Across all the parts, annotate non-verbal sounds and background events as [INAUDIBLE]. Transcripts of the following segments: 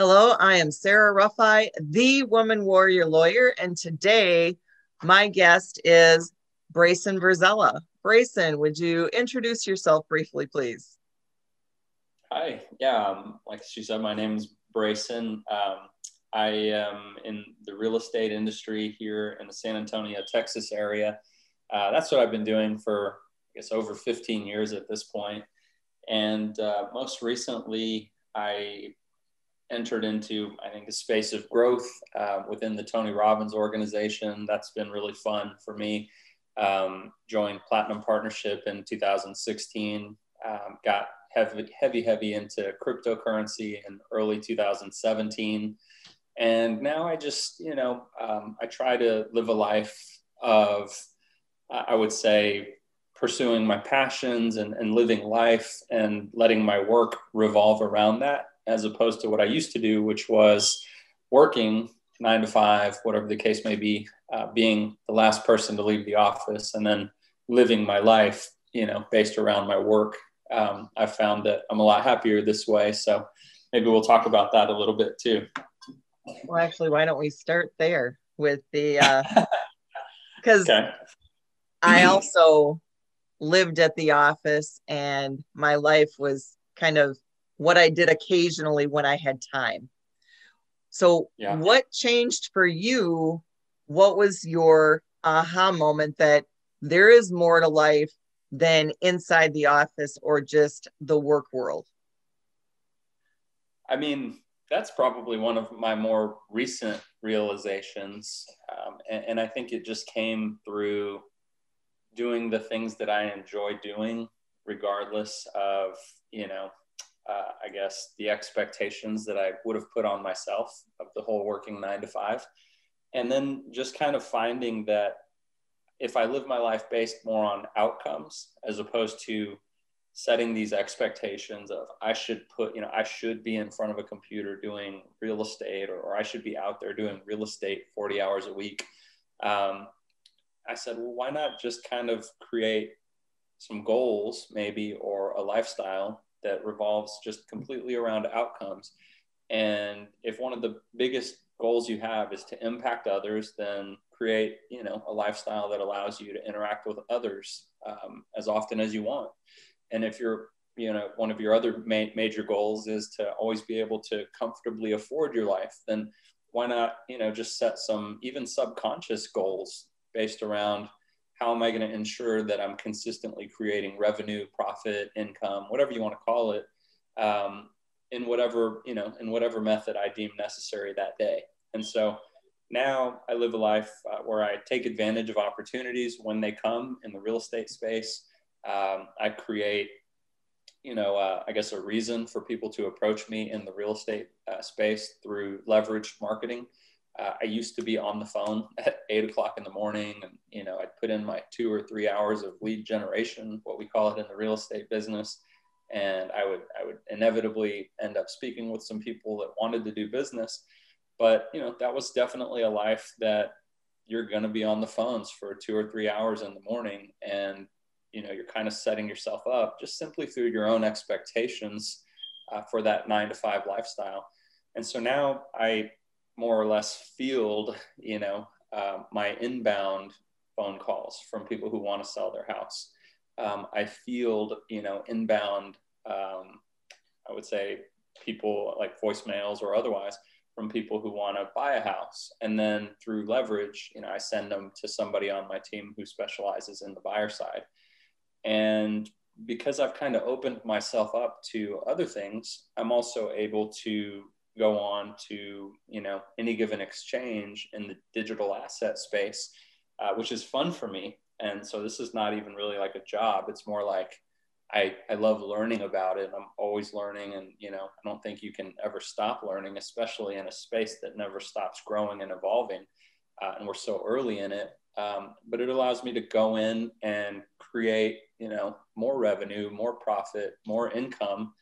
Hello, I am Sarah Ruffy, the Woman Warrior Lawyer, and today my guest is Brayson Verzella. Brayson, would you introduce yourself briefly, please? Hi, yeah, um, like she said, my name is Brayson. Um, I am in the real estate industry here in the San Antonio, Texas area. Uh, that's what I've been doing for, I guess, over 15 years at this point. And uh, most recently, I entered into, I think, the space of growth uh, within the Tony Robbins organization. That's been really fun for me. Um, joined Platinum Partnership in 2016. Um, got heavy, heavy, heavy into cryptocurrency in early 2017. And now I just, you know, um, I try to live a life of, I would say, pursuing my passions and, and living life and letting my work revolve around that as opposed to what I used to do, which was working nine to five, whatever the case may be, uh, being the last person to leave the office and then living my life, you know, based around my work. Um, I found that I'm a lot happier this way. So maybe we'll talk about that a little bit too. Well, actually, why don't we start there with the, because uh, [LAUGHS] okay. I also lived at the office and my life was kind of what I did occasionally when I had time. So, yeah. what changed for you? What was your aha moment that there is more to life than inside the office or just the work world? I mean, that's probably one of my more recent realizations. Um, and, and I think it just came through doing the things that I enjoy doing, regardless of, you know, uh, I guess, the expectations that I would have put on myself of the whole working nine to five. And then just kind of finding that if I live my life based more on outcomes as opposed to setting these expectations of I should put, you know, I should be in front of a computer doing real estate or, or I should be out there doing real estate 40 hours a week. Um, I said, well, why not just kind of create some goals, maybe, or a lifestyle that revolves just completely around outcomes. And if one of the biggest goals you have is to impact others, then create, you know, a lifestyle that allows you to interact with others um, as often as you want. And if you're, you know, one of your other ma- major goals is to always be able to comfortably afford your life, then why not, you know, just set some even subconscious goals based around how am I going to ensure that I'm consistently creating revenue, profit, income, whatever you want to call it, um, in whatever you know, in whatever method I deem necessary that day. And so now I live a life uh, where I take advantage of opportunities when they come in the real estate space. Um, I create, you know, uh, I guess a reason for people to approach me in the real estate uh, space through leveraged marketing. Uh, I used to be on the phone [LAUGHS] at eight o'clock in the morning, and you know I'd put in my two or three hours of lead generation, what we call it in the real estate business, and I would I would inevitably end up speaking with some people that wanted to do business, but you know that was definitely a life that you're going to be on the phones for two or three hours in the morning, and you know you're kind of setting yourself up just simply through your own expectations uh, for that nine to five lifestyle, and so now I more or less field, you know, uh, my inbound phone calls from people who want to sell their house. Um, I field, you know, inbound, um, I would say people like voicemails or otherwise from people who want to buy a house. And then through leverage, you know, I send them to somebody on my team who specializes in the buyer side. And because I've kind of opened myself up to other things, I'm also able to go on to you know any given exchange in the digital asset space uh, which is fun for me. And so this is not even really like a job. It's more like I, I love learning about it. I'm always learning and you know i don't think you can ever stop learning especially in a space that never stops growing and evolving uh, and we're so early in it. Um, but it allows me to go in and create you know more revenue more profit more income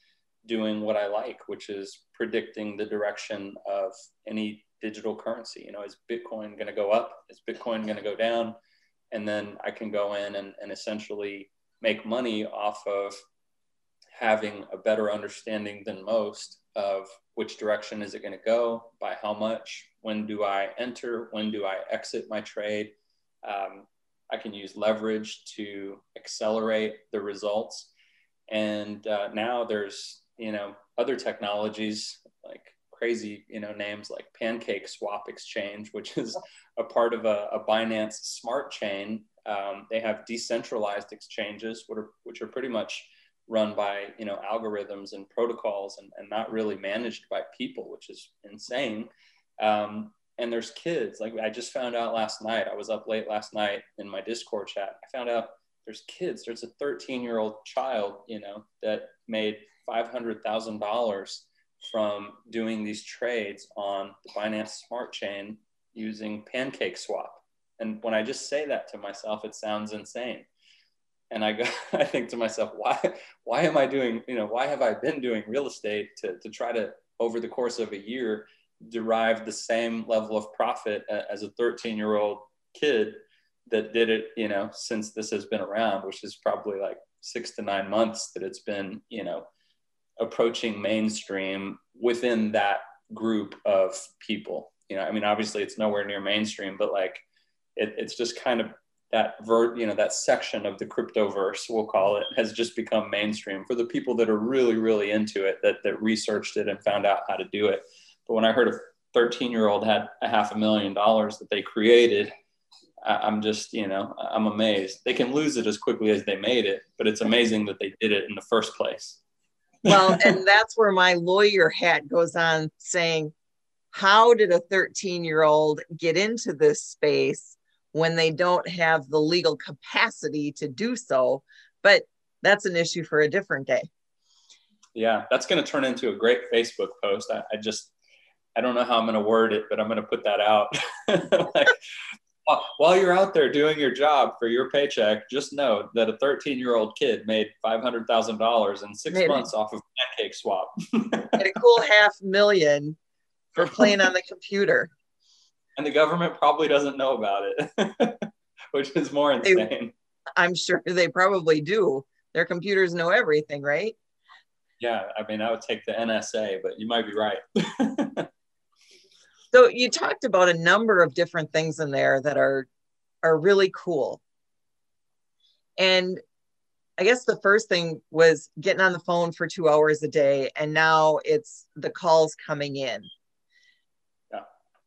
doing what I like, which is predicting the direction of any digital currency. You know, is Bitcoin going to go up? Is Bitcoin going to go down? And then I can go in and, and essentially make money off of having a better understanding than most of which direction is it going to go, by how much, when do I enter, when do I exit my trade. Um, I can use leverage to accelerate the results. And uh, now there's, you know, other technologies like crazy, you know, names like Pancake Swap Exchange, which is a part of a, a Binance smart chain. Um, they have decentralized exchanges, which are, which are pretty much run by, you know, algorithms and protocols and, and not really managed by people, which is insane. Um, and there's kids like i just found out last night i was up late last night in my discord chat i found out there's kids there's a 13 year old child you know that made $500000 from doing these trades on the binance smart chain using pancake swap. And when i just say that to myself it sounds insane. And i go [LAUGHS] i think to myself why why am i doing you know why have i been doing real estate to, to try to over the course of a year derive the same level of profit as a 13 year old kid that did it, you know, since this has been around, which is probably like six to nine months that it's been, you know, approaching mainstream within that group of people. You know, I mean, obviously it's nowhere near mainstream, but like it, it's just kind of that vert, you know, that section of the cryptoverse, we'll call it, has just become mainstream for the people that are really, really into it, that that researched it and found out how to do it. But when I heard a 13 year old had a half a million dollars that they created, I'm just, you know, I'm amazed. They can lose it as quickly as they made it, but it's amazing that they did it in the first place. Well, [LAUGHS] and that's where my lawyer hat goes on saying, how did a 13 year old get into this space when they don't have the legal capacity to do so? But that's an issue for a different day. Yeah, that's going to turn into a great Facebook post. I, I just, I don't know how I'm going to word it, but I'm going to put that out. [LAUGHS] like, while you're out there doing your job for your paycheck, just know that a 13 year old kid made $500,000 in six Maybe. months off of Pancake Swap. [LAUGHS] and a cool half million for [LAUGHS] playing on the computer. And the government probably doesn't know about it, [LAUGHS] which is more insane. They, I'm sure they probably do. Their computers know everything, right? Yeah, I mean, I would take the NSA, but you might be right. So you talked about a number of different things in there that are are really cool. And I guess the first thing was getting on the phone for two hours a day, and now it's the calls coming in. Yeah.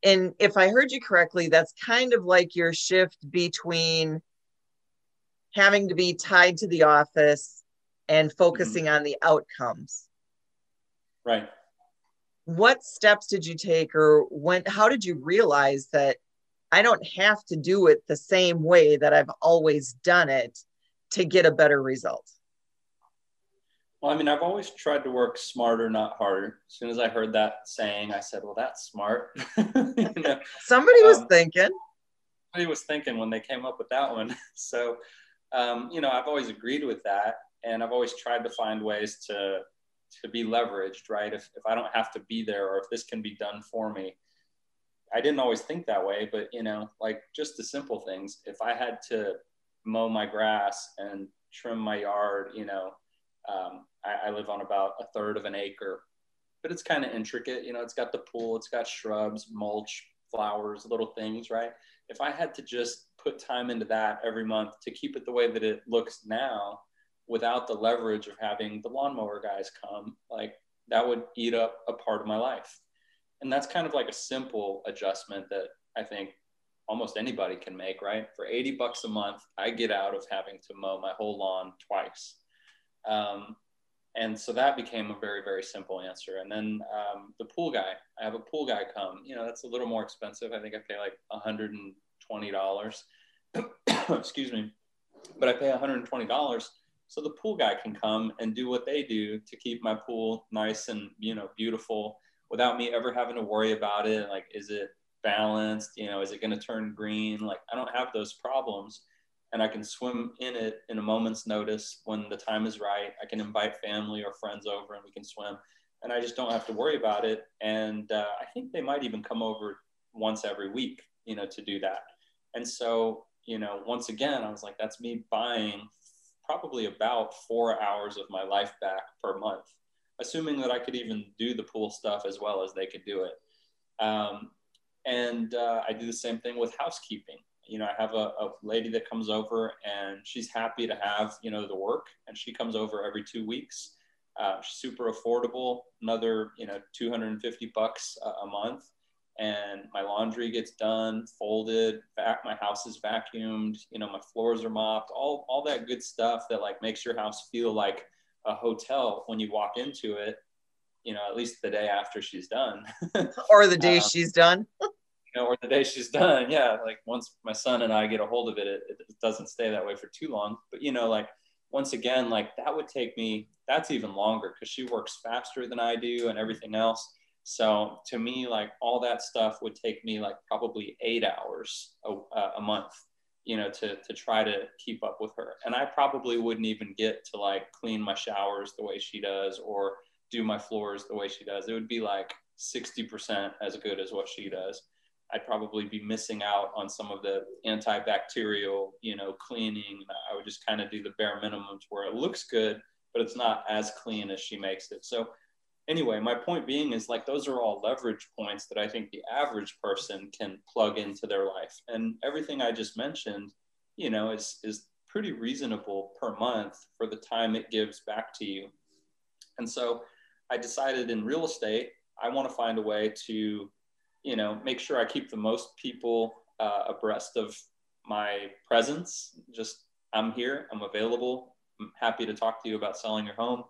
And if I heard you correctly, that's kind of like your shift between having to be tied to the office and focusing mm-hmm. on the outcomes. Right what steps did you take or when how did you realize that I don't have to do it the same way that I've always done it to get a better result? Well, I mean, I've always tried to work smarter, not harder. As soon as I heard that saying, I said, "Well, that's smart." [LAUGHS] you know? Somebody was um, thinking. Somebody was thinking when they came up with that one. [LAUGHS] so, um, you know, I've always agreed with that, and I've always tried to find ways to to be leveraged, right? If, if I don't have to be there or if this can be done for me. I didn't always think that way, but you know, like just the simple things. If I had to mow my grass and trim my yard, you know, um, I, I live on about a third of an acre, but it's kind of intricate. You know, it's got the pool, it's got shrubs, mulch, flowers, little things, right? If I had to just put time into that every month to keep it the way that it looks now, without the leverage of having the lawnmower guys come, like that would eat up a part of my life. And that's kind of like a simple adjustment that I think almost anybody can make, right? For 80 bucks a month, I get out of having to mow my whole lawn twice. Um, and so that became a very, very simple answer. And then um, the pool guy, I have a pool guy come, you know, that's a little more expensive. I think I pay like $120. [COUGHS] Excuse me. But I pay $120 so the pool guy can come and do what they do to keep my pool nice and you know beautiful without me ever having to worry about it like is it balanced? You know is it going to turn green? Like i don't have those problems and i can swim in it in a moment's notice. When the time is right i can invite family or friends over and we can swim and i just don't have to worry about it. And uh, i think they might even come over once every week you know to do that. And so you know once again i was like that's me buying probably about four hours of my life back per month assuming that I could even do the pool stuff as well as they could do it. Um, and uh, I do the same thing with housekeeping. You know, I have a, a, lady that comes over and she's happy to have, you know, the work and she comes over every two weeks. Uh, super affordable, another, you know, 250 bucks a, a month. And my laundry gets done, folded, back, my house is vacuumed, you know, my floors are mopped, all, all that good stuff that like makes your house feel like a hotel when you walk into it you know, at least the day after she's done. [LAUGHS] or the day um, she's done. [LAUGHS] you know, or the day she's done. Yeah. Like once my son and I get a hold of it, it, it doesn't stay that way for too long. But, you know, like once again, like that would take me, that's even longer because she works faster than I do and everything else. So to me, like all that stuff would take me like probably eight hours a, uh, a month, you know, to, to try to keep up with her. And I probably wouldn't even get to like clean my showers the way she does or, do my floors the way she does. It would be like 60% as good as what she does. I'd probably be missing out on some of the antibacterial, you know, cleaning. I would just kind of do the bare minimums where it looks good, but it's not as clean as she makes it. So anyway, my point being is like those are all leverage points that I think the average person can plug into their life. And everything I just mentioned, you know, is is pretty reasonable per month for the time it gives back to you. And so I decided in real estate, I want to find a way to, you know, make sure I keep the most people uh, abreast of my presence. Just I'm here, I'm available, I'm happy to talk to you about selling your home.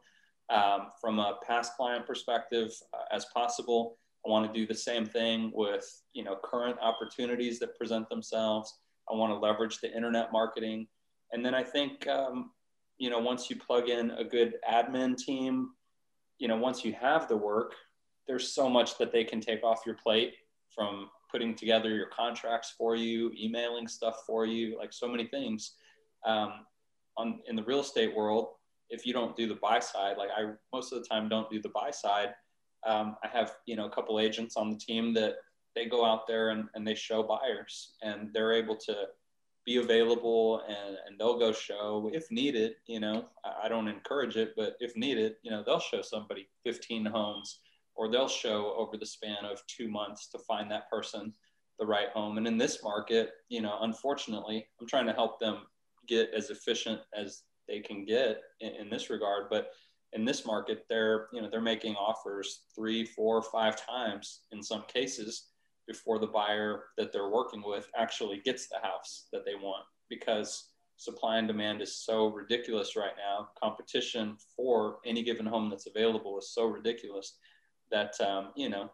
Um, from a past client perspective, uh, as possible, I want to do the same thing with you know current opportunities that present themselves. I want to leverage the internet marketing, and then I think um, you know once you plug in a good admin team you know, once you have the work, there's so much that they can take off your plate from putting together your contracts for you, emailing stuff for you, like so many things. Um, on in the real estate world, if you don't do the buy side, like I most of the time don't do the buy side. Um, I have you know a couple agents on the team that they go out there and, and they show buyers, and they're able to be available and, and they'll go show if needed you know I, I don't encourage it but if needed you know they'll show somebody 15 homes or they'll show over the span of two months to find that person the right home and in this market you know unfortunately i'm trying to help them get as efficient as they can get in, in this regard but in this market they're you know they're making offers three four five times in some cases before the buyer that they're working with actually gets the house that they want because supply and demand is so ridiculous right now. Competition for any given home that's available is so ridiculous that, um, you know,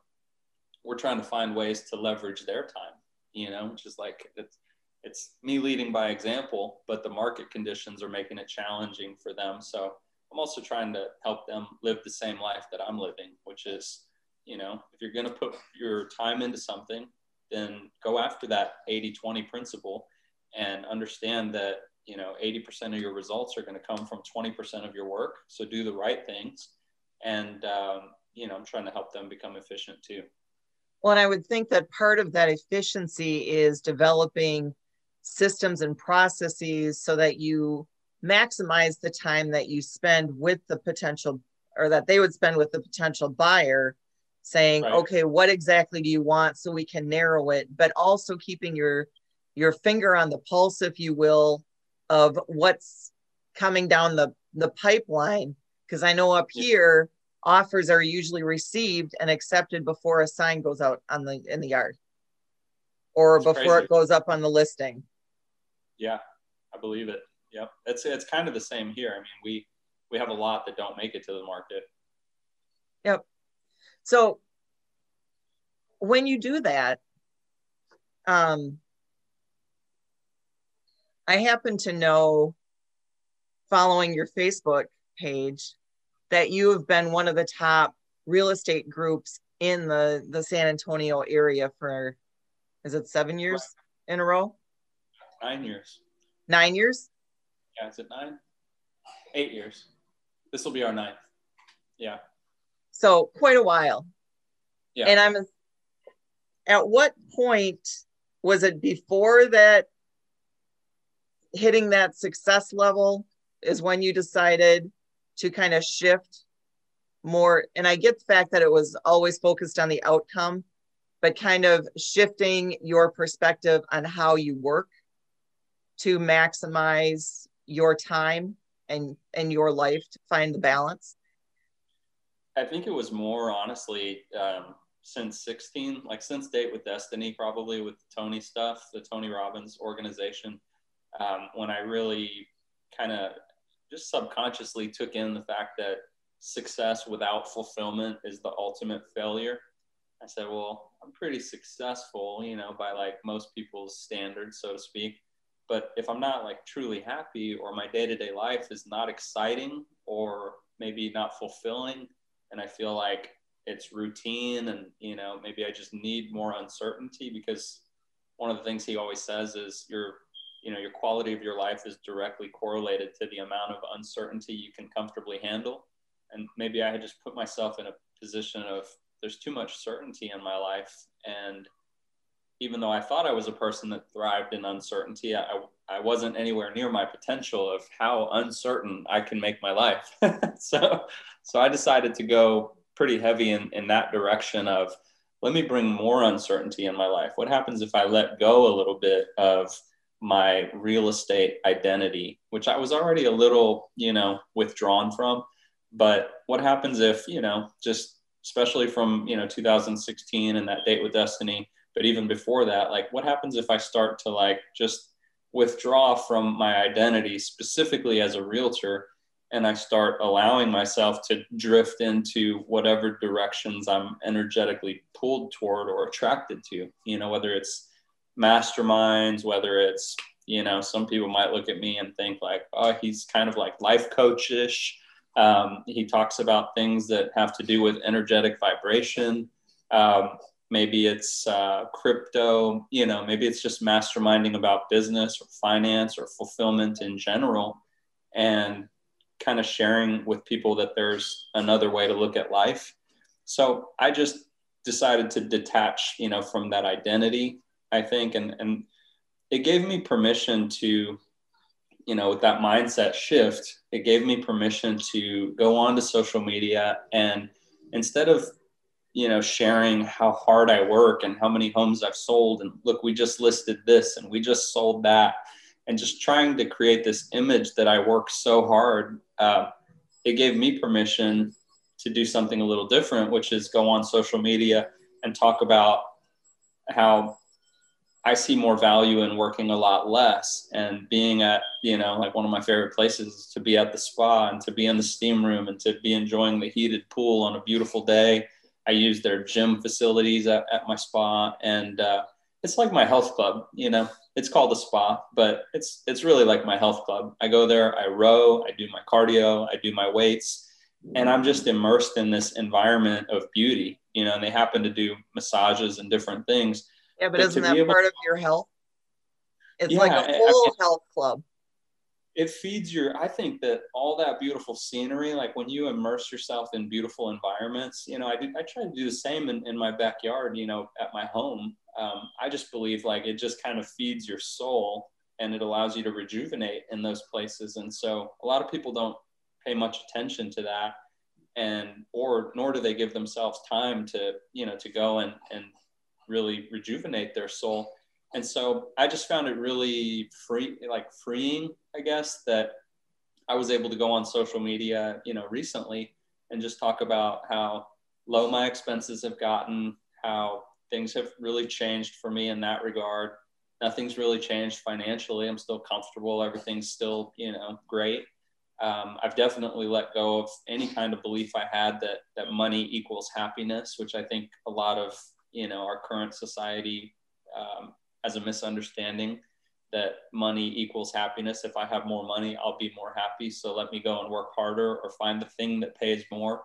we're trying to find ways to leverage their time, you know, which is like, it's, it's me leading by example, but the market conditions are making it challenging for them. So I'm also trying to help them live the same life that I'm living, which is you know if you're going to put your time into something then go after that 80-20 principle and understand that you know 80% of your results are going to come from 20% of your work. So do the right things. And um, you know i'm trying to help them become efficient too. Well and i would think that part of that efficiency is developing systems and processes so that you maximize the time that you spend with the potential or that they would spend with the potential buyer saying right. okay what exactly do you want so we can narrow it but also keeping your your finger on the pulse if you will of what's coming down the the pipeline because i know up here offers are usually received and accepted before a sign goes out on the in the yard or That's before crazy. it goes up on the listing yeah i believe it. Yep. It's it's kind of the same here. I mean we we have a lot that don't make it to the market. Yep. So when you do that, um, I happen to know following your Facebook page that you have been one of the top real estate groups in the, the San Antonio area for, is it seven years in a row? Nine years. Nine years? Yeah, is it nine? Eight years. This will be our ninth. Yeah. So quite a while. Yeah. And I'm at what point was it before that hitting that success level is when you decided to kind of shift more and i get the fact that it was always focused on the outcome but kind of shifting your perspective on how you work to maximize your time and and your life to find the balance i think it was more honestly um, since 16 like since date with destiny probably with the tony stuff the tony robbins organization um, when i really kind of just subconsciously took in the fact that success without fulfillment is the ultimate failure. I said, well, I'm pretty successful, you know, by like most people's standards, so to speak. But if I'm not like truly happy or my day to day life is not exciting or maybe not fulfilling, and I feel like it's routine and, you know, maybe I just need more uncertainty because one of the things he always says is your you know your quality of your life is directly correlated to the amount of uncertainty you can comfortably handle. And maybe i had just put myself in a position of there's too much certainty in my life and even though i thought i was a person that thrived in uncertainty i, I wasn't anywhere near my potential of how uncertain i can make my life [LAUGHS] so so i decided to go pretty heavy in, in that direction of let me bring more uncertainty in my life what happens if i let go a little bit of my real estate identity, which I was already a little, you know, withdrawn from. But what happens if, you know, just especially from, you know, 2016 and that date with Destiny, but even before that, like what happens if I start to like just withdraw from my identity specifically as a realtor and I start allowing myself to drift into whatever directions I'm energetically pulled toward or attracted to, you know, whether it's masterminds, whether it's, you know, some people might look at me and think like, oh, he's kind of like life coach-ish. Um, he talks about things that have to do with energetic vibration. Um, maybe it's uh, crypto, you know, maybe it's just masterminding about business or finance or fulfillment in general. And kind of sharing with people that there's another way to look at life. So I just decided to detach, you know, from that identity I think, and and it gave me permission to, you know, with that mindset shift, it gave me permission to go on to social media and instead of you know sharing how hard i work and how many homes i've sold and look we just listed this and we just sold that and just trying to create this image that i work so hard uh, it gave me permission to do something a little different which is go on social media and talk about how I see more value in working a lot less and being at, you know, like one of my favorite places to be at the spa and to be in the steam room and to be enjoying the heated pool on a beautiful day. I use their gym facilities at, at my spa and uh, it's like my health club, you know, it's called a spa, but it's, it's really like my health club. I go there, I row, I do my cardio, I do my weights, and I'm just immersed in this environment of beauty, you know, and they happen to do massages and different things yeah, but, but isn't that part to, of your health? It's yeah, like a full I health club. It feeds your, I think that all that beautiful scenery, like when you immerse yourself in beautiful environments, you know, I I try to do the same in, in my backyard, you know, at my home. Um, I just believe like it just kind of feeds your soul and it allows you to rejuvenate in those places. And so a lot of people don't pay much attention to that and or nor do they give themselves time to you know to go and and really rejuvenate their soul. And so I just found it really free, like freeing, I guess, that I was able to go on social media, you know, recently and just talk about how low my expenses have gotten, how things have really changed for me in that regard. Nothing's really changed financially. I'm still comfortable. Everything's still, you know, great. Um, I've definitely let go of any kind of belief I had that that money equals happiness, which I think a lot of you know our current society um, has a misunderstanding that money equals happiness. If I have more money, I'll be more happy. So let me go and work harder or find the thing that pays more,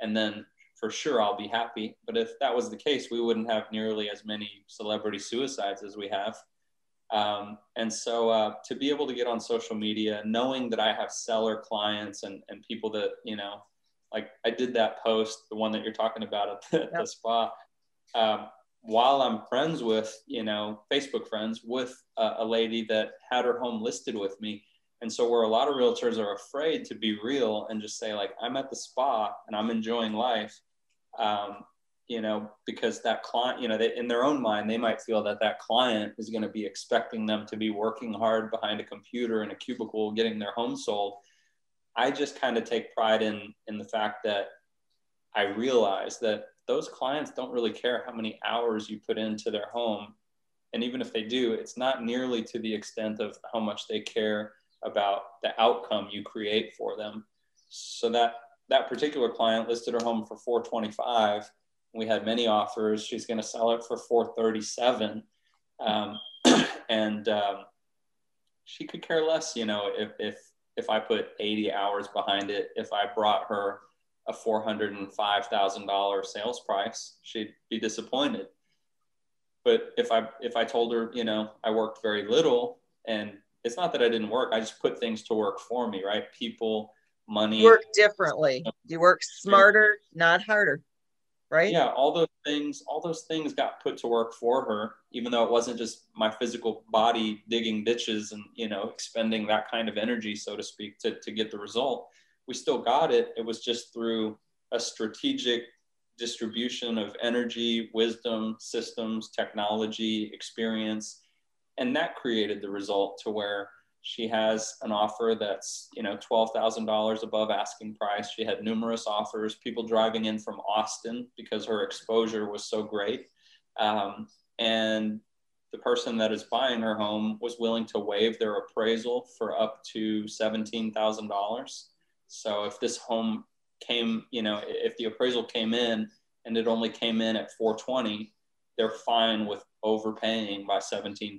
and then for sure I'll be happy. But if that was the case, we wouldn't have nearly as many celebrity suicides as we have. Um, and so uh, to be able to get on social media, knowing that I have seller clients and, and people that, you know, like I did that post, the one that you're talking about at the, yep. the spa, um, while I'm friends with, you know, Facebook friends with a, a, lady that had her home listed with me. And so where a lot of realtors are afraid to be real and just say like, I'm at the spa and I'm enjoying life. Um, you know, because that client, you know, they, in their own mind, they might feel that that client is going to be expecting them to be working hard behind a computer in a cubicle, getting their home sold. I just kind of take pride in in the fact that I realize that those clients don't really care how many hours you put into their home, and even if they do, it's not nearly to the extent of how much they care about the outcome you create for them. So that that particular client listed her home for 425 we had many offers. She's going to sell it for 437. Um, [CLEARS THROAT] and um, she could care less, you know, if, if, if I put 80 hours behind it, if I brought her a $405,000 sales price, she'd be disappointed. But if I, if I told her, you know, I worked very little and it's not that I didn't work, I just put things to work for me, right? People, money. Work differently. You work smarter, not harder right? Yeah, all those things, all those things got put to work for her, even though it wasn't just my physical body digging ditches and you know expending that kind of energy, so to speak, to, to get the result. We still got it. It was just through a strategic distribution of energy, wisdom, systems, technology, experience, and that created the result to where she has an offer that's you know $12,000 above asking price. She had numerous offers, people driving in from Austin because her exposure was so great. Um, and the person that is buying her home was willing to waive their appraisal for up to $17,000. So if this home came, you know, if the appraisal came in and it only came in at 420, they're fine with overpaying by $17,000.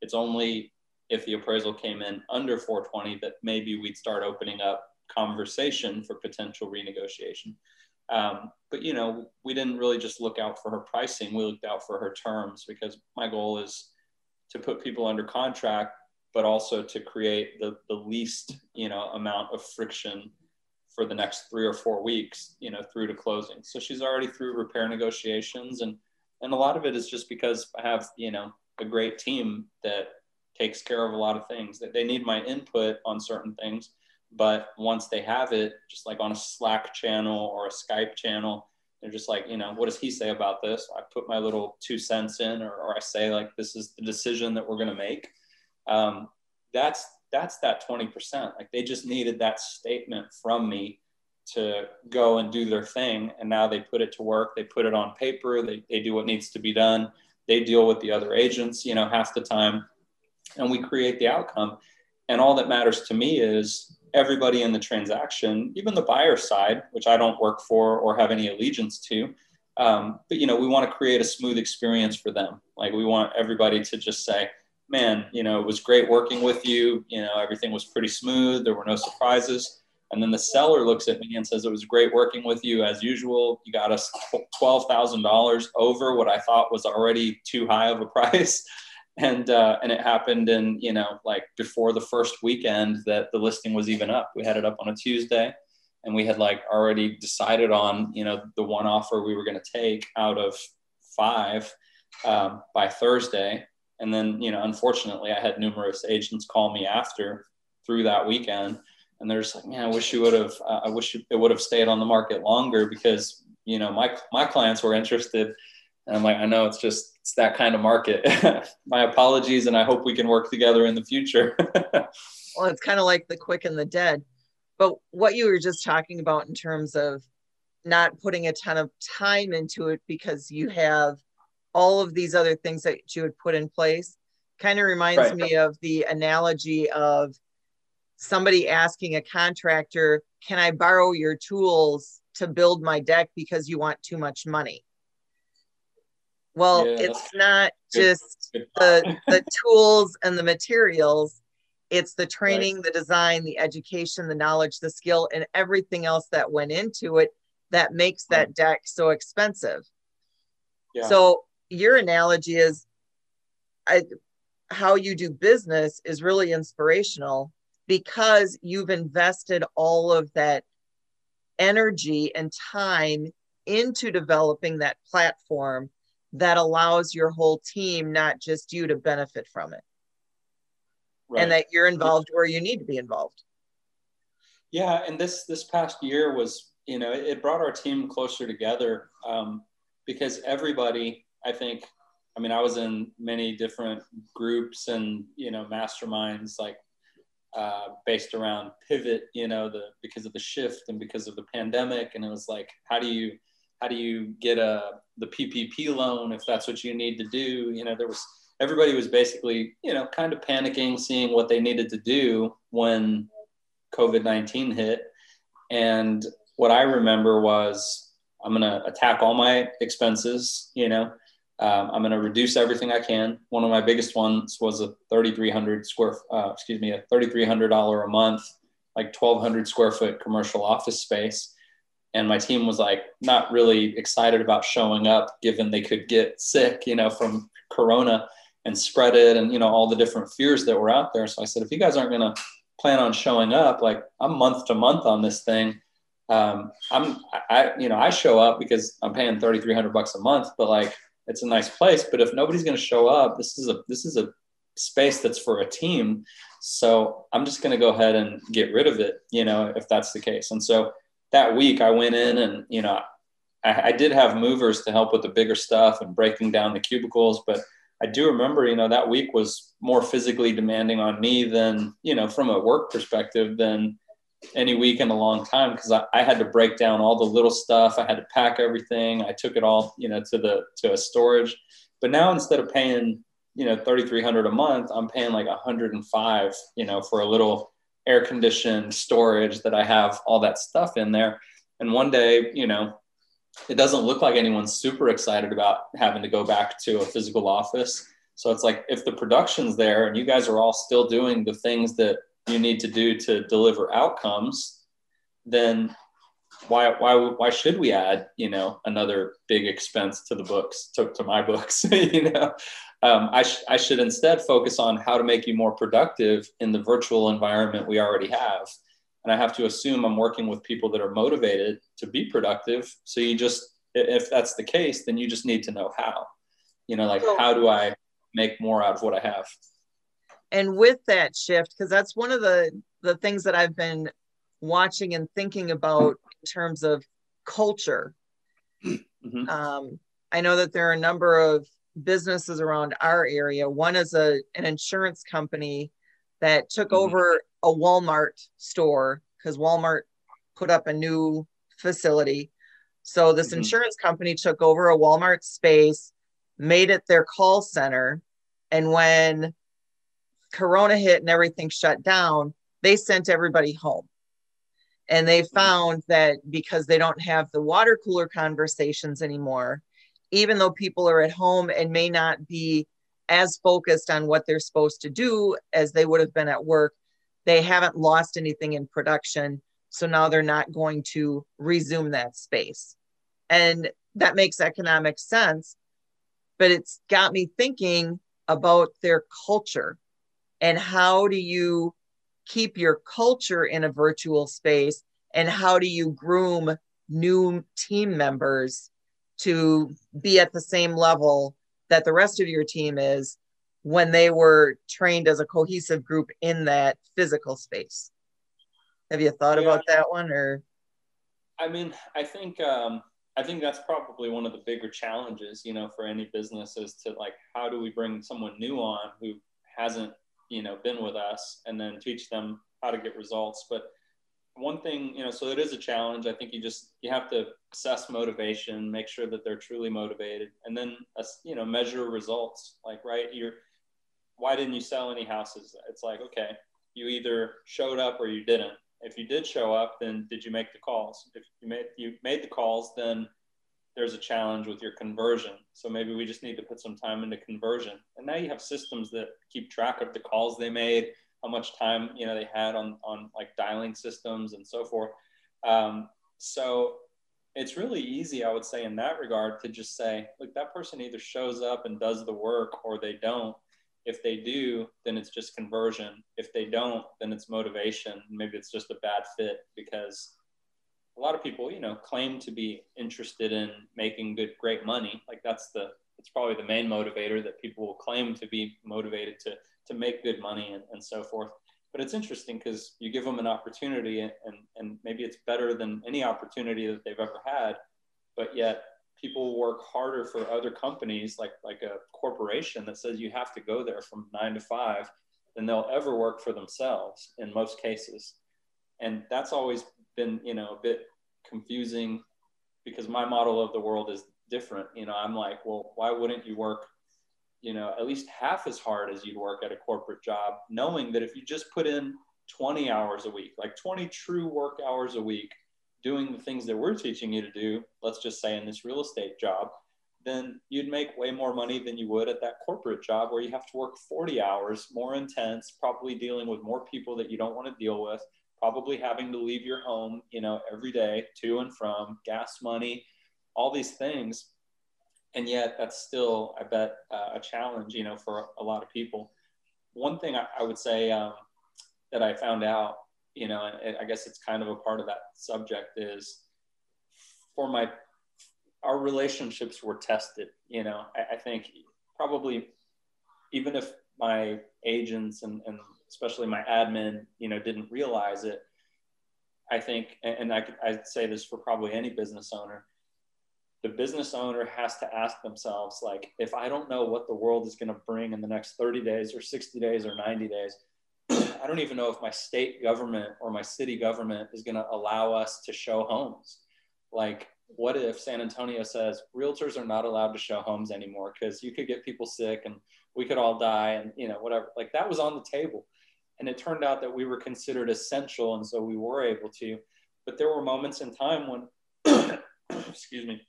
It's only if the appraisal came in under 420, that maybe we'd start opening up conversation for potential renegotiation. Um, but you know, we didn't really just look out for her pricing; we looked out for her terms because my goal is to put people under contract, but also to create the the least you know amount of friction for the next three or four weeks, you know, through to closing. So she's already through repair negotiations, and and a lot of it is just because I have you know a great team that takes care of a lot of things. That they need my input on certain things but once they have it just like on a slack channel or a skype channel they're just like you know what does he say about this? I put my little two cents in or, or i say like this is the decision that we're going to make um, that's that's that 20% like they just needed that statement from me to go and do their thing and now they put it to work they put it on paper they, they do what needs to be done they deal with the other agents you know half the time and we create the outcome. And all that matters to me is everybody in the transaction, even the buyer side, which I don't work for or have any allegiance to. Um, but you know, we want to create a smooth experience for them. Like we want everybody to just say, "Man, you know, it was great working with you. You know, everything was pretty smooth. There were no surprises." And then the seller looks at me and says, "It was great working with you as usual. You got us twelve thousand dollars over what I thought was already too high of a [LAUGHS] price." and uh, and it happened in you know like before the first weekend that the listing was even up. We had it up on a Tuesday, and we had like already decided on you know the one offer we were going to take out of five um, by Thursday. And then you know unfortunately I had numerous agents call me after through that weekend, and they're just like, man, I wish you would have. Uh, I wish it would have stayed on the market longer because you know my my clients were interested and I'm like, I know it's just it's that kind of market. [LAUGHS] My apologies, and I hope we can work together in the future. [LAUGHS] well, it's kind of like the quick and the dead. But what you were just talking about in terms of not putting a ton of time into it because you have all of these other things that you would put in place kind of reminds right. me of the analogy of somebody asking a contractor, Can I borrow your tools to build my deck because you want too much money? Well, yeah. it's not just the [LAUGHS] the tools and the materials. It's the training, right. the design, the education, the knowledge, the skill, and everything else that went into it that makes that deck so expensive. Yeah. So your analogy is I, how you do business is really inspirational because you've invested all of that energy and time into developing that platform that allows your whole team, not just you, to benefit from it. right. and that you're involved where you need to be involved. Yeah, and this this past year was, you know, it, it brought our team closer together um, because everybody, I think, I mean, I was in many different groups and you know masterminds like uh, based around pivot, you know, the because of the shift and because of the pandemic, and it was like, how do you how do you get a the PPP loan if that's what you need to do? You know, there was everybody was basically you know kind of panicking, seeing what they needed to do when COVID nineteen hit, and what I remember was I'm gonna attack all my expenses, you know um, I'm going to reduce everything I can. One of my biggest ones was a 3,300 square, uh, excuse me, a $3,300 a month, like 1,200 square foot commercial office space. And my team was like not really excited about showing up, given they could get sick, you know, from Corona and spread it, and you know all the different fears that were out there. So I said, if you guys aren't going to plan on showing up, like I'm month to month on this thing. Um, I'm, I, you know, I show up because I'm paying 3,300 bucks a month, but like it's a nice place. But if nobody's going to show up, this is a this is a space that's for a team. So I'm just going to go ahead and get rid of it, you know, if that's the case. And so that week I went in and you know I, I did have movers to help with the bigger stuff and breaking down the cubicles, but I do remember, you know, that week was more physically demanding on me than, you know, from a work perspective than any week in a long time because I, I, had to break down all the little stuff. I had to pack everything. I took it all, you know, to the to a storage. But now instead of paying, you know, thirty three hundred a month, I'm paying like hundred and five, you know, for a little air conditioned storage that I have all that stuff in there. And one day, you know, it doesn't look like anyone's super excited about having to go back to a physical office. So it's like if the production's there and you guys are all still doing the things that you need to do to deliver outcomes, then why why why should we add you know another big expense to the books to, to my [LAUGHS] books you know? Um, I, sh- I should instead focus on how to make you more productive in the virtual environment we already have. And i have to assume i'm working with people that are motivated to be productive. So you just if that's the case then you just need to know how. You know like how do i make more out of what i have and with that shift because that's one of the the things that i've been watching and thinking about in terms of culture mm-hmm. um, i know that there are a number of businesses around our area one is a an insurance company that took mm-hmm. over a walmart store because walmart put up a new facility so this mm-hmm. insurance company took over a walmart space made it their call center and when Corona hit and everything shut down, they sent everybody home. And they mm-hmm. found that because they don't have the water cooler conversations anymore, even though people are at home and may not be as focused on what they're supposed to do as they would have been at work, they haven't lost anything in production. So now they're not going to resume that space. And that makes economic sense. But it's got me thinking about their culture and how do you keep your culture in a virtual space? And how do you groom new team members to be at the same level that the rest of your team is when they were trained as a cohesive group in that physical space? Have you thought yeah. about that one or? I mean i think um, i think that's probably one of the bigger challenges you know for any business is to like how do we bring someone new on who hasn't you know been with us and then teach them how to get results. But one thing you know so it is a challenge. I think you just you have to assess motivation make sure that they're truly motivated and then uh, you know measure results. Like right you're why didn't you sell any houses? It's like okay you either showed up or you didn't. If you did show up then did you make the calls? If you made you made the calls then there's a challenge with your conversion. So maybe we just need to put some time into conversion. And now you have systems that keep track of the calls they made, how much time you know they had on on like dialing systems and so forth. Um, so it's really easy, I would say, in that regard, to just say, look, that person either shows up and does the work or they don't. If they do, then it's just conversion. If they don't, then it's motivation. Maybe it's just a bad fit because a lot of people, you know, claim to be interested in making good, great money. Like that's the it's probably the main motivator that people will claim to be motivated to to make good money and, and so forth but it's interesting because you give them an opportunity and, and maybe it's better than any opportunity that they've ever had but yet people work harder for other companies like like a corporation that says you have to go there from nine to five than they'll ever work for themselves in most cases and that's always been you know a bit confusing because my model of the world is different. You know i'm like well why wouldn't you work you know at least half as hard as you'd work at a corporate job knowing that if you just put in 20 hours a week like 20 true work hours a week doing the things that we're teaching you to do let's just say in this real estate job then you'd make way more money than you would at that corporate job where you have to work 40 hours more intense probably dealing with more people that you don't want to deal with probably having to leave your home, you know, every day to and from, gas money, all these things. And yet that's still, I bet, uh, a challenge, you know, for a lot of people. One thing I, I would say um, that I found out, you know, and I guess it's kind of a part of that subject is for my, our relationships were tested, you know, I, I think probably even if my agents and, and especially my admin, you know, didn't realize it. I think, and I, I'd say this for probably any business owner, the business owner has to ask themselves, like, if I don't know what the world is going to bring in the next 30 days or 60 days or 90 days, [CLEARS THROAT] I don't even know if my state government or my city government is going to allow us to show homes. Like, what if San Antonio says realtors are not allowed to show homes anymore because you could get people sick and we could all die and you know whatever like that was on the table and it turned out that we were considered essential and so we were able to. But there were moments in time when [COUGHS] excuse me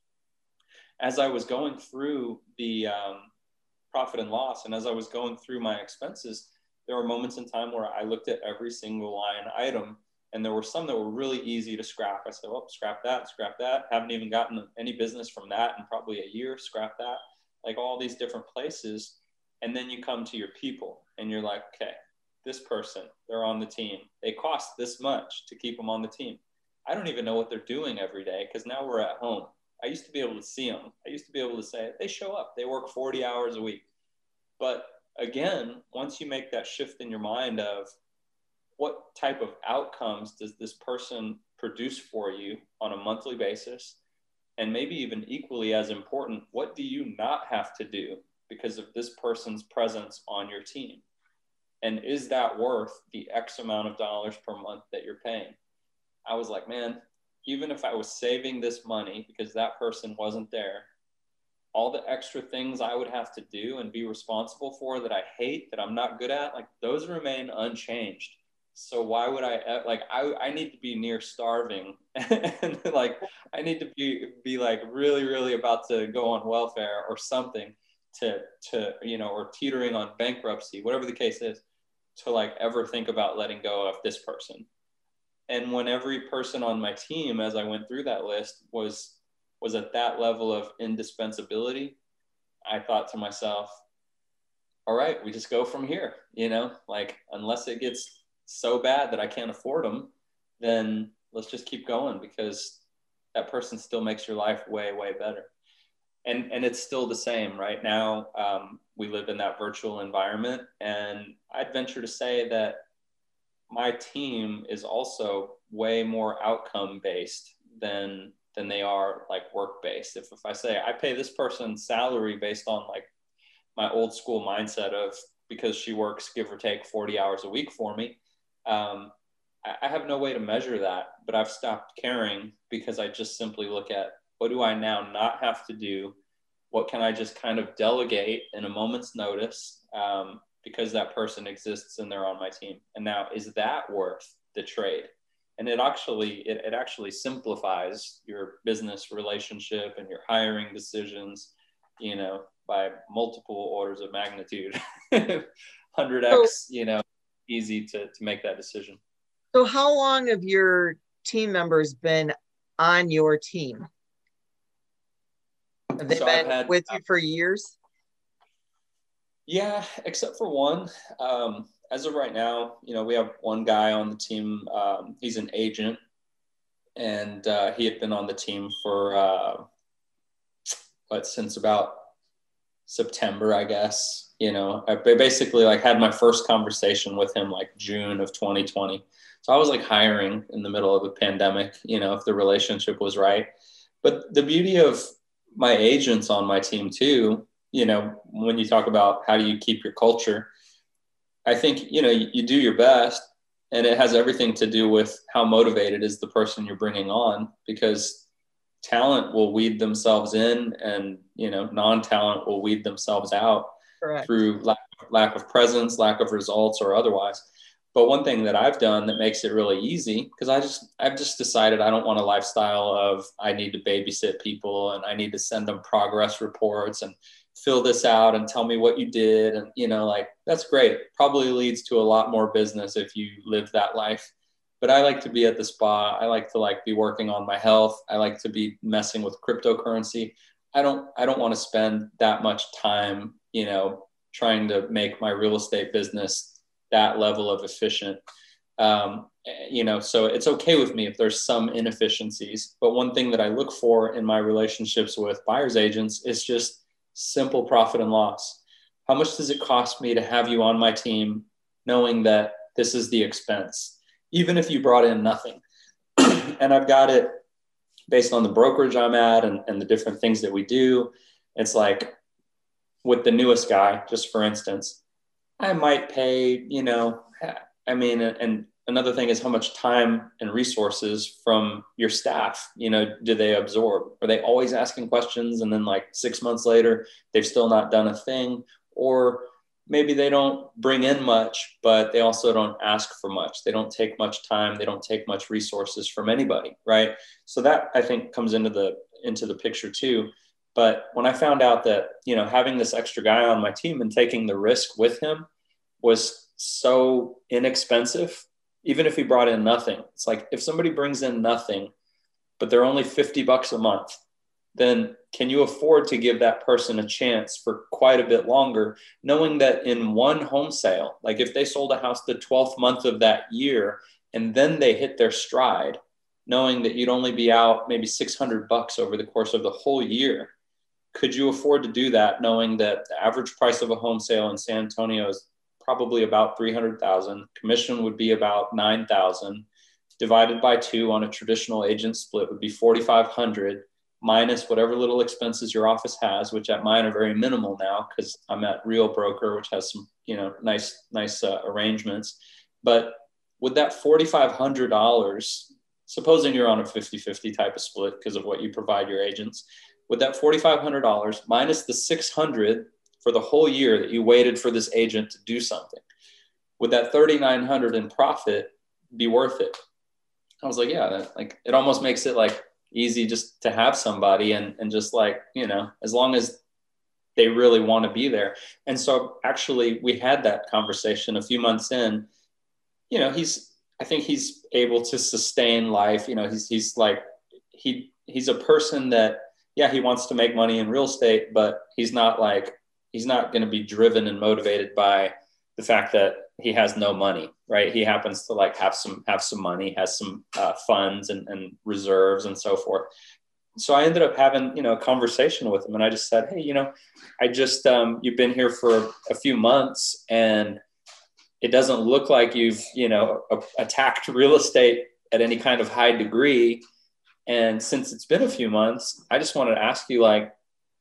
as i was going through the um, profit and loss and as i was going through my expenses there were moments in time where i looked at every single line item and there were some that were really easy to scrap. I said well scrap that scrap that. Haven't even gotten any business from that in probably a year. Scrap that. Like all these different places. And then you come to your people and you're like okay this person, they're on the team. They cost this much to keep them on the team. I don't even know what they're doing every day because now we're at home. I used to be able to see them. I used to be able to say, they show up, they work 40 hours a week. But again, once you make that shift in your mind of what type of outcomes does this person produce for you on a monthly basis? And maybe even equally as important, what do you not have to do because of this person's presence on your team? And is that worth the x amount of dollars per month that you're paying? I was like man even if i was saving this money because that person wasn't there all the extra things i would have to do and be responsible for that i hate that i'm not good at like those remain unchanged. So why would i like i, I need to be near starving [LAUGHS] and like i need to be be like really really about to go on welfare or something to to you know or teetering on bankruptcy whatever the case is to like ever think about letting go of this person. And when every person on my team as i went through that list was was at that level of indispensability i thought to myself all right we just go from here you know? Like unless it gets so bad that i can't afford them then let's just keep going because that person still makes your life way way better and and it's still the same right? Now um, we live in that virtual environment. And i'd venture to say that my team is also way more outcome based than than they are like work based if, if i say i pay this person salary based on like my old school mindset of because she works give or take 40 hours a week for me um, I, I have no way to measure that but i've stopped caring because i just simply look at what do I now not have to do? What can I just kind of delegate in a moment's notice um, because that person exists and they're on my team? And now, is that worth the trade? And it actually it, it actually simplifies your business relationship and your hiring decisions, you know, by multiple orders of magnitude, [LAUGHS] 100x, you know, easy to, to make that decision. So, how long have your team members been on your team? Have they so been had, with you for years? Yeah, except for one. Um, as of right now, you know, we have one guy on the team. Um, he's an agent, and uh, he had been on the team for uh, what since about September, I guess. You know, I basically like had my first conversation with him like June of 2020. So I was like hiring in the middle of a pandemic, you know, if the relationship was right. But the beauty of my agents on my team too, you know, when you talk about how do you keep your culture, I think, you know, you, you do your best and it has everything to do with how motivated is the person you're bringing on because talent will weed themselves in and you know non-talent will weed themselves out Correct. through lack, lack of presence lack of results or otherwise but one thing that i've done that makes it really easy because i just i've just decided i don't want a lifestyle of i need to babysit people and i need to send them progress reports and fill this out and tell me what you did and you know like that's great probably leads to a lot more business if you live that life but I like to be at the spa. I like to like be working on my health. I like to be messing with cryptocurrency. I don't I don't want to spend that much time, you know, trying to make my real estate business that level of efficient. Um, you know, so it's okay with me if there's some inefficiencies. But one thing that I look for in my relationships with buyers agents is just simple profit and loss. How much does it cost me to have you on my team, knowing that this is the expense? even if you brought in nothing. [CLEARS THROAT] and I've got it based on the brokerage I'm at and, and the different things that we do. It's like with the newest guy, just for instance, I might pay, you know, I mean, and another thing is how much time and resources from your staff, you know, do they absorb? Are they always asking questions and then like six months later, they've still not done a thing? Or maybe they don't bring in much, but they also don't ask for much. They don't take much time. They don't take much resources from anybody, right? So that I think comes into the into the picture too. But when I found out that you know having this extra guy on my team and taking the risk with him was so inexpensive, even if he brought in nothing, it's like if somebody brings in nothing, but they're only fifty bucks a month, then can you afford to give that person a chance for quite a bit longer, knowing that in one home sale, like if they sold a house the 12th month of that year and then they hit their stride, knowing that you'd only be out maybe 600 bucks over the course of the whole year, could you afford to do that knowing that the average price of a home sale in San Antonio is probably about 300,000, commission would be about 9,000 divided by 2 on a traditional agent split would be 4500 minus whatever little expenses your office has, which at mine are very minimal now because I'm at Real Broker, which has some you know nice nice uh, arrangements. But with that forty five hundred dollars, supposing you're on a 50-50 type of split because of what you provide your agents, with that forty five hundred dollars minus the six hundred for the whole year that you waited for this agent to do something, would that thirty nine hundred in profit be worth it? I was like, yeah, that, like it almost makes it like easy just to have somebody and, and just like, you know, as long as they really want to be there. And so actually we had that conversation a few months in, you know, he's, I think he's able to sustain life. You know, he's, he's like, he, he's a person that, yeah, he wants to make money in real estate, but he's not like, he's not going to be driven and motivated by the fact that he has no money right? He happens to like have some have some money has some uh, funds and, and reserves and so forth. So i ended up having you know a conversation with him and i just said hey you know i just um, you've been here for a few months and it doesn't look like you've you know attacked real estate at any kind of high degree and since it's been a few months i just wanted to ask you like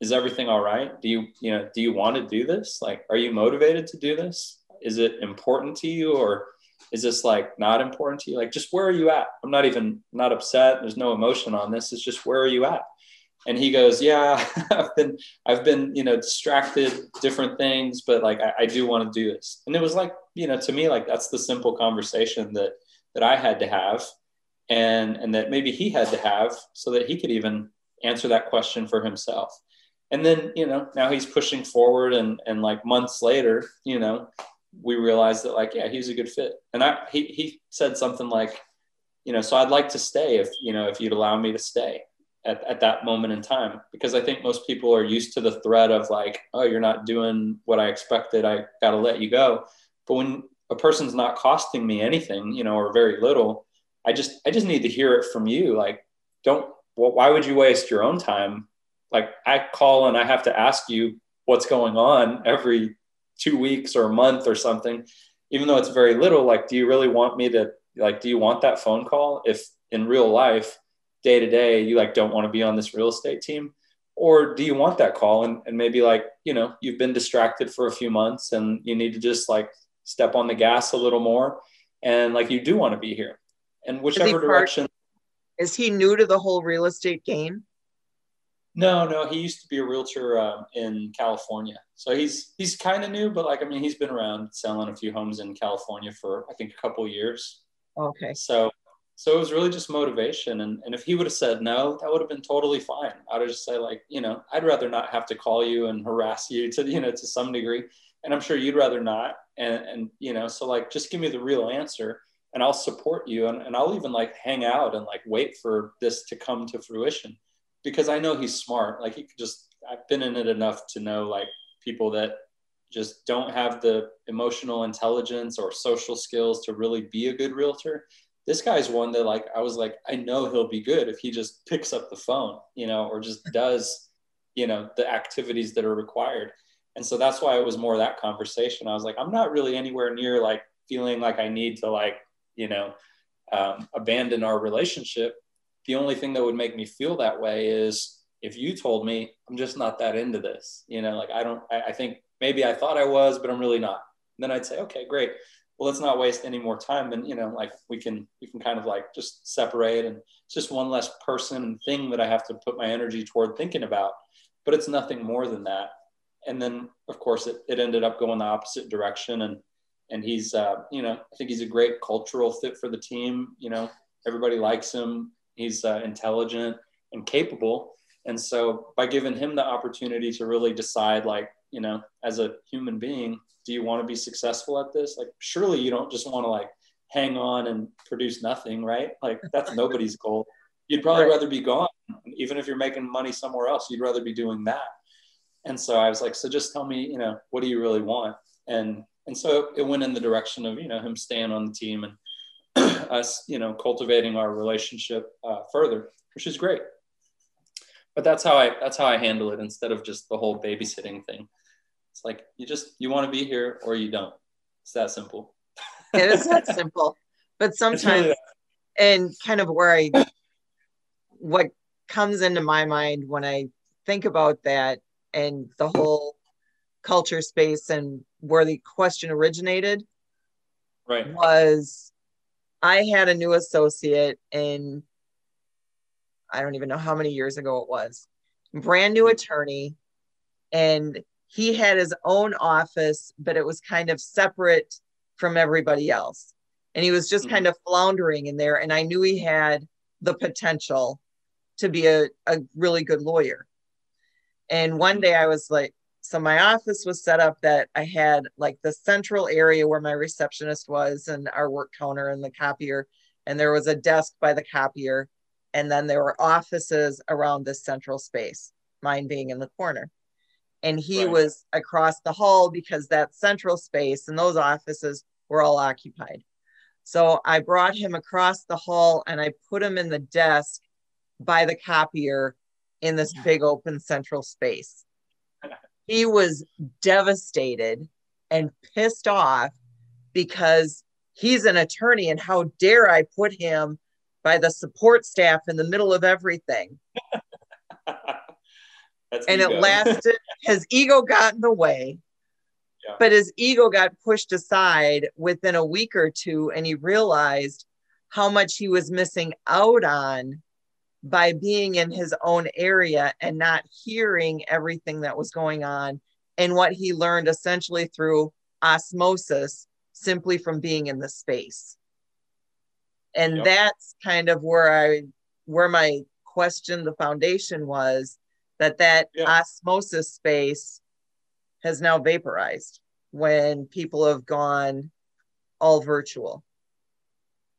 is everything all right? Do you you know do you want to do this? Like are you motivated to do this? Is it important to you or is this like not important to you? Like just where are you at? I'm not even not upset. There's no emotion on this. It's just where are you at? And he goes yeah [LAUGHS] i've been i've been you know distracted different things but like i, I do want to do this. And it was like you know to me like that's the simple conversation that that i had to have and and that maybe he had to have so that he could even answer that question for himself. And then you know now he's pushing forward and and like months later you know we realized that like yeah he's a good fit. And i he, he said something like you know so i'd like to stay if you know if you'd allow me to stay at, at that moment in time. Because i think most people are used to the threat of like oh you're not doing what i expected. I gotta let you go. But when a person's not costing me anything you know or very little i just i just need to hear it from you. Like don't well, why would you waste your own time? Like i call and i have to ask you what's going on every two weeks or a month or something, even though it's very little, like, do you really want me to, like, do you want that phone call? If in real life, day to day, you like don't want to be on this real estate team, or do you want that call and, and maybe like, you know, you've been distracted for a few months and you need to just like step on the gas a little more and like you do want to be here and whichever direction. Is he new to the whole real estate game? No no he used to be a realtor um, in california. So he's he's kind of new but like i mean he's been around selling a few homes in california for i think a couple years. Okay. So so it was really just motivation and, and if he would have said no that would have been totally fine. I'd have just say like you know i'd rather not have to call you and harass you to you know to some degree and i'm sure you'd rather not and and you know so like just give me the real answer and i'll support you and, and i'll even like hang out and like wait for this to come to fruition because i know he's smart. Like he could just i've been in it enough to know like people that just don't have the emotional intelligence or social skills to really be a good realtor. This guy's one that like i was like i know he'll be good if he just picks up the phone you know or just does you know the activities that are required. And so that's why it was more that conversation. I was like i'm not really anywhere near like feeling like i need to like you know um, abandon our relationship the only thing that would make me feel that way is if you told me i'm just not that into this you know like i don't i, I think maybe i thought i was but i'm really not. And then i'd say okay great. Well let's not waste any more time and you know like we can we can kind of like just separate and it's just one less person and thing that i have to put my energy toward thinking about but it's nothing more than that. And then of course it, it ended up going the opposite direction and and he's uh, you know i think he's a great cultural fit for the team you know everybody likes him he's uh, intelligent and capable. And so by giving him the opportunity to really decide like you know as a human being do you want to be successful at this? Like surely you don't just want to like hang on and produce nothing right? Like that's [LAUGHS] nobody's goal. You'd probably right. rather be gone. Even if you're making money somewhere else you'd rather be doing that. And so I was like, so just tell me, you know, what do you really want? And and so it went in the direction of you know him staying on the team and [CLEARS THROAT] us, you know, cultivating our relationship uh, further, which is great. But that's how I that's how I handle it instead of just the whole babysitting thing. It's like you just you want to be here or you don't. It's that simple. [LAUGHS] it is that simple. But sometimes, really and kind of where I, what comes into my mind when I think about that and the whole culture space and where the question originated right. was i had a new associate in i don't even know how many years ago it was brand new attorney and he had his own office but it was kind of separate from everybody else. And he was just mm-hmm. kind of floundering in there and i knew he had the potential to be a, a really good lawyer. And one day I was like, so my office was set up that I had like the central area where my receptionist was and our work counter and the copier. And there was a desk by the copier. And then there were offices around this central space, mine being in the corner. And he right. was across the hall because that central space and those offices were all occupied. So I brought him across the hall and I put him in the desk by the copier in this big open central space. He was devastated and pissed off because he's an attorney and how dare I put him by the support staff in the middle of everything. [LAUGHS] and ego. it lasted, [LAUGHS] his ego got in the way. Yeah. But his ego got pushed aside within a week or two, and he realized how much he was missing out on by being in his own area and not hearing everything that was going on and what he learned essentially through osmosis simply from being in the space and yep. that's kind of where i where my question the foundation was that that yep. osmosis space has now vaporized when people have gone all virtual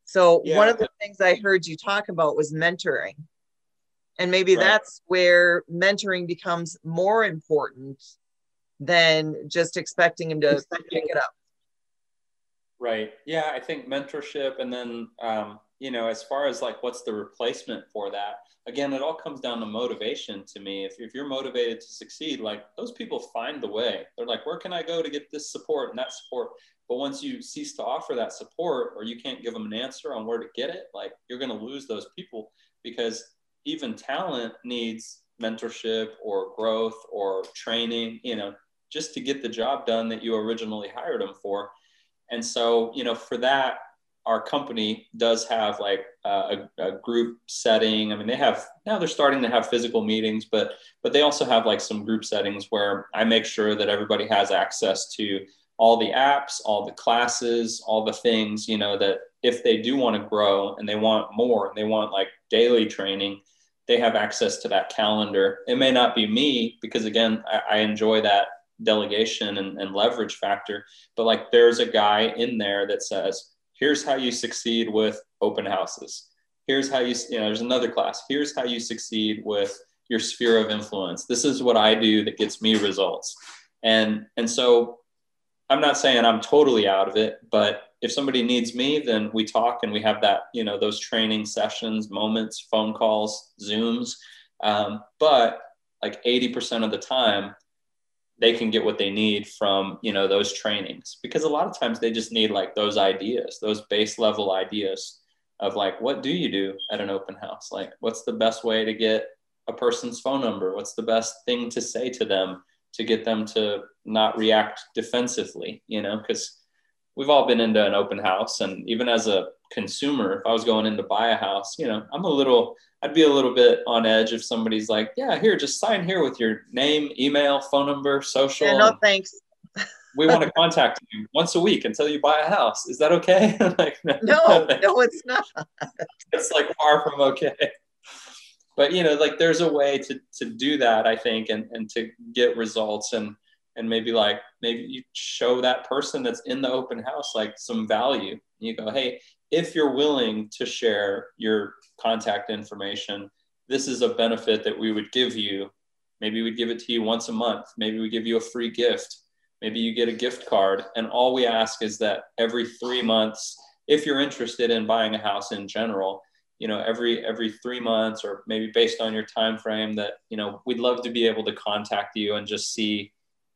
so yeah. one of the things i heard you talk about was mentoring and maybe right. that's where mentoring becomes more important than just expecting him to pick it up. Right. Yeah, I think mentorship and then um, you know, as far as like what's the replacement for that, again, it all comes down to motivation to me. If, if you're motivated to succeed, like those people find the way. They're like, where can I go to get this support and that support? But once you cease to offer that support or you can't give them an answer on where to get it, like you're going to lose those people because even talent needs mentorship or growth or training, you know, just to get the job done that you originally hired them for. And so, you know, for that, our company does have like uh, a, a, group setting. I mean, they have now they're starting to have physical meetings, but but they also have like some group settings where I make sure that everybody has access to all the apps, all the classes, all the things, you know, that if they do want to grow and they want more and they want like daily training, they have access to that calendar. It may not be me because again, I, I enjoy that delegation and, and leverage factor, but like there's a guy in there that says, here's how you succeed with open houses. Here's how you, you know, there's another class. Here's how you succeed with your sphere of influence. This is what I do that gets me results. And, and so I'm not saying I'm totally out of it, but if somebody needs me, then we talk and we have that, you know, those training sessions, moments, phone calls, Zooms. Um, but like 80% of the time, they can get what they need from, you know, those trainings because a lot of times they just need like those ideas, those base level ideas of like, what do you do at an open house? Like, what's the best way to get a person's phone number? What's the best thing to say to them to get them to not react defensively, you know, because we've all been into an open house and even as a consumer if i was going in to buy a house you know i'm a little i'd be a little bit on edge if somebody's like yeah here just sign here with your name email phone number social. Yeah, no thanks. [LAUGHS] We want to contact you once a week until you buy a house. Is that okay? [LAUGHS] Like no no, no it's not. [LAUGHS] It's like far from okay. But you know like there's a way to to do that i think and and to get results and and maybe like maybe you show that person that's in the open house like some value. You go hey if you're willing to share your contact information this is a benefit that we would give you. Maybe we'd give it to you once a month. Maybe we give you a free gift. Maybe you get a gift card. And all we ask is that every three months if you're interested in buying a house in general you know every every three months or maybe based on your time frame that you know we'd love to be able to contact you and just see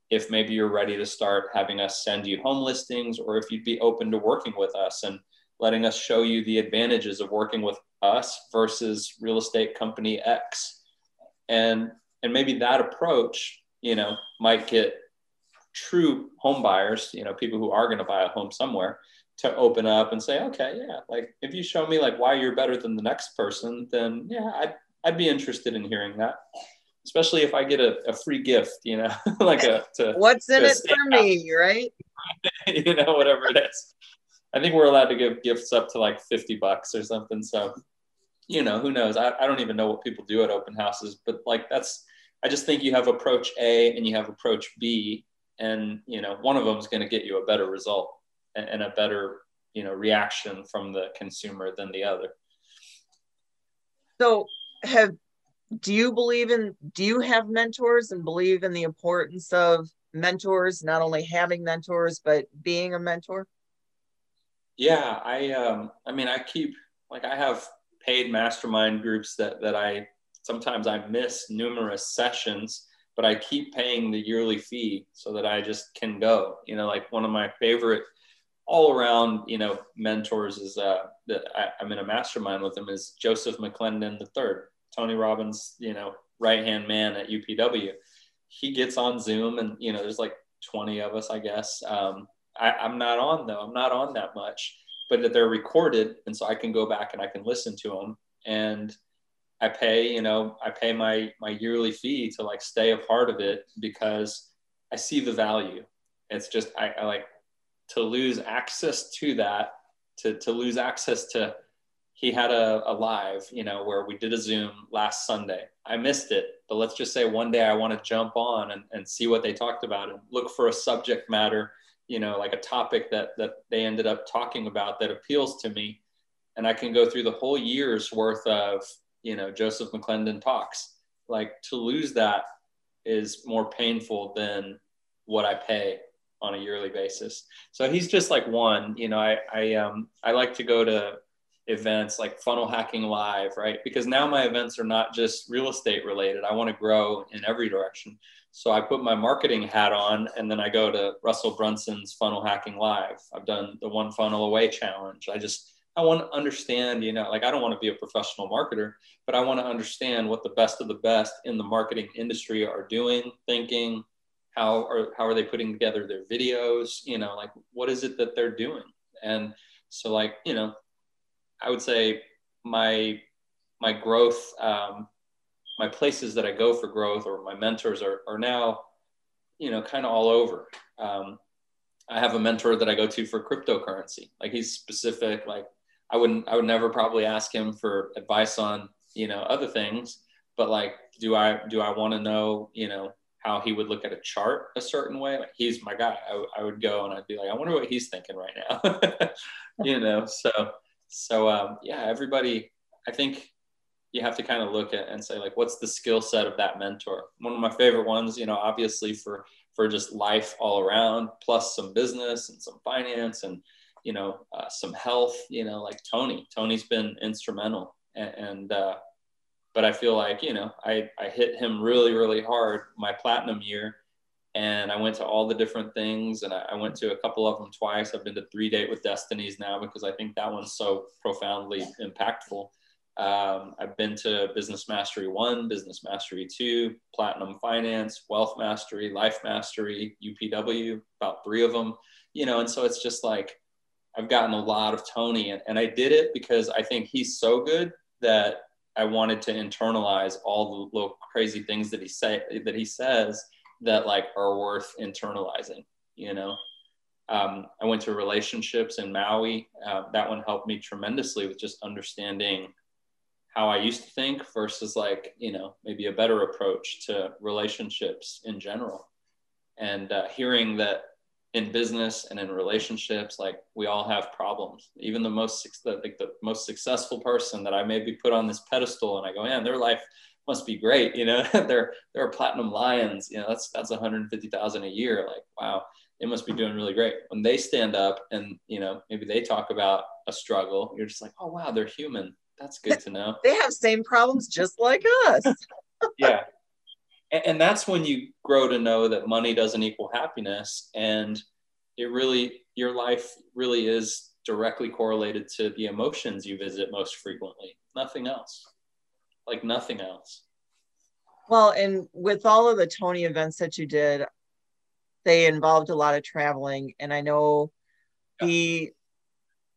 if maybe you're ready to start having us send you home listings or if you'd be open to working with us and letting us show you the advantages of working with us versus real estate company X. And and maybe that approach, you know, might get true home buyers, you know, people who are going to buy a home somewhere to open up and say, okay, yeah, like if you show me like why you're better than the next person, then yeah, I'd I'd be interested in hearing that especially if I get a, a free gift, you know, [LAUGHS] like a to, what's in it for me, right? [LAUGHS] you know, whatever it is. I think we're allowed to give gifts up to like 50 bucks or something. So, you know, who knows? I, I don't even know what people do at open houses, but like that's, I just think you have approach A and you have approach B, and, you know, one of them is going to get you a better result and, and a better, you know, reaction from the consumer than the other. So, have do you believe in do you have mentors and believe in the importance of mentors not only having mentors but being a mentor? Yeah i um i mean i keep like i have paid mastermind groups that that i sometimes i miss numerous sessions but i keep paying the yearly fee so that i just can go. You know like one of my favorite all around you know mentors is uh that I, i'm in a mastermind with him is joseph mcclendon the third Tony Robbins, you know, right hand man at UPW. He gets on Zoom, and you know, there's like 20 of us, I guess. Um, I, I'm not on though. I'm not on that much, but that they're recorded, and so I can go back and I can listen to them. And I pay, you know, I pay my my yearly fee to like stay a part of it because I see the value. It's just I, I like to lose access to that, to to lose access to he had a, a live, you know, where we did a Zoom last Sunday. I missed it, but let's just say one day I want to jump on and, and see what they talked about and look for a subject matter, you know, like a topic that that they ended up talking about that appeals to me. And I can go through the whole year's worth of, you know, Joseph McClendon talks. Like to lose that is more painful than what I pay on a yearly basis. So he's just like one, you know, I, I, um, I like to go to events like funnel hacking live right? Because now my events are not just real estate related. I want to grow in every direction. So i put my marketing hat on and then i go to russell brunson's funnel hacking live. I've done the one funnel away challenge. I just i want to understand you know like i don't want to be a professional marketer but i want to understand what the best of the best in the marketing industry are doing thinking how are how are they putting together their videos? You know like what is it that they're doing? And so like you know I would say my my growth, um, my places that I go for growth, or my mentors are are now, you know, kind of all over. Um, I have a mentor that I go to for cryptocurrency. Like he's specific. Like I wouldn't, I would never probably ask him for advice on, you know, other things. But like, do I do I want to know, you know, how he would look at a chart a certain way? Like he's my guy. I, I would go and I'd be like, I wonder what he's thinking right now. [LAUGHS] you know, so so um, yeah, everybody, I think you have to kind of look at and say like, what's the skill set of that mentor? One of my favorite ones, you know, obviously for for just life all around, plus some business and some finance and you know uh, some health. You know, like Tony. Tony's been instrumental, and, and uh, but I feel like you know I I hit him really really hard my platinum year and I went to all the different things and I, I, went to a couple of them twice. I've been to three date with destinies now because I think that one's so profoundly impactful. Um, I've been to business mastery one, business mastery two, platinum finance, wealth mastery, life mastery, UPW, about three of them, you know, and so it's just like, I've gotten a lot of Tony and, and I did it because I think he's so good that I wanted to internalize all the little crazy things that he say that he says that like are worth internalizing you know? Um, i went to relationships in maui. Uh, that one helped me tremendously with just understanding how i used to think versus like you know maybe a better approach to relationships in general. And uh, hearing that in business and in relationships like we all have problems. Even the most like the most successful person that i maybe put on this pedestal and i go man their life must be great. You know, [LAUGHS] they're they're platinum lions. You know, that's that's 150,000 a year. Like, wow, they must be doing really great. When they stand up and you know maybe they talk about a struggle, you're just like, oh wow, they're human. That's good to know. [LAUGHS] they have same problems just like us. [LAUGHS] yeah, and, and that's when you grow to know that money doesn't equal happiness, and it really your life really is directly correlated to the emotions you visit most frequently. Nothing else like nothing else. Well, and with all of the Tony events that you did, they involved a lot of traveling. And I know yeah. the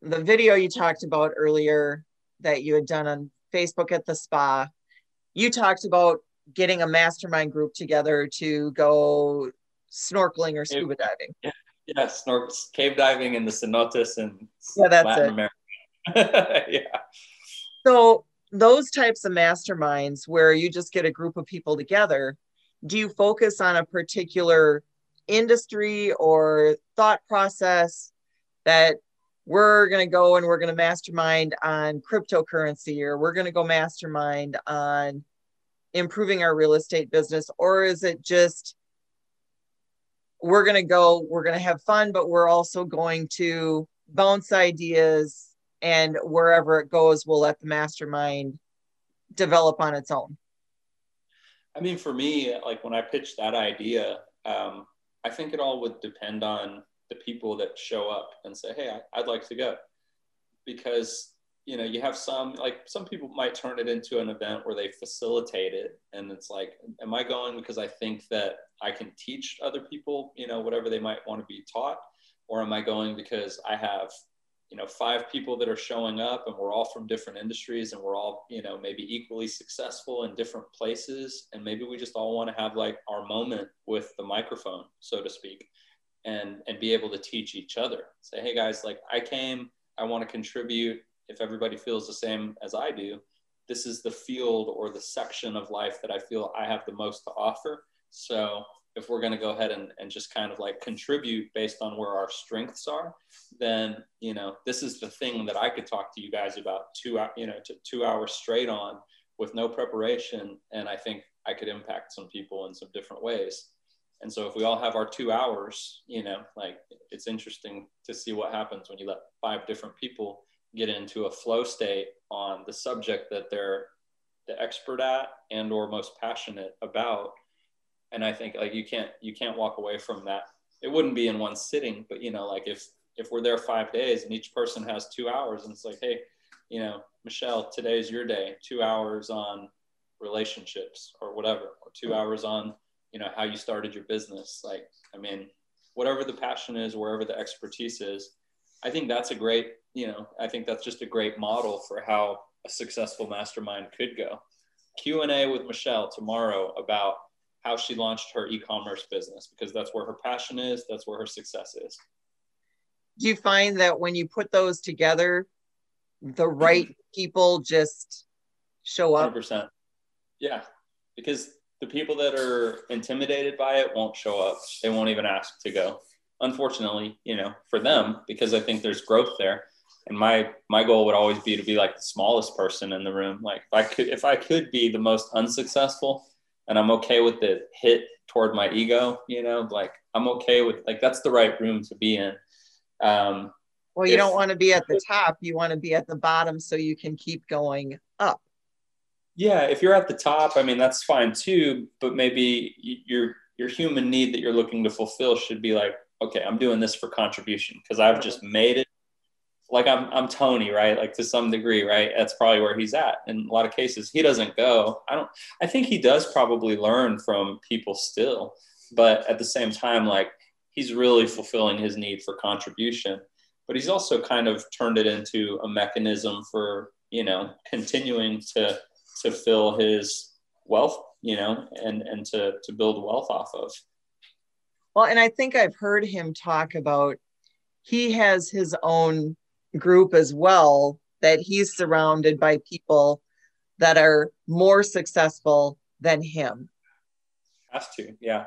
the video you talked about earlier that you had done on Facebook at the spa, you talked about getting a mastermind group together to go snorkeling or scuba diving. [LAUGHS] Yeah, yeah snork cave diving in the cenotes and yeah, that's Latin it. America. [LAUGHS] yeah. So those types of masterminds where you just get a group of people together, do you focus on a particular industry or thought process that we're going to go and we're going to mastermind on cryptocurrency or we're going to go mastermind on improving our real estate business? Or is it just we're going to go, we're going to have fun, but we're also going to bounce ideas and wherever it goes we'll let the mastermind develop on its own. I mean for me like when i pitched that idea um, i think it all would depend on the people that show up and say hey i'd like to go. Because you know you have some like some people might turn it into an event where they facilitate it and it's like am i going because i think that i can teach other people you know whatever they might want to be taught? Or am i going because i have you know five people that are showing up and we're all from different industries and we're all you know maybe equally successful in different places. And maybe we just all want to have like our moment with the microphone so to speak and and be able to teach each other. Say hey guys like i came i want to contribute. If everybody feels the same as i do this is the field or the section of life that i feel i have the most to offer. So if we're going to go ahead and, and just kind of like contribute based on where our strengths are, then, you know, this is the thing that I could talk to you guys about two, you know, two hours straight on with no preparation. And I think I could impact some people in some different ways. And so if we all have our two hours, you know, like it's interesting to see what happens when you let five different people get into a flow state on the subject that they're the expert at and or most passionate about and i think like you can't you can't walk away from that. It wouldn't be in one sitting but you know like if if we're there five days and each person has two hours and it's like hey you know michelle today's your day. Two hours on relationships or whatever or two hours on you know how you started your business. Like i mean whatever the passion is wherever the expertise is i think that's a great you know i think that's just a great model for how a successful mastermind could go. Q&a with michelle tomorrow about how she launched her e-commerce business because that's where her passion is that's where her success is. Do you find that when you put those together the right people just show up? 100% yeah because the people that are intimidated by it won't show up. They won't even ask to go. Unfortunately you know for them because i think there's growth there. And my my goal would always be to be like the smallest person in the room. Like if i could if i could be the most unsuccessful and i'm okay with the hit toward my ego you know like i'm okay with like that's the right room to be in. Um well you if, don't want to be at the top you want to be at the bottom so you can keep going up. Yeah if you're at the top i mean that's fine too but maybe your your human need that you're looking to fulfill should be like okay i'm doing this for contribution because i've just made it like I'm, I'm Tony, right? Like to some degree, right? That's probably where he's at. In a lot of cases, he doesn't go. I don't, I think he does probably learn from people still, but at the same time, like he's really fulfilling his need for contribution, but he's also kind of turned it into a mechanism for, you know, continuing to, to fill his wealth, you know, and, and to, to build wealth off of. Well, and I think I've heard him talk about he has his own group as well that he's surrounded by people that are more successful than him. Has to, yeah.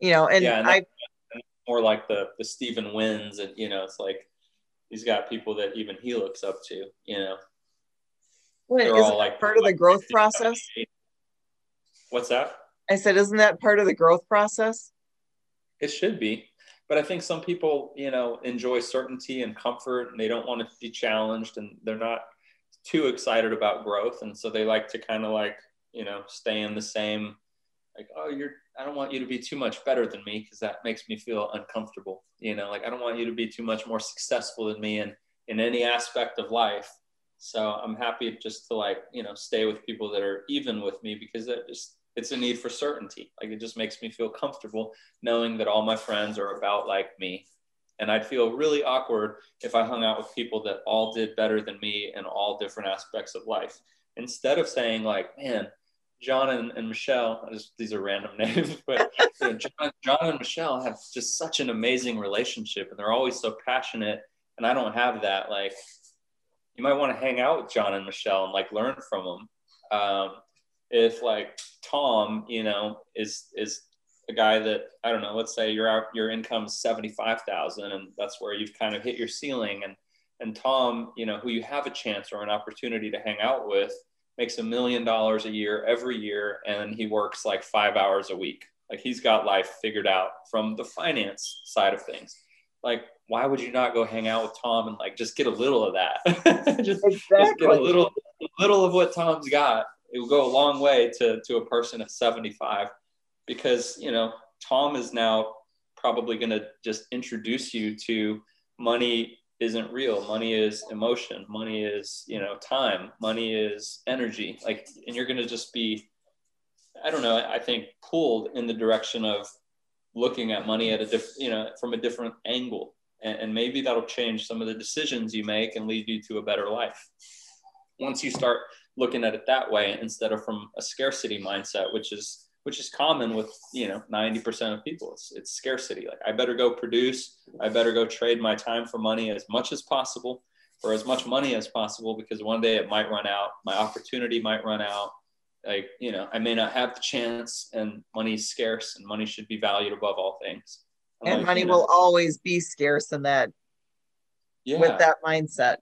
You know, and, yeah, and I more like the the Stephen Wynns, and you know, it's like he's got people that even he looks up to. You know, Wait, is like part of the growth process. What's that? I said, isn't that part of the growth process? It should be but I think some people, you know, enjoy certainty and comfort and they don't want to be challenged and they're not too excited about growth. And so they like to kind of like, you know, stay in the same, like, oh, you're, I don't want you to be too much better than me because that makes me feel uncomfortable. You know, like I don't want you to be too much more successful than me in, in any aspect of life. So I'm happy just to like, you know, stay with people that are even with me because that just it's a need for certainty. Like it just makes me feel comfortable knowing that all my friends are about like me. And I'd feel really awkward if I hung out with people that all did better than me in all different aspects of life. Instead of saying like, man, John and, and Michelle, just, these are random [LAUGHS] names, but you know, John, John and Michelle have just such an amazing relationship and they're always so passionate. And I don't have that. Like, you might want to hang out with John and Michelle and like learn from them. Um, if like Tom, you know, is is a guy that I don't know, let's say your out your income is seventy five thousand, and that's where you've kind of hit your ceiling, and and Tom, you know, who you have a chance or an opportunity to hang out with, makes a million dollars a year every year, and he works like five hours a week. Like he's got life figured out from the finance side of things. Like, why would you not go hang out with Tom and like just get a little of that? [LAUGHS] just, exactly. just get a little, a little of what Tom's got, it will go a long way to, to a person at 75 because, you know, Tom is now probably going to just introduce you to money isn't real. Money is emotion. Money is, you know, time. Money is energy. Like, and you're going to just be, I don't know, I think pulled in the direction of looking at money at a different, you know, from a different angle. And, and maybe that'll change some of the decisions you make and lead you to a better life. Once you start looking at it that way instead of from a scarcity mindset, which is which is common with you know 90% of people. It's it's scarcity. Like I better go produce, I better go trade my time for money as much as possible for as much money as possible because one day it might run out, my opportunity might run out. Like, you know, I may not have the chance and money's scarce and money should be valued above all things. And like, money you know, will always be scarce in that yeah. with that mindset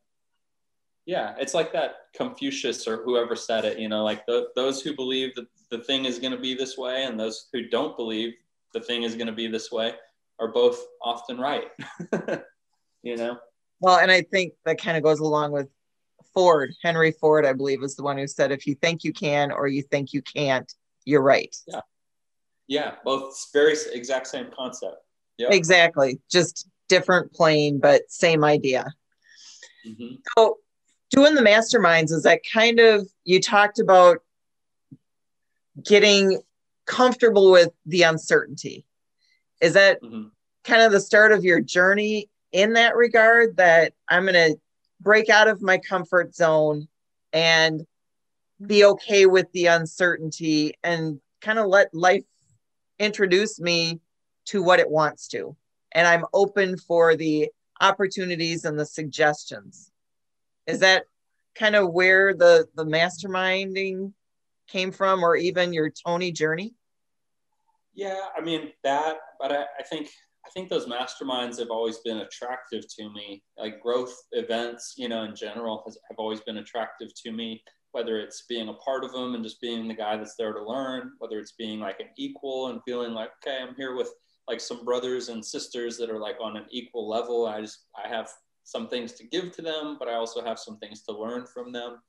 yeah it's like that confucius or whoever said it you know like the, those who believe that the thing is going to be this way and those who don't believe the thing is going to be this way are both often right [LAUGHS] you know well, and I think that kind of goes along with Ford. Henry Ford, I believe, is the one who said, "If you think you can or you think you can't, you're right." Yeah, yeah, both very exact same concept. Yep. Exactly, just different plane, but same idea. Mm-hmm. So, doing the masterminds is that kind of you talked about getting comfortable with the uncertainty. Is that mm-hmm. kind of the start of your journey in that regard? That I'm going to break out of my comfort zone and be okay with the uncertainty and kind of let life introduce me to what it wants to. And I'm open for the opportunities and the suggestions. Is that kind of where the the masterminding came from or even your Tony journey? Yeah, I mean that, but I, I think I think those masterminds have always been attractive to me. Like growth events, you know, in general has, have always been attractive to me, whether it's being a part of them and just being the guy that's there to learn, whether it's being like an equal and feeling like, okay, I'm here with like some brothers and sisters that are like on an equal level. I just, I have some things to give to them, but I also have some things to learn from them.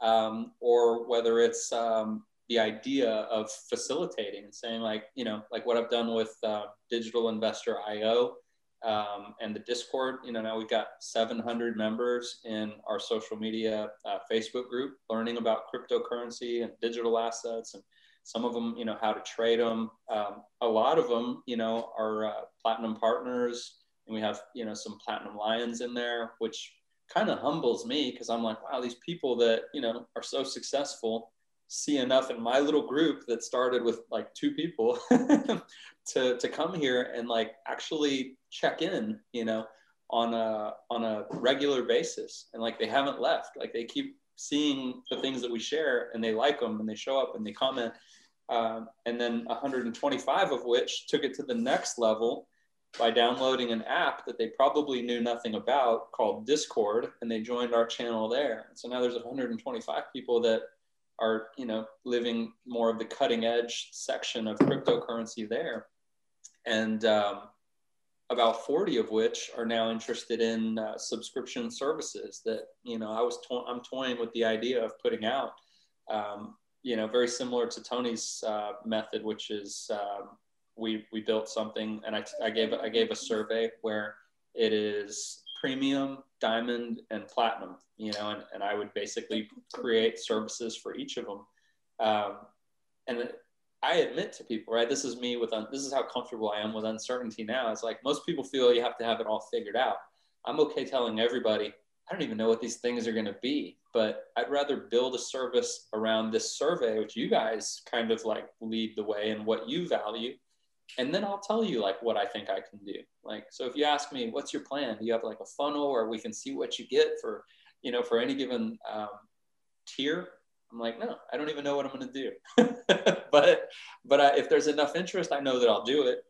Um, or whether it's um, the idea of facilitating and saying like, you know, like what I've done with uh, Digital Investor IO um, and the Discord. You know, now we've got 700 members in our social media uh, Facebook group learning about cryptocurrency and digital assets and some of them, you know, how to trade them. Um, a lot of them, you know, are uh, platinum partners, and we have, you know, some platinum lions in there, which kind of humbles me because I'm like, wow, these people that you know are so successful see enough in my little group that started with like two people [LAUGHS] to to come here and like actually check in, you know, on a on a regular basis, and like they haven't left, like they keep seeing the things that we share and they like them and they show up and they comment. Um, and then 125 of which took it to the next level by downloading an app that they probably knew nothing about called Discord, and they joined our channel there. So now there's 125 people that are, you know, living more of the cutting edge section of cryptocurrency there, and um, about 40 of which are now interested in uh, subscription services that, you know, I was to- I'm toying with the idea of putting out. Um, you know, very similar to Tony's uh, method, which is um, we we built something, and I, I gave I gave a survey where it is premium, diamond, and platinum. You know, and, and I would basically create services for each of them. Um, and I admit to people, right? This is me with un- this is how comfortable I am with uncertainty now. It's like most people feel you have to have it all figured out. I'm okay telling everybody I don't even know what these things are going to be, but I'd rather build a service around this survey, which you guys kind of like lead the way and what you value. And then I'll tell you like what I think I can do. Like, so if you ask me, what's your plan? Do you have like a funnel where we can see what you get for, you know, for any given um, tier? I'm like, no, I don't even know what I'm going to do. [LAUGHS] but, but I, if there's enough interest, I know that I'll do it.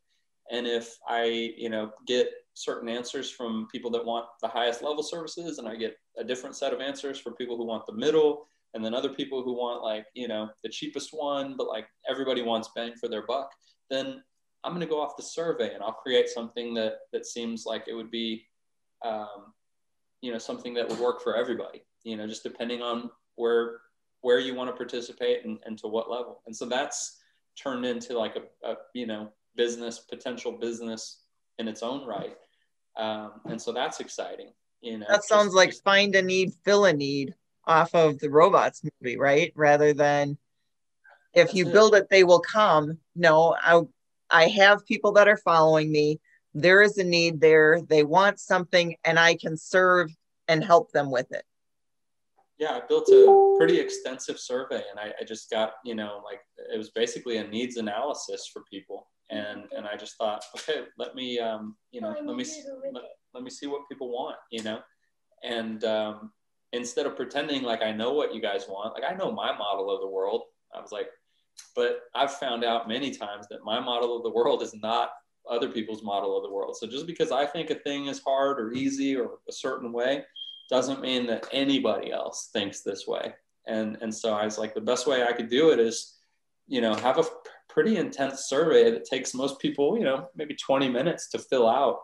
And if I, you know, get certain answers from people that want the highest level services and i get a different set of answers for people who want the middle and then other people who want like you know the cheapest one but like everybody wants bang for their buck then i'm going to go off the survey and i'll create something that that seems like it would be um, you know something that would work for everybody you know just depending on where where you want to participate and, and to what level and so that's turned into like a, a you know business potential business in its own right um, and so that's exciting. You know, that sounds just, like just, find a need, fill a need off of the robots movie, right? Rather than if you it. build it, they will come. No, I I have people that are following me. There is a need there. They want something, and I can serve and help them with it. Yeah, I built a pretty extensive survey, and I, I just got you know like it was basically a needs analysis for people and and I just thought, okay, let me um, you know let me let, let me see what people want, you know, and um, instead of pretending like I know what you guys want, like I know my model of the world, I was like, but I've found out many times that my model of the world is not other people's model of the world. So just because I think a thing is hard or easy or a certain way doesn't mean that anybody else thinks this way. And and so I was like, the best way I could do it is, you know, have a pretty intense survey that takes most people, you know, maybe 20 minutes to fill out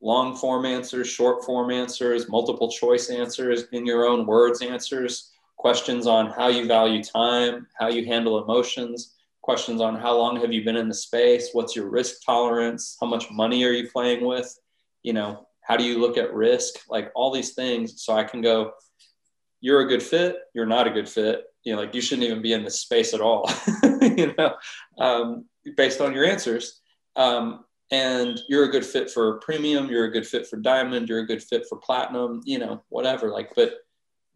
long form answers, short form answers, multiple choice answers, in your own words answers, questions on how you value time, how you handle emotions, questions on how long have you been in the space, what's your risk tolerance, how much money are you playing with, you know, how do you look at risk, like all these things. So I can go, you're a good fit, you're not a good fit. You know, like you shouldn't even be in this space at all, [LAUGHS] you know, um, based on your answers. Um, and you're a good fit for premium you're a good fit for diamond you're a good fit for platinum you know whatever. Like but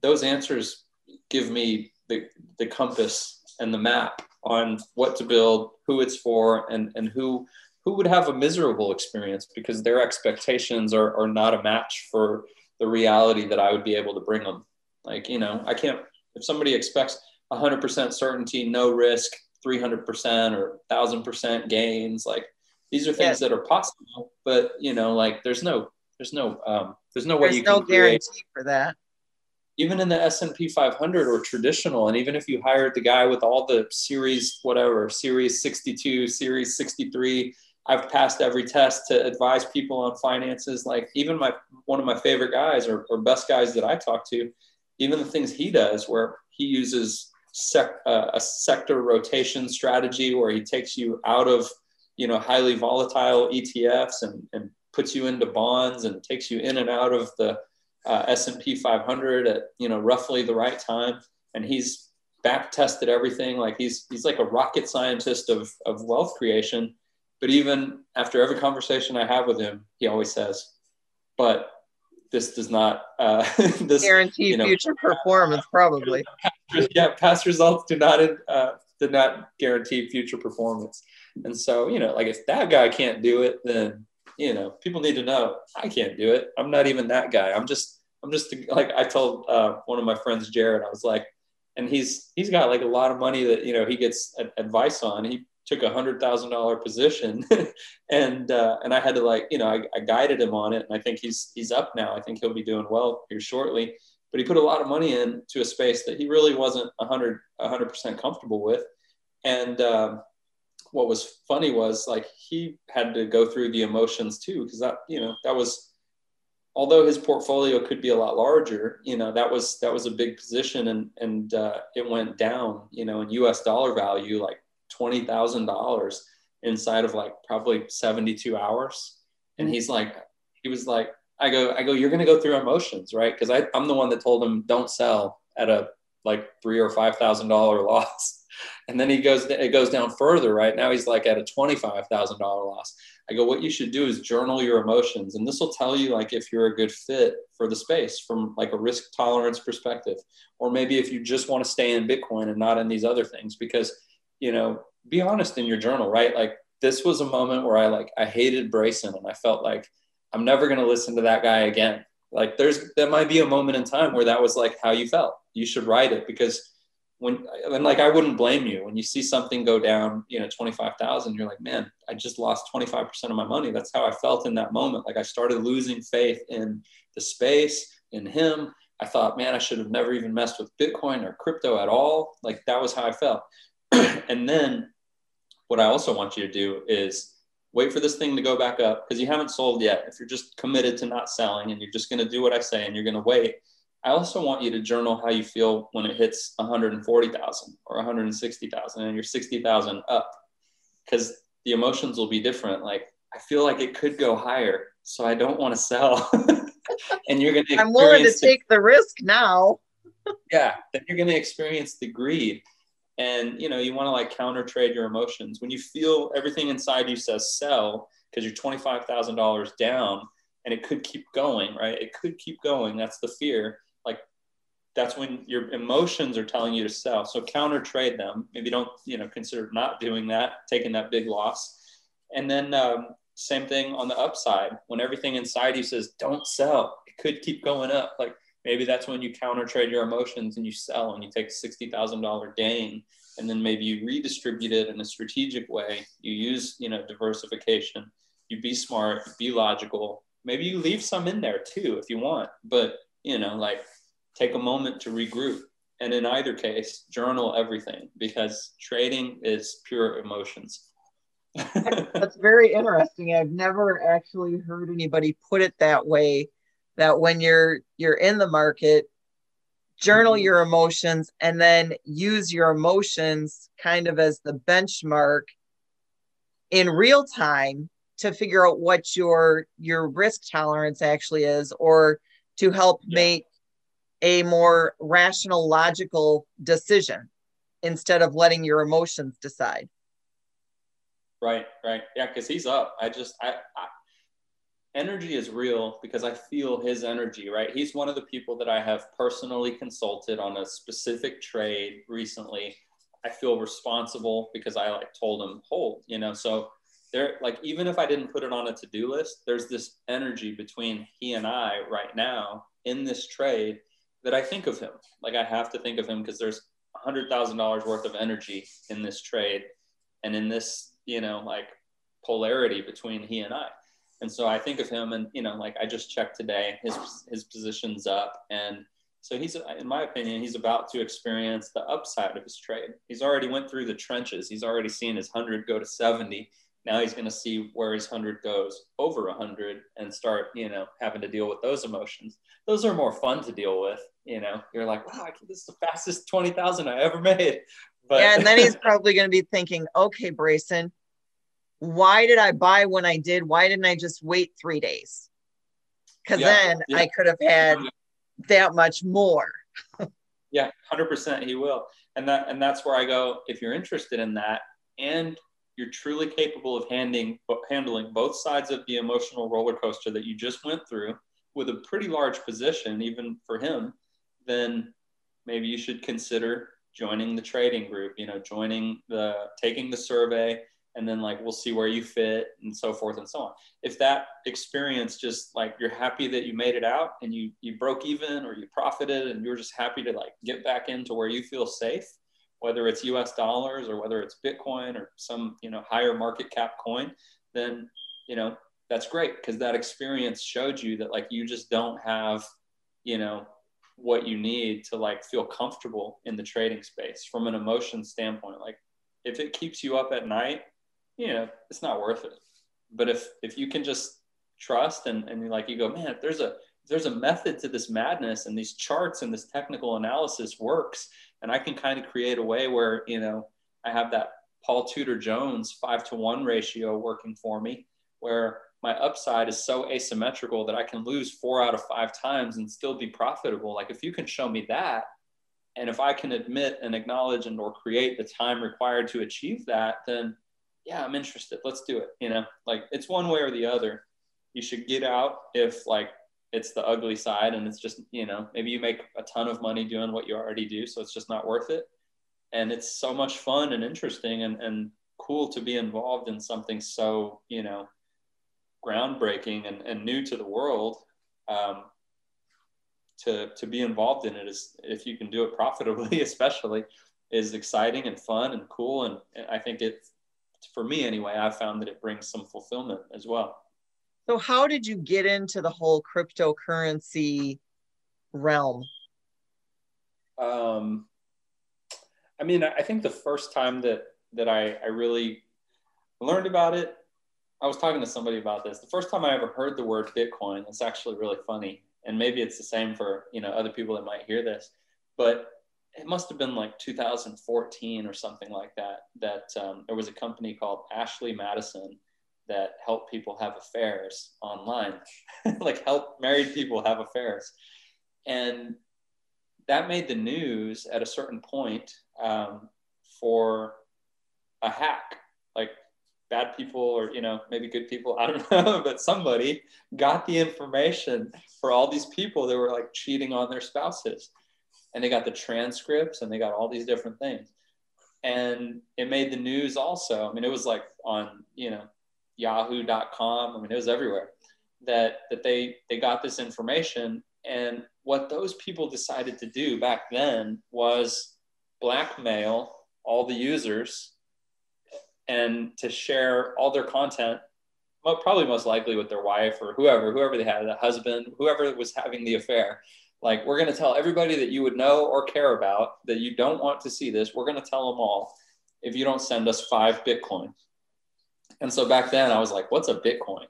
those answers give me the, the compass and the map on what to build who it's for and and who who would have a miserable experience because their expectations are, are not a match for the reality that i would be able to bring them like you know i can't if somebody expects 100% certainty no risk 300% or 1000% gains like these are things yeah. that are possible but you know like there's no there's no um there's no way there's you no guarantee for that even in the S&P 500 or traditional and even if you hired the guy with all the series whatever series 62 series 63 I've passed every test to advise people on finances. Like even my one of my favorite guys or, or best guys that I talk to even the things he does where he uses sec, uh, a sector rotation strategy where he takes you out of you know highly volatile ETFs and, and puts you into bonds and takes you in and out of the uh, S&P 500 at you know roughly the right time. And he's back tested everything. Like he's he's like a rocket scientist of of wealth creation. But even after every conversation I have with him he always says but this does not uh, [LAUGHS] this, guarantee you know, future performance probably. [LAUGHS] Yeah past results do not uh, did not guarantee future performance. And so, you know, like if that guy can't do it, then, you know, people need to know I can't do it. I'm not even that guy. I'm just, I'm just like I told uh, one of my friends, Jared, I was like, and he's, he's got like a lot of money that, you know, he gets advice on. He took a hundred thousand dollar position [LAUGHS] and, uh, and I had to like, you know, I, I guided him on it and I think he's, he's up now. I think he'll be doing well here shortly, but he put a lot of money into a space that he really wasn't a hundred, a hundred percent comfortable with. And, um, what was funny was like he had to go through the emotions too because that you know that was although his portfolio could be a lot larger you know that was that was a big position and and uh, it went down you know in us dollar value like $20000 inside of like probably 72 hours and he's like he was like i go i go you're to go through emotions right because i'm the one that told him don't sell at a like three or five thousand dollar [LAUGHS] loss and then he goes, it goes down further, right? Now he's like at a $25,000 loss. I go, what you should do is journal your emotions. And this will tell you like if you're a good fit for the space from like a risk tolerance perspective, or maybe if you just want to stay in Bitcoin and not in these other things, because, you know, be honest in your journal, right? Like this was a moment where I like, I hated Brayson and I felt like I'm never going to listen to that guy again. Like there's, that might be a moment in time where that was like how you felt. You should write it because when and like I wouldn't blame you when you see something go down, you know, 25,000, you're like, man, I just lost 25% of my money. That's how I felt in that moment. Like I started losing faith in the space, in him. I thought, man, I should have never even messed with Bitcoin or crypto at all. Like that was how I felt. [CLEARS THROAT] and then what I also want you to do is wait for this thing to go back up because you haven't sold yet. If you're just committed to not selling and you're just going to do what I say and you're going to wait, I also want you to journal how you feel when it hits 140,000 or 160,000 and you're 60,000 up because the emotions will be different. Like, I feel like it could go higher, so I don't want to sell. [LAUGHS] and you're going to I'm willing to take the, the risk now. [LAUGHS] yeah, then you're going to experience the greed. And you know, you want to like counter trade your emotions. When you feel everything inside you says sell because you're $25,000 down and it could keep going, right? It could keep going. That's the fear that's when your emotions are telling you to sell. So counter trade them. Maybe don't you know consider not doing that, taking that big loss. And then um, same thing on the upside. When everything inside you says don't sell, it could keep going up. Like maybe that's when you counter trade your emotions and you sell and you take a sixty thousand dollar gain. And then maybe you redistribute it in a strategic way. You use you know diversification. You be smart. Be logical. Maybe you leave some in there too if you want. But you know like take a moment to regroup. And in either case, journal everything because trading is pure emotions. [LAUGHS] That's very interesting. I've never actually heard anybody put it that way. That when you're you're in the market, journal mm-hmm. your emotions and then use your emotions kind of as the benchmark in real time to figure out what your your risk tolerance actually is or to help yeah. make a more rational logical decision instead of letting your emotions decide. Right right. Yeah because he's up. I just I, I energy is real because i feel his energy right? He's one of the people that i have personally consulted on a specific trade recently. I feel responsible because i like told him hold you know? So there like even if I didn't put it on a to-do list, there's this energy between he and I right now in this trade that I think of him. Like I have to think of him because there's hundred thousand dollars worth of energy in this trade and in this, you know, like polarity between he and I. And so I think of him and you know, like I just checked today, his his position's up and so he's, in my opinion, he's about to experience the upside of his trade. He's already went through the trenches. He's already seen his hundred go to 70 now he's going to see where his 100 goes over a 100 and start, you know, having to deal with those emotions. Those are more fun to deal with. You know, you're like, wow, this is the fastest 20,000 I ever made. But yeah, and then he's [LAUGHS] probably going to be thinking, okay, Brayson, why did I buy when I did? Why didn't I just wait three days? Because yeah, then yeah. I could have had that much more. [LAUGHS] yeah, 100% he will. And that and that's where I go, if you're interested in that and you're truly capable of handling, handling both sides of the emotional roller coaster that you just went through with a pretty large position, even for him, then maybe you should consider joining the trading group, you know, joining the, taking the survey, and then like we'll see where you fit and so forth and so on. If that experience just like you're happy that you made it out and you you broke even or you profited and you're just happy to like get back into where you feel safe, whether it's US dollars or whether it's Bitcoin or some, you know, higher market cap coin, then, you know, that's great because that experience showed you that like you just don't have, you know, what you need to like feel comfortable in the trading space from an emotion standpoint. Like if it keeps you up at night, you know, it's not worth it. But if if you can just trust and, and like you go, man, there's a there's a method to this madness and these charts and this technical analysis works and i can kind of create a way where you know i have that paul tudor jones five to one ratio working for me where my upside is so asymmetrical that i can lose four out of five times and still be profitable. Like if you can show me that and if i can admit and acknowledge and or create the time required to achieve that then yeah i'm interested. Let's do it you know? Like it's one way or the other. You should get out if like it's the ugly side and it's just you know maybe you make a ton of money doing what you already do so it's just not worth it. And it's so much fun and interesting and, and cool to be involved in something so you know groundbreaking and, and new to the world um, to to be involved in it is if you can do it [LAUGHS] profitably especially is exciting and fun and cool and i think it for me anyway i've found that it brings some fulfillment as well so, how did you get into the whole cryptocurrency realm? Um, I mean, I think the first time that that I, I really learned about it, I was talking to somebody about this. The first time I ever heard the word Bitcoin, it's actually really funny, and maybe it's the same for you know other people that might hear this, but it must have been like 2014 or something like that. That um, there was a company called Ashley Madison that helped people have affairs online, [LAUGHS] like help married people have affairs. And that made the news at a certain point um, for a hack. Like bad people or, you know, maybe good people, I don't [LAUGHS] know, but somebody got the information for all these people that were like cheating on their spouses. And they got the transcripts and they got all these different things. And it made the news also. I mean, it was like on, you know, yahoo.com i mean it was everywhere that that they they got this information and what those people decided to do back then was blackmail all the users and to share all their content probably most likely with their wife or whoever whoever they had a husband whoever was having the affair like we're going to tell everybody that you would know or care about that you don't want to see this we're going to tell them all if you don't send us five bitcoin And so back then I was like, what's a Bitcoin?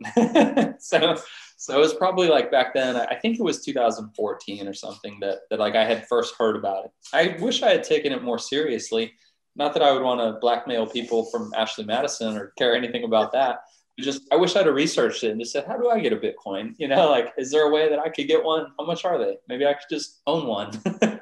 [LAUGHS] so, so it was probably like back then, I think it was 2014 or something that, that like I had first heard about it. I wish I had taken it more seriously. Not that I would want to blackmail people from Ashley Madison or care anything about that. Just, I wish I'd have researched it and just said, how do I get a Bitcoin? [LAUGHS] You know, like, is there a way that I could get one? How much are they? Maybe I could just own one. [LAUGHS]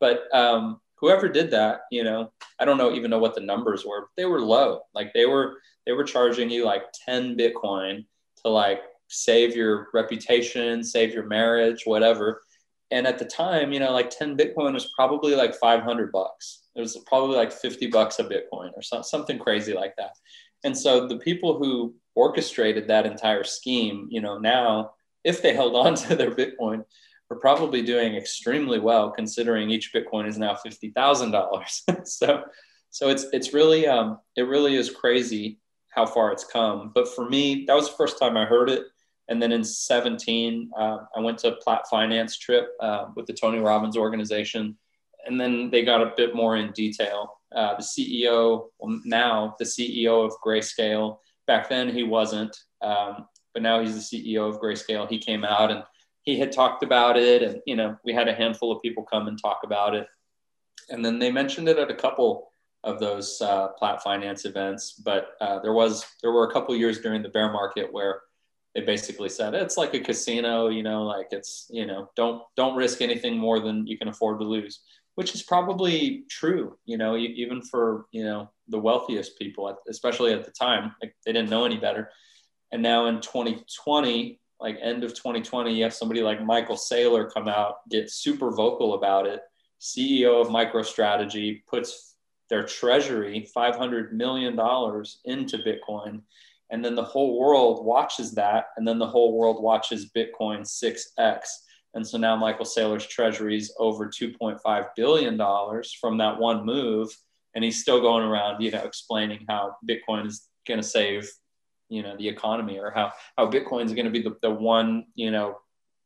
but um, whoever did that, you know, I don't know even know what the numbers were. They were low. Like they were they were charging you like 10 Bitcoin to like save your reputation, save your marriage, whatever. And at the time, you know, like 10 Bitcoin was probably like 500 bucks. It was probably like 50 bucks a Bitcoin or so, something crazy like that. And so the people who orchestrated that entire scheme, you know, now if they held [LAUGHS] on to their Bitcoin, we're probably doing extremely well considering each Bitcoin is now fifty thousand dollars. [LAUGHS] so, so it's it's really um, it really is crazy how far it's come. But for me, that was the first time I heard it. And then in 17, uh, I went to a Platt Finance trip uh, with the Tony Robbins organization. And then they got a bit more in detail. Uh, the CEO, well, now the CEO of Grayscale, back then he wasn't, um, but now he's the CEO of Grayscale. He came out and he had talked about it and you know we had a handful of people come and talk about it and then they mentioned it at a couple of those uh, Platt Finance events but uh, there was there were a couple years during the bear market where they basically said it's like a casino you know like it's you know don't don't risk anything more than you can afford to lose which is probably true you know even for you know the wealthiest people especially at the time like they didn't know any better and now in 2020 like end of 2020, you have somebody like Michael Saylor come out, get super vocal about it. CEO of MicroStrategy puts their treasury $500 million into Bitcoin. And then the whole world watches that. And then the whole world watches Bitcoin 6x. And so now Michael Saylor's treasury is over $2.5 billion from that one move. And he's still going around, you know, explaining how Bitcoin is going to save you know the economy or how how bitcoin is going to be the, the one you know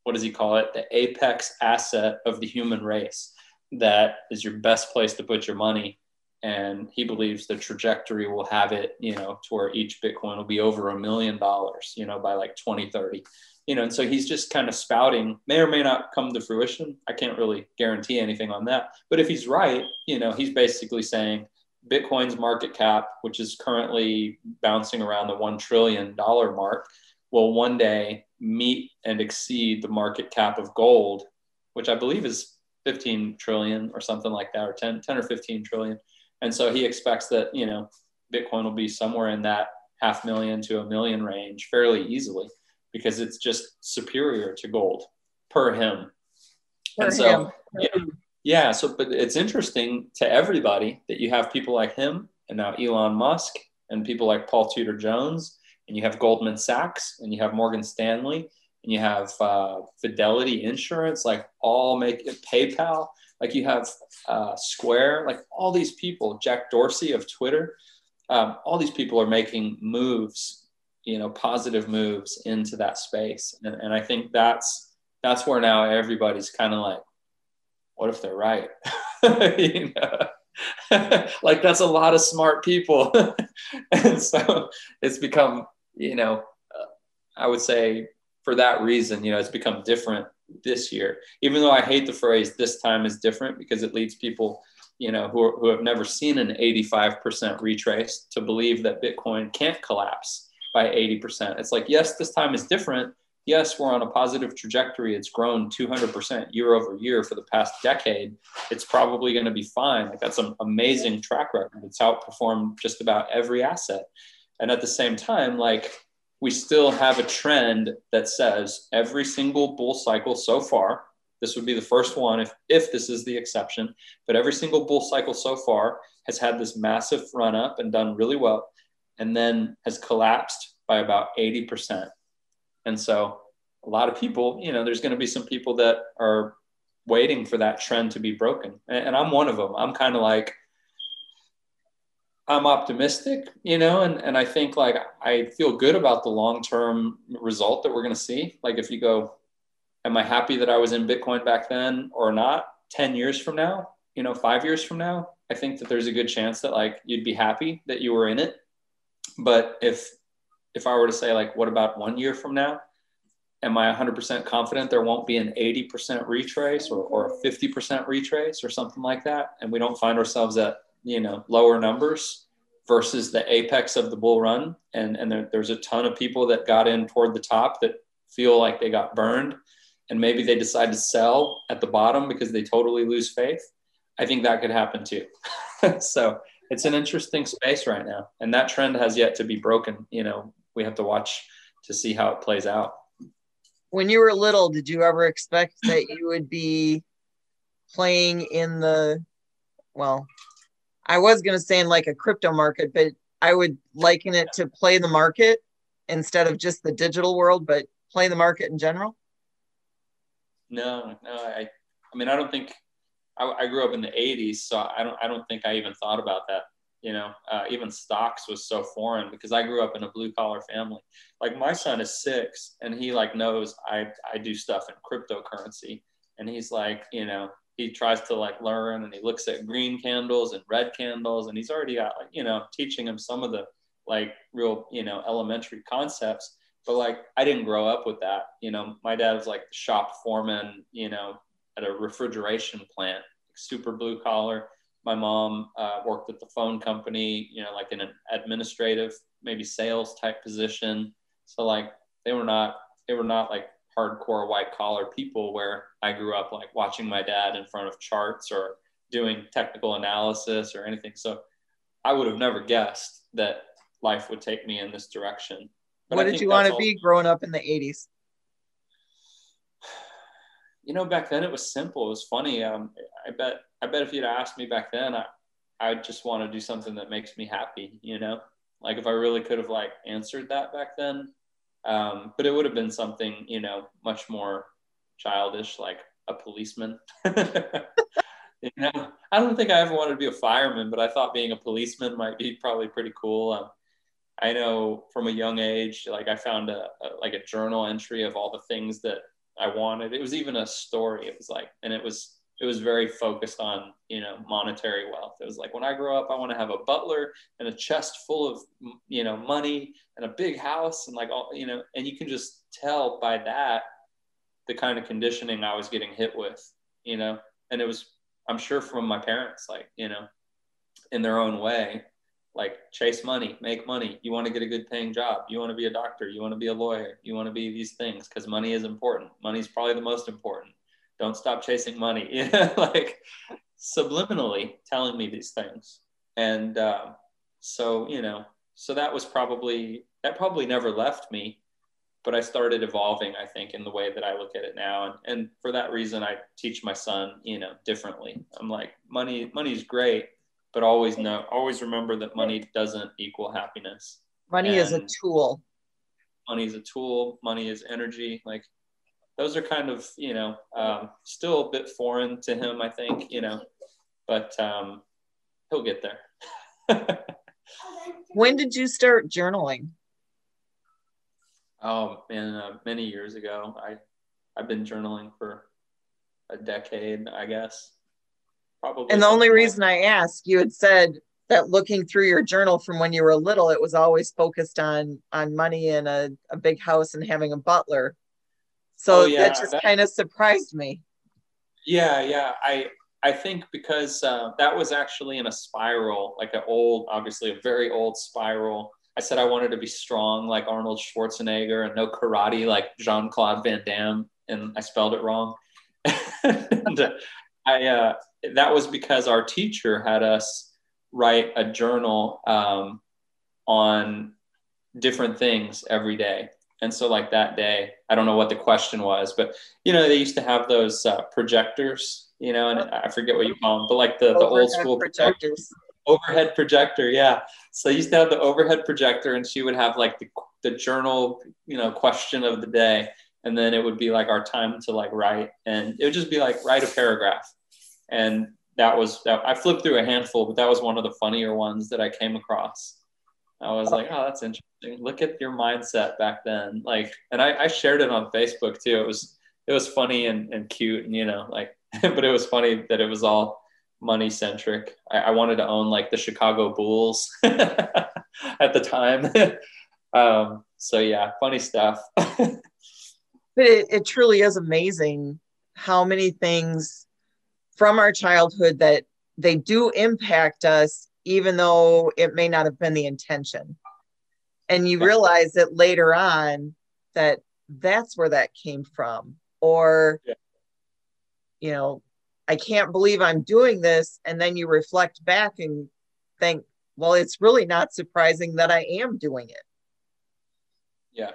what does he call it the apex asset of the human race that is your best place to put your money and he believes the trajectory will have it you know to where each bitcoin will be over a million dollars you know by like 2030 you know and so he's just kind of spouting may or may not come to fruition. I can't really guarantee anything on that. But if he's right you know he's basically saying Bitcoin's market cap, which is currently bouncing around the $1 trillion mark, will one day meet and exceed the market cap of gold, which I believe is 15 trillion or something like that, or 10, 10 or 15 trillion. And so he expects that, you know, Bitcoin will be somewhere in that half million to a million range fairly easily because it's just superior to gold per him. Per and so, him. Yeah, so but it's interesting to everybody that you have people like him and now Elon Musk and people like Paul Tudor Jones and you have Goldman Sachs and you have Morgan Stanley and you have uh, Fidelity Insurance, like all make it PayPal, like you have uh, Square, like all these people, Jack Dorsey of Twitter, um, all these people are making moves, you know, positive moves into that space, and, and I think that's that's where now everybody's kind of like, what if they're right? [LAUGHS] you know? [LAUGHS] like that's a lot of smart people. [LAUGHS] and so it's become, you know, uh, I would say for that reason, you know, it's become different this year, even though I hate the phrase this time is different because it leads people, you know, who, are, who have never seen an 85% retrace to believe that Bitcoin can't collapse by 80%. It's like, yes, this time is different, yes, we're on a positive trajectory. It's grown 200% year over year for the past decade. It's probably going to be fine. Like that's an amazing track record. It's outperformed just about every asset. And at the same time, like we still have a trend that says every single bull cycle so far, this would be the first one if, if this is the exception, but every single bull cycle so far has had this massive run up and done really well, and then has collapsed by about 80%. And so a lot of people, you know, there's going to be some people that are waiting for that trend to be broken. And, and I'm one of them. I'm kind of like, I'm optimistic, you know, and, and I think like I feel good about the long term result that we're going to see. Like, if you go, am I happy that I was in Bitcoin back then or not? 10 years from now, you know, five years from now, I think that there's a good chance that like you'd be happy that you were in it but if if I were to say like, what about one year from now? Am I 100% confident there won't be an 80% retrace or, or a 50% retrace or something like that? And we don't find ourselves at, you know, lower numbers versus the apex of the bull run. And, and there, there's a ton of people that got in toward the top that feel like they got burned and maybe they decide to sell at the bottom because they totally lose faith. I think that could happen too. [LAUGHS] so it's an interesting space right now. And that trend has yet to be broken. You know, we have to watch to see how it plays out. When you were little, did you ever expect that you would be playing in the well, I was going to say in like a crypto market, but I would liken it to play the market instead of just the digital world, but play the market in general? No, no. I, I mean, I don't think I, I grew up in the '80s, so I don't, I don't think I even thought about that you know uh, even stocks was so foreign because i grew up in a blue collar family like my son is six and he like knows i i do stuff in cryptocurrency and he's like you know he tries to like learn and he looks at green candles and red candles and he's already got like you know teaching him some of the like real you know elementary concepts. But like i didn't grow up with that you know. My dad was like the shop foreman you know at a refrigeration plant super blue collar. My mom uh, worked at the phone company, you know, like in an administrative, maybe sales type position. So like they were not, they were not like hardcore white collar people where I grew up like watching my dad in front of charts or doing technical analysis or anything. So I would have never guessed that life would take me in this direction. But what did you want to be growing up in the 80s? [SIGHS] You know, back then it was simple. It was funny. Um, I bet I bet if you'd asked me back then, I I just want to do something that makes me happy, you know? Like if I really could have like answered that back then. Um, but it would have been something, you know, much more childish, like a policeman. [LAUGHS] you know, I don't think I ever wanted to be a fireman, but I thought being a policeman might be probably pretty cool. Um, I know from a young age, like I found a, a, like a journal entry of all the things that I wanted. It was even a story. It was like, and it was it was very focused on you know monetary wealth. It was like when i grow up i want to have a butler and a chest full of you know money and a big house and like all you know and you can just tell by that the kind of conditioning i was getting hit with you know? And it was i'm sure from my parents like you know in their own way like chase money make money. You want to get a good paying job. You want to be a doctor. You want to be a lawyer. You want to be these things because money is important. Money is probably the most important don't stop chasing money. [LAUGHS] You know like subliminally telling me these things. And uh, so you know so that was probably that probably never left me but i started evolving i think in the way that i look at it now. And, and for that reason i teach my son you know differently. I'm like money money's great but always know always remember that money doesn't equal happiness. Money and is a tool. Money is a tool. Money is energy. Like those are kind of you know um, still a bit foreign to him i think you know but um, he'll get there. [LAUGHS] When did you start journaling? Oh man uh, many years ago. I i've been journaling for a decade i guess. Probably and the only reason i ask you had said that looking through your journal from when you were little it was always focused on on money and a, a big house and having a butler so oh, yeah, that just kind of surprised me. Yeah, yeah. I I think because uh, that was actually in a spiral, like an old, obviously a very old spiral. I said I wanted to be strong like Arnold Schwarzenegger and know karate like Jean Claude Van Damme, and I spelled it wrong. [LAUGHS] and I uh, that was because our teacher had us write a journal um, on different things every day. And so, like that day, I don't know what the question was, but you know, they used to have those uh, projectors, you know, and I forget what you call them, but like the, the old school projectors. Overhead projector, yeah. So I used to have the overhead projector, and she would have like the, the journal, you know, question of the day, and then it would be like our time to like write, and it would just be like write a paragraph, and that was that. I flipped through a handful, but that was one of the funnier ones that I came across. I was like, oh, that's interesting. Look at your mindset back then. Like, and I, I shared it on Facebook too. It was, it was funny and, and cute and, you know, like, [LAUGHS] but it was funny that it was all money centric. I, I wanted to own like the Chicago Bulls. [LAUGHS] at the time. [LAUGHS] um, so yeah, funny stuff. but it, it truly is amazing how many things from our childhood that they do impact us, even though it may not have been the intention. And you realize that later on that that's where that came from. Or, yeah. you know, I can't believe I'm doing this. And then you reflect back and think, well, it's really not surprising that I am doing it. Yeah.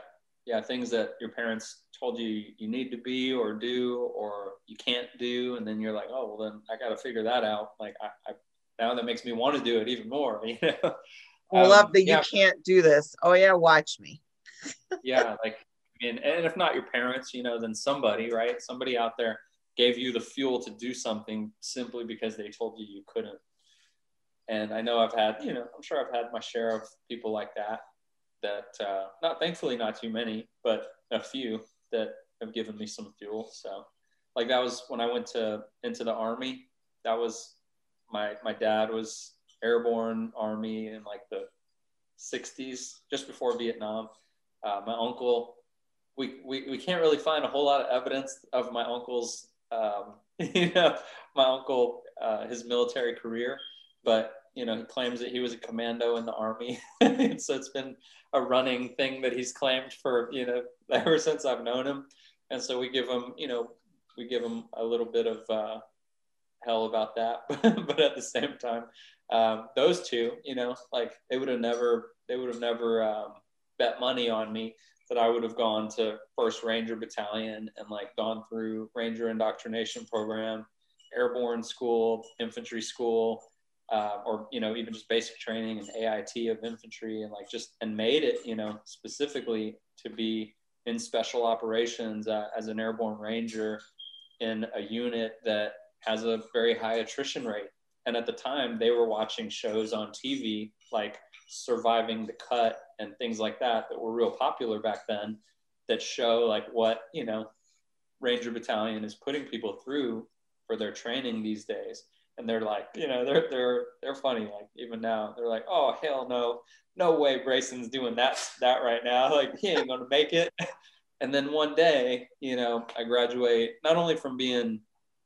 Yeah. Things that your parents told you you need to be or do or you can't do. And then you're like, oh, well, then I got to figure that out. Like, I, I, now that makes me want to do it even more. [LAUGHS] You know? I love um, that yeah. you can't do this. Oh, yeah. Watch me. [LAUGHS] yeah. Like, I mean, and if not your parents, you know, then somebody, right? Somebody out there gave you the fuel to do something simply because they told you you couldn't. And I know I've had, you know, I'm sure I've had my share of people like that. That uh, not thankfully not too many, but a few that have given me some fuel. So, like that was when I went to into the army. That was my my dad was airborne army in like the 60s, just before Vietnam. Uh, my uncle, we, we we can't really find a whole lot of evidence of my uncle's um, [LAUGHS] you know, my uncle, uh, his military career, but you know, he claims that he was a commando in the army. [LAUGHS] so it's been a running thing that he's claimed for, you know, [LAUGHS] ever since I've known him. And so we give him, you know, we give him a little bit of uh, hell about that. [LAUGHS] but at the same time, um, those two, you know, like they would have never, they would have never um, bet money on me that I would have gone to First Ranger Battalion and like gone through Ranger indoctrination program, airborne school, infantry school, uh, or you know even just basic training and AIT of infantry, and like just and made it you know specifically to be in special operations uh, as an airborne ranger in a unit that has a very high attrition rate. And at the time, they were watching shows on TV like surviving the cut and things like that that were real popular back then that show like what you know ranger battalion is putting people through for their training these days. And they're like you know they're they're they're funny like even now. They're like oh hell no. No way brayson's doing that that right now. [LAUGHS] Like he ain't gonna make it. [LAUGHS] And then one day you know i graduate not only from being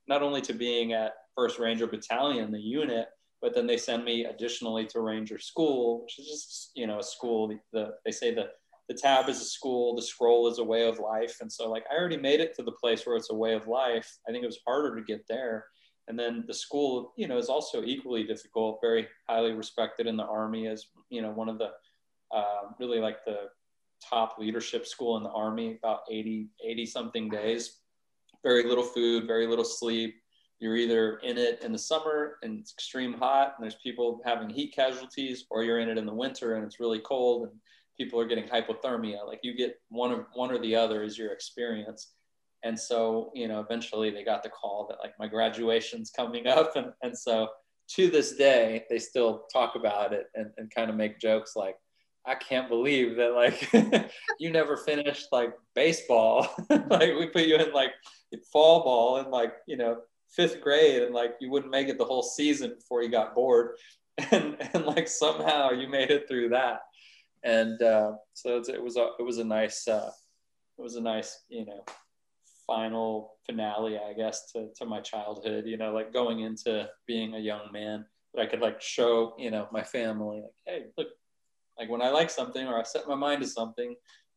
not only to being at first ranger battalion the unit but then they send me additionally to Ranger School, which is just you know a school. The, the, they say the the tab is a school, the scroll is a way of life, and so like I already made it to the place where it's a way of life. I think it was harder to get there, and then the school you know is also equally difficult. Very highly respected in the army as you know one of the uh, really like the top leadership school in the army. About 80 80 something days, very little food, very little sleep you're either in it in the summer and it's extreme hot and there's people having heat casualties, or you're in it in the winter and it's really cold and people are getting hypothermia. Like you get one of one or the other is your experience. And so, you know, eventually they got the call that like my graduation's coming up. [LAUGHS] And, and so to this day, they still talk about it and, and kind of make jokes like, I can't believe that like [LAUGHS] you never finished like baseball. [LAUGHS] like we put you in like fall ball and like, you know, fifth grade and like you wouldn't make it the whole season before you got bored [LAUGHS] and and like somehow you made it through that and uh, so it was a it was a nice uh, it was a nice you know final finale i guess to, to my childhood you know like going into being a young man that i could like show you know my family like hey look like when i like something or i set my mind to something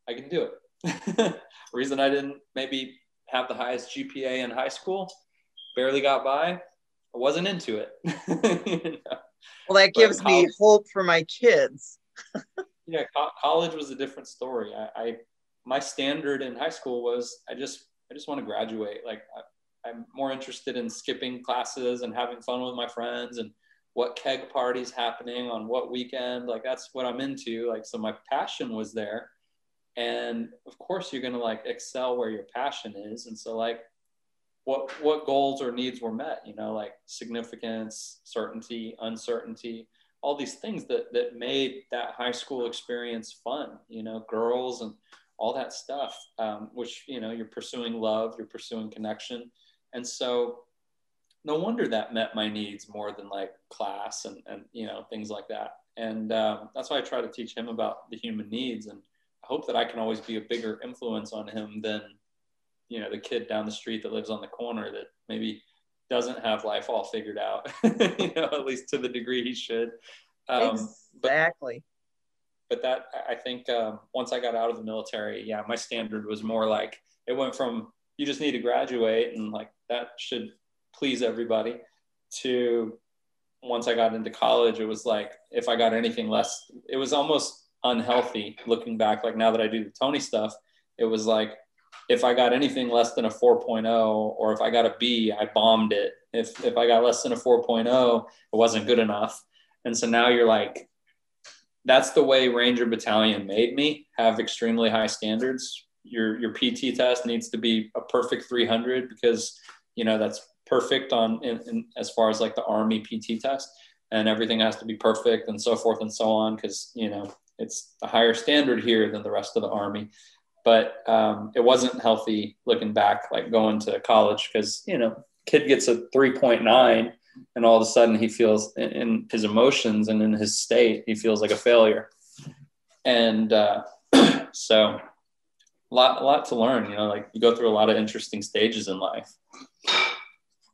i can do it [LAUGHS] reason i didn't maybe have the highest gpa in high school barely got by. I wasn't into it. [LAUGHS] you know? Well, that gives college, me hope for my kids. [LAUGHS] yeah, co- college was a different story. I, I, my standard in high school was I just I just want to graduate. Like I, I'm more interested in skipping classes and having fun with my friends and what keg parties happening on what weekend. Like that's what I'm into. Like so, my passion was there, and of course you're gonna like excel where your passion is. And so like what what goals or needs were met you know like significance certainty uncertainty all these things that that made that high school experience fun you know girls and all that stuff um, which you know you're pursuing love you're pursuing connection and so no wonder that met my needs more than like class and, and you know things like that. And um, that's why i try to teach him about the human needs and i hope that i can always be a bigger influence on him than you know the kid down the street that lives on the corner that maybe doesn't have life all figured out [LAUGHS] you know at least to the degree he should. Um, exactly. But, but, that i think um, once i got out of the military yeah my standard was more like it went from you just need to graduate and like that should please everybody to once i got into college it was like if i got anything less it was almost unhealthy looking back like now that i do the tony stuff it was like if I got anything less than a 4.0 or if I got a B, I bombed it. If, if I got less than a 4.0, it wasn't good enough. And so now you're like, that's the way Ranger Battalion made me have extremely high standards. Your, your PT test needs to be a perfect 300 because, you know, that's perfect on in, in, as far as like the Army PT test and everything has to be perfect and so forth and so on. Cause, you know, it's a higher standard here than the rest of the Army but um, it wasn't healthy looking back, like going to college, because you know, kid gets a 3.9, and all of a sudden he feels in, in his emotions and in his state, he feels like a failure, and uh, [CLEARS THROAT] so a lot, a lot to learn. You know, like you go through a lot of interesting stages in life.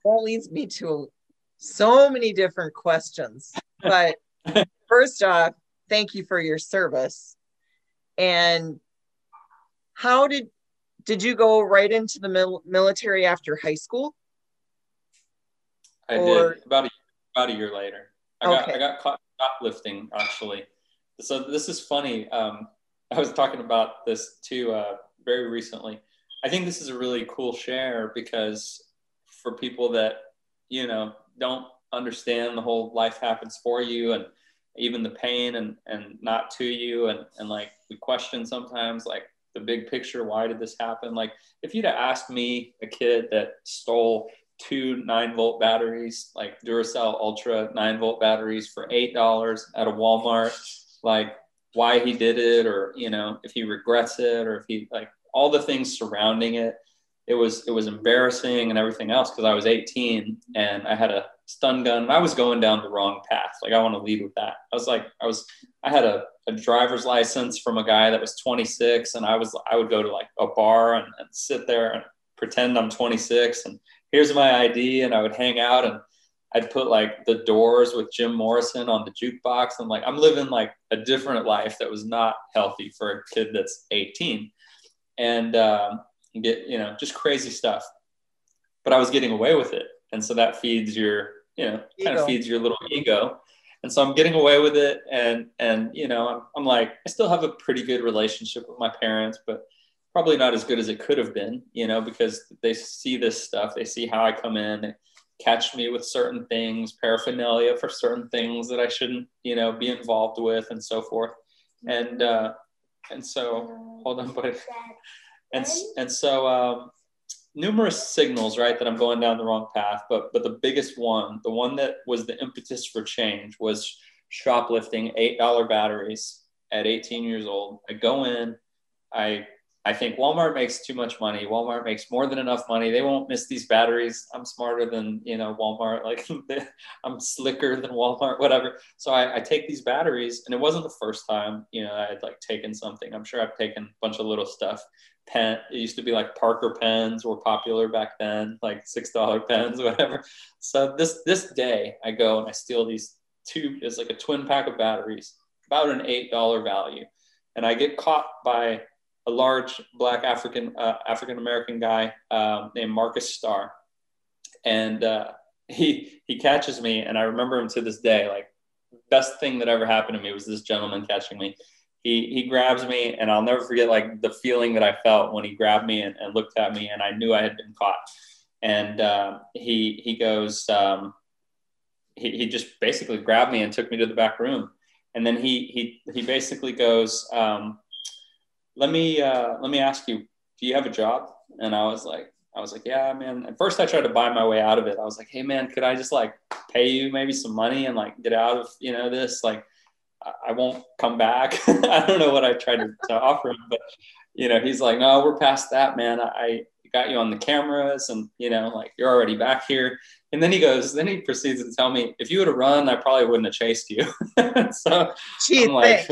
That leads me to so many different questions, but [LAUGHS] first off, thank you for your service. And how did did you go right into the mil- military after high school? I or... did about a, about a year later. I got okay. I got caught shoplifting actually. So this is funny. Um, I was talking about this too uh, very recently. I think this is a really cool share because for people that you know don't understand the whole life happens for you and even the pain and and not to you and and like we question sometimes like the big picture. Why did this happen? Like, if you'd have asked me, a kid that stole two nine volt batteries, like Duracell Ultra nine volt batteries for eight dollars at a Walmart, like why he did it, or you know, if he regrets it, or if he like all the things surrounding it, it was it was embarrassing and everything else because I was 18 and I had a stun gun. I was going down the wrong path. Like I want to lead with that. I was like I was I had a, a driver's license from a guy that was 26 and I was I would go to like a bar and, and sit there and pretend I'm 26 and here's my ID and I would hang out and I'd put like the doors with Jim Morrison on the jukebox. I'm like, I'm living like a different life that was not healthy for a kid that's 18. And um, and get you know just crazy stuff. But i was getting away with it. And so that feeds your you know ego. kind of feeds your little ego. And so i'm getting away with it. And and you know I'm, I'm like i still have a pretty good relationship with my parents but probably not as good as it could have been you know because they see this stuff. They see how i come in. They catch me with certain things paraphernalia for certain things that i shouldn't you know be involved with and so forth. And uh and so hold on but and and so um, numerous signals right that i'm going down the wrong path but but the biggest one the one that was the impetus for change was shoplifting eight dollar batteries at 18 years old i go in i I think Walmart makes too much money. Walmart makes more than enough money. They won't miss these batteries. I'm smarter than you know Walmart. [LAUGHS] Like I'm slicker than Walmart. Whatever. So I, I, take these batteries, and it wasn't the first time you know I had like taken something. I'm sure I've taken a bunch of little stuff. Pen. It used to be like Parker pens were popular back then, like six dollar [LAUGHS] pens, whatever. So this this day I go and I steal these two. It's like a twin pack of batteries, about an eight dollar value, and I get caught by a large black African uh, African American guy um, named Marcus Starr, and uh, [LAUGHS] he he catches me, and I remember him to this day. Like best thing that ever happened to me was this gentleman catching me. He he grabs me, and I'll never forget like the feeling that I felt when he grabbed me and, and looked at me, and I knew I had been caught. And uh, he he goes. Um, he, he just basically grabbed me and took me to the back room and then he he he basically goes um, let me uh, let me ask you, do you have a job? And I was like, I was like, yeah, man. At first, I tried to buy my way out of it. I was like, hey, man, could I just like pay you maybe some money and like get out of you know this? Like, I won't come back. [LAUGHS] I don't know what I tried to, to offer him, but you know, he's like, no, we're past that, man. I got you on the cameras and, you know, like you're already back here. And then he goes, then he proceeds to tell me, if you would have run, I probably wouldn't have chased you. [LAUGHS] so Gee, I'm like,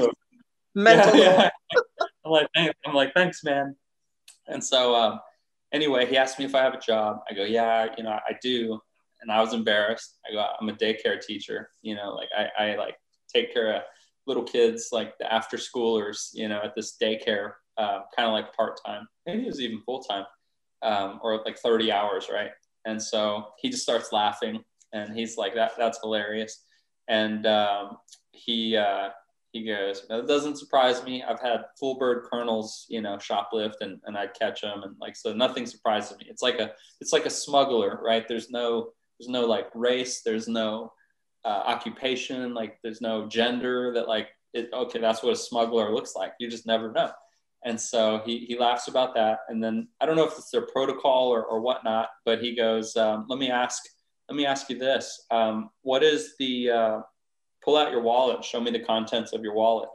Mental. Yeah, yeah. [LAUGHS] I'm like, thanks. I'm like, thanks, man. And so, um, anyway, he asked me if I have a job. I go, yeah, you know, I do. And I was embarrassed. I go, I'm a daycare teacher. You know, like I, I like take care of little kids, like the after schoolers, you know, at this daycare, uh, kind of like part time. Maybe it was even full time, um, or like 30 hours, right? And so he just starts laughing, and he's like, "That that's hilarious." And um, he uh, he goes, "That doesn't surprise me. I've had full bird colonels, you know, shoplift, and and I'd catch them, and like so, nothing surprises me. It's like a it's like a smuggler, right? There's no there's no like race, there's no uh, occupation, like there's no gender that like it, okay, that's what a smuggler looks like. You just never know." And so he, he laughs about that. And then I don't know if it's their protocol or, or whatnot, but he goes, um, let me ask, let me ask you this. Um, what is the, uh, pull out your wallet, show me the contents of your wallet.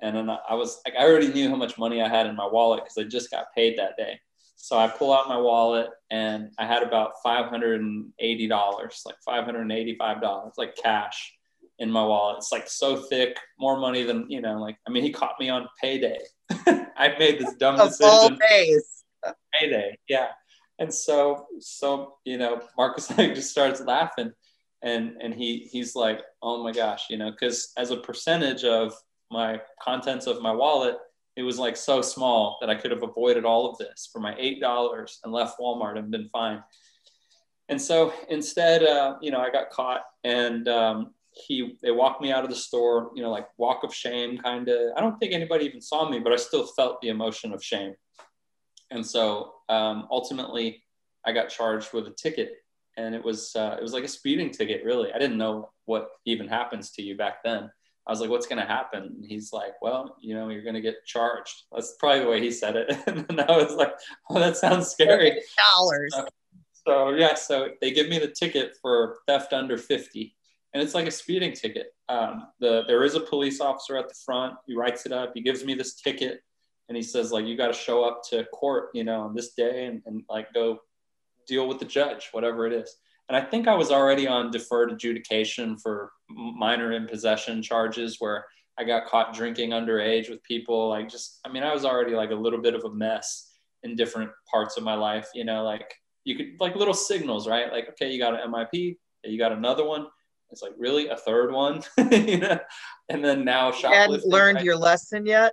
And then I was like, I already knew how much money I had in my wallet because I just got paid that day. So I pull out my wallet and I had about $580, like $585, like cash in my wallet. It's like so thick, more money than, you know, like, I mean, he caught me on payday. [LAUGHS] I made this dumb of decision. All days. Payday. Yeah. And so, so, you know, Marcus [LAUGHS] like just starts laughing and, and he, he's like, oh my gosh, you know, cause as a percentage of my contents of my wallet, it was like so small that I could have avoided all of this for my $8 and left Walmart and been fine. And so instead, uh, you know, I got caught and um, he they walked me out of the store you know like walk of shame kind of i don't think anybody even saw me but i still felt the emotion of shame. And so um, ultimately i got charged with a ticket and it was uh, it was like a speeding ticket really. I didn't know what even happens to you back then i was like what's going to happen and he's like well you know you're going to get charged that's probably the way he said it [LAUGHS] and then i was like oh that sounds scary dollars so, so yeah so they give me the ticket for theft under 50 and it's like a speeding ticket. Um, the there is a police officer at the front. He writes it up. He gives me this ticket, and he says like you got to show up to court, you know, on this day and, and like go deal with the judge, whatever it is. And I think I was already on deferred adjudication for minor in possession charges where I got caught drinking underage with people. Like just, I mean, I was already like a little bit of a mess in different parts of my life. You know, like you could like little signals, right? Like okay, you got an MIP, you got another one it's like really a third one, [LAUGHS] you know? And then now shoplifting. And learned right? your lesson yet?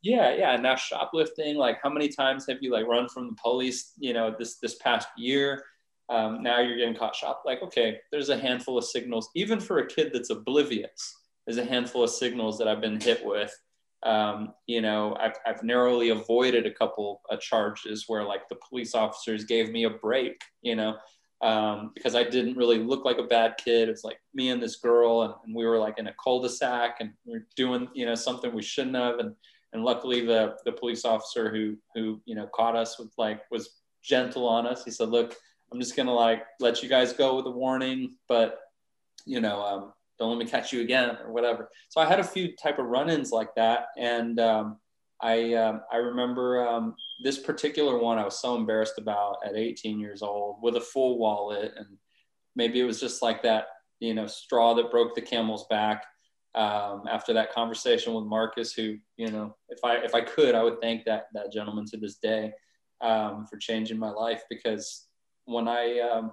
Yeah, yeah. And now shoplifting, like how many times have you like run from the police, you know, this this past year? Um, now you're getting caught shop. Like, okay, there's a handful of signals, even for a kid that's oblivious, there's a handful of signals that I've been hit with. Um, you know, I've, I've narrowly avoided a couple of charges where like the police officers gave me a break, you know, um, because I didn't really look like a bad kid. It's like me and this girl, and, and, we were like in a cul-de-sac, and we are doing you know something we shouldn't have, and and luckily the the police officer who who you know caught us with like was gentle on us. He said, "Look, I'm just gonna like let you guys go with a warning, but you know." Um, don't let me catch you again or whatever. So I had a few type of run-ins like that. And um, I, um, I remember um, this particular one I was so embarrassed about at 18 years old with a full wallet. And maybe it was just like that, you know, straw that broke the camel's back. Um, after that conversation with Marcus, who, you know, if I, if I could, I would thank that, that gentleman to this day um, for changing my life because when I, um,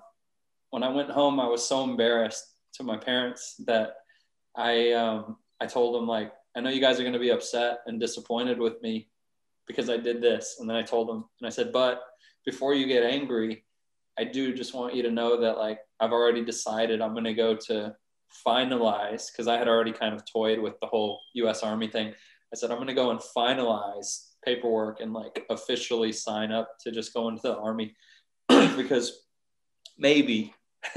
when I went home, I was so embarrassed to my parents that I, um, I told them like, I know you guys are going to be upset and disappointed with me because I did this. And then I told them, and I said, but before you get angry, I do just want you to know that like I've already decided I'm going to go to finalize because I had already kind of toyed with the whole US Army thing. I said, I'm going to go and finalize paperwork and like officially sign up to just go into the Army [CLEARS THROAT] because maybe,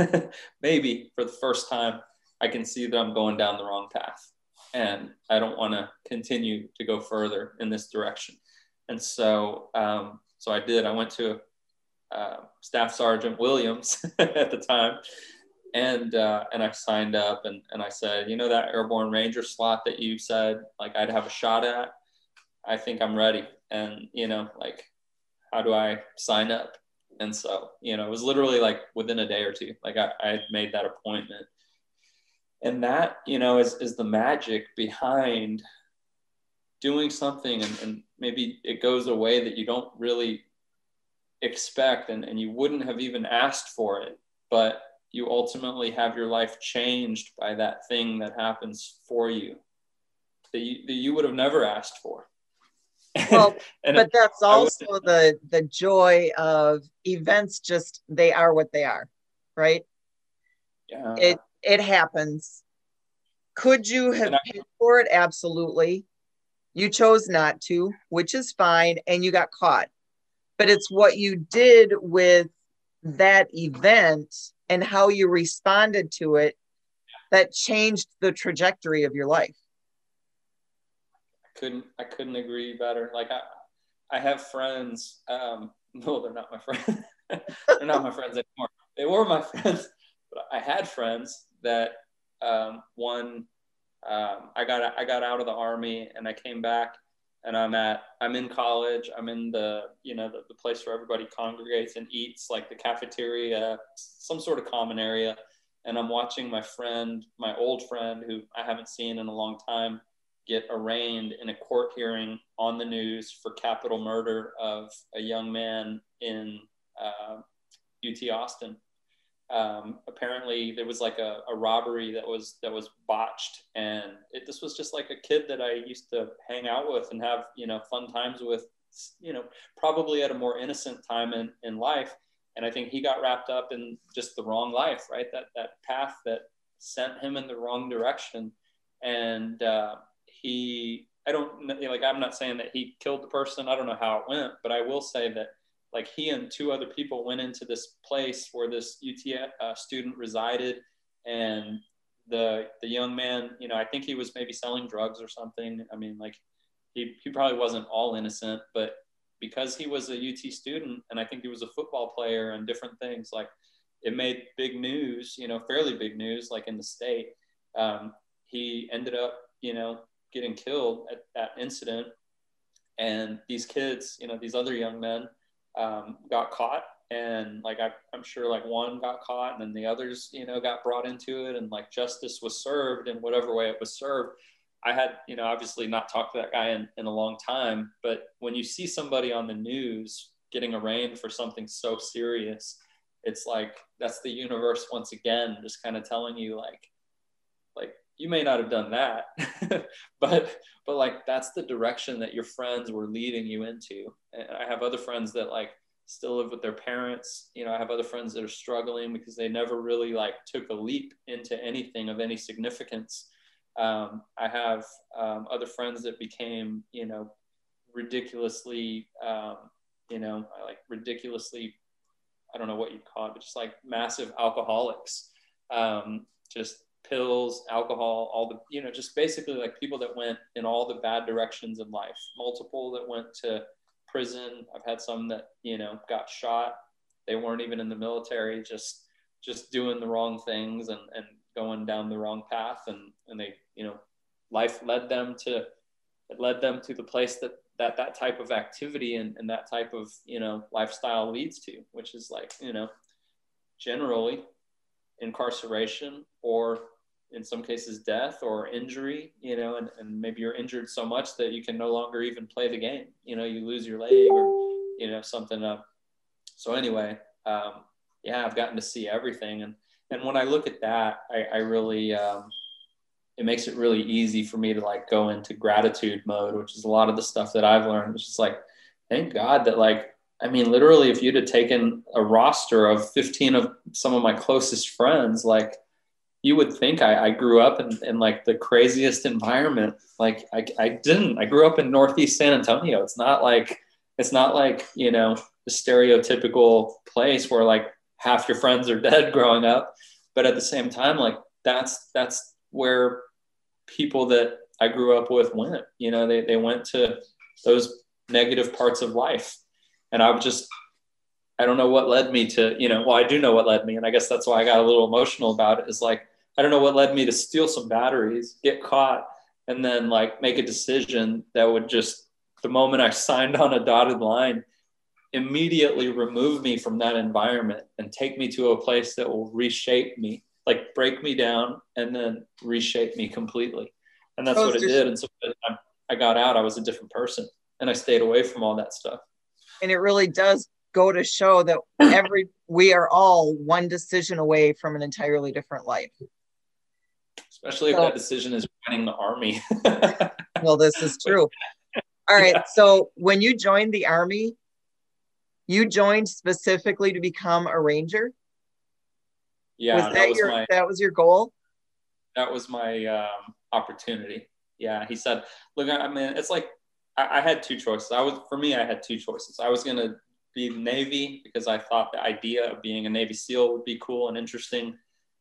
[LAUGHS] maybe for the first time, I can see that I'm going down the wrong path and I don't want to continue to go further in this direction. And so, um, so I did. I went to uh, Staff Sergeant Williams [LAUGHS] at the time, and uh, and I signed up and and I said, you know, that Airborne Ranger slot that you said like I'd have a shot at. I think I'm ready. And you know, like how do I sign up? And so, you know, it was literally like within a day or two, like I, I made that appointment. And that, you know, is, is the magic behind doing something and, and maybe it goes away that you don't really expect and, and you wouldn't have even asked for it, but you ultimately have your life changed by that thing that happens for you that you, that you would have never asked for. [LAUGHS] Well, but that's also the the joy of events. Just they are what they are, right? Yeah. It it happens. Could you have I, paid for it? Absolutely. You chose not to, which is fine, and you got caught. But it's what you did with that event and how you responded to it that changed the trajectory of your life couldn't I couldn't agree better. Like I I have friends. Um, [LAUGHS] no, they're not my friends. [LAUGHS] they're not my friends anymore. They were my [LAUGHS] friends, but I had friends that um, one. Um, I got I got out of the army and I came back and I'm at I'm in college. I'm in the you know the, the place where everybody congregates and eats, like the cafeteria, some sort of common area. And I'm watching my friend, my old friend, who I haven't seen in a long time, get arraigned in a court hearing on the news for capital murder of a young man in uh, UT Austin. Um, apparently, there was like a, a, robbery that was that was botched, and it, this was just like a kid that I used to hang out with and have you know fun times with. You know, probably at a more innocent time in, in life, and I think he got wrapped up in just the wrong life, right? That that path that sent him in the wrong direction, and uh, he I don't like I'm not saying that he killed the person. I don't know how it went, but I will say that like he and two other people went into this place where this UT uh, student resided, and the the young man, you know, I think he was maybe selling drugs or something. I mean, like he he probably wasn't all innocent, but because he was a UT student, and I think he was a football player and different things, like it made big news, you know, fairly big news, like in the state. Um, he ended up, you know, getting killed at that incident. And these kids, you know, these other young men um, got caught. And like, I, I'm sure like one got caught and then the others, you know, got brought into it and like justice was served in whatever way it was served. I had, you know, obviously not talked to that guy in, in a long time, but when you see somebody on the news getting arraigned for something so serious, it's like that's the universe once again, just kind of telling you like, like you may not have done that [LAUGHS] but but like that's the direction that your friends were leading you into. And i have other friends that like still live with their parents. You know i have other friends that are struggling because they never really like took a leap into anything of any significance. Um, i have um, other friends that became you know ridiculously um, you know like ridiculously i don't know what you'd call it but just like massive alcoholics. Um, just pills, alcohol, all the, you know, just basically like people that went in all the bad directions in life, multiple that went to prison. I've had some that, you know, got shot. They weren't even in the military, just, just doing the wrong things and, and going down the wrong path. And, and they, you know, life led them to, it led them to the place that, that that type of activity and, and that type of, you know, lifestyle leads to, which is like, you know, generally incarceration or in some cases death or injury you know and, and maybe you're injured so much that you can no longer even play the game. You know you lose your leg or you know something up. So anyway um, yeah i've gotten to see everything. And and when i look at that i, I really um, it makes it really easy for me to like go into gratitude mode which is a lot of the stuff that i've learned. It's just like thank god that like I mean, literally, if you'd have taken a roster of 15 of some of my closest friends, like you would think I, I grew up in, in, like the craziest environment. Like I, I didn't. I grew up in Northeast San Antonio. It's not like it's not like you know the stereotypical place where like half your friends are dead [LAUGHS] growing up. But at the same time, like that's that's where people that I grew up with went. You know, they they went to those negative parts of life and I would just I don't know what led me to, you know, well, I do know what led me. And I guess that's why I got a little emotional about it is like, I don't know what led me to steal some batteries, get caught, and then like make a decision that would just, the moment I signed on a dotted line, immediately remove me from that environment and take me to a place that will reshape me, like break me down and then reshape me completely. And that's what it did. And so I got out, I was a different person and I stayed away from all that stuff. And it really does go to show that [CLEARS THROAT] every we are all one decision away from an entirely different life. Especially if that decision is joining the army. [LAUGHS] [LAUGHS] well, this is true. All right. Yeah. So when you joined the army, you joined specifically to become a ranger. Yeah, was that, that was your my, that was your goal? That was my um, opportunity. Yeah, he said, "Look, I mean, it's like I, I had two choices. I was for me, I had two choices. I was gonna be Navy because I thought the idea of being a Navy SEAL would be cool and interesting,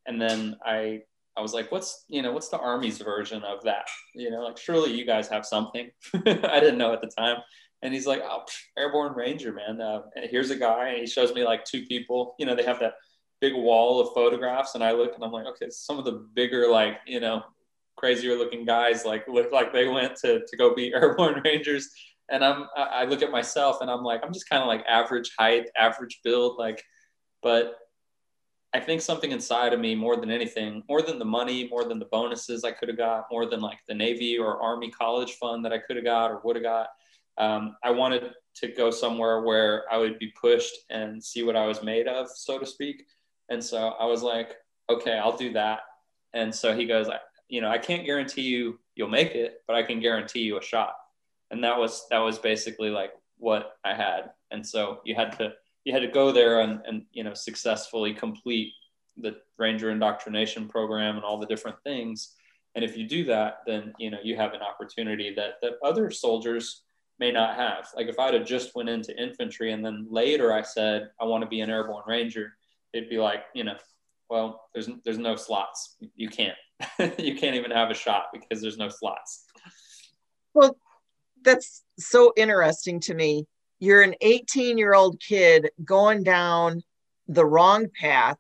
and then I I was like, what's you know what's the Army's version of that? You know, like surely you guys have something. [LAUGHS] I didn't know at the time. And he's like, oh, airborne ranger, man. Uh, here's a guy, and he shows me like two people. You know, they have that big wall of photographs, and I look and I'm like, okay, some of the bigger, like you know, crazier looking guys, like look like they went to to go be [LAUGHS] airborne rangers. And I'm I look at myself and I'm like, I'm just kind of like average height, average build, like, but I think something inside of me more than anything, more than the money, more than the bonuses I could have got, more than like the Navy or Army college fund that I could have got or would have got. Um, I wanted to go somewhere where I would be pushed and see what I was made of, so to speak. And so I was like, okay, I'll do that. And so he goes, you know, I can't guarantee you you'll make it, but I can guarantee you a shot. And that was that was basically like what I had. And so you had to you had to go there and, and you know successfully complete the ranger indoctrination program and all the different things. And if you do that then you know you have an opportunity that that other soldiers may not have. Like if i'd have just went into infantry and then later i said i want to be an airborne ranger it'd be like you know well there's there's no slots. You can't [LAUGHS] you can't even have a shot because there's no slots. Well that's so interesting to me. You're an 18 year old kid going down the wrong path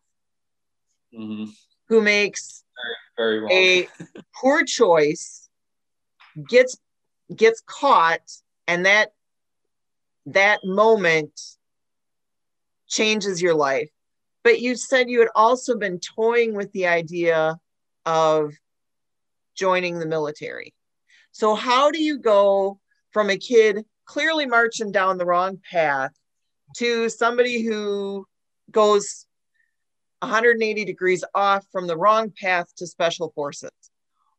mm-hmm. who makes very, very a poor choice gets gets caught and that that moment changes your life. But you said you had also been toying with the idea of joining the military. So how do you go from a kid clearly marching down the wrong path to somebody who goes 180 degrees off from the wrong path to special forces.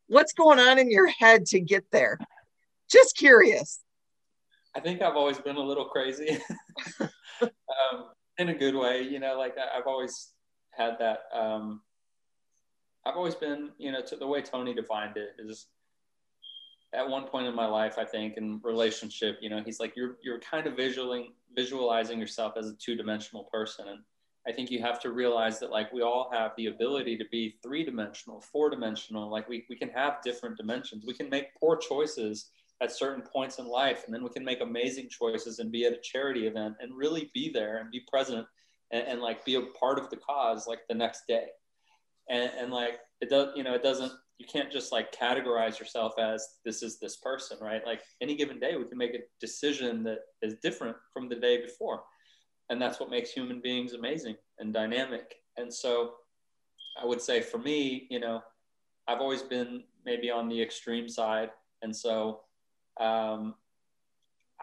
What's going on in your head to get there? Just curious. I think I've always been a little crazy [LAUGHS] um, in a good way. You know, like I've always had that. Um, I've always been, you know, to the way Tony defined it is at one point in my life, I think, in relationship, you know, he's like, you're you're kind of visualing visualizing yourself as a two dimensional person, and I think you have to realize that like we all have the ability to be three dimensional, four dimensional. Like we we can have different dimensions. We can make poor choices at certain points in life, and then we can make amazing choices and be at a charity event and really be there and be present and, and like be a part of the cause like the next day. And, and like it does, you know, it doesn't you can't just like categorize yourself as this is this person, right? Like any given day, we can make a decision that is different from the day before. And that's what makes human beings amazing and dynamic. And so I would say for me, you know, I've always been maybe on the extreme side. And so um,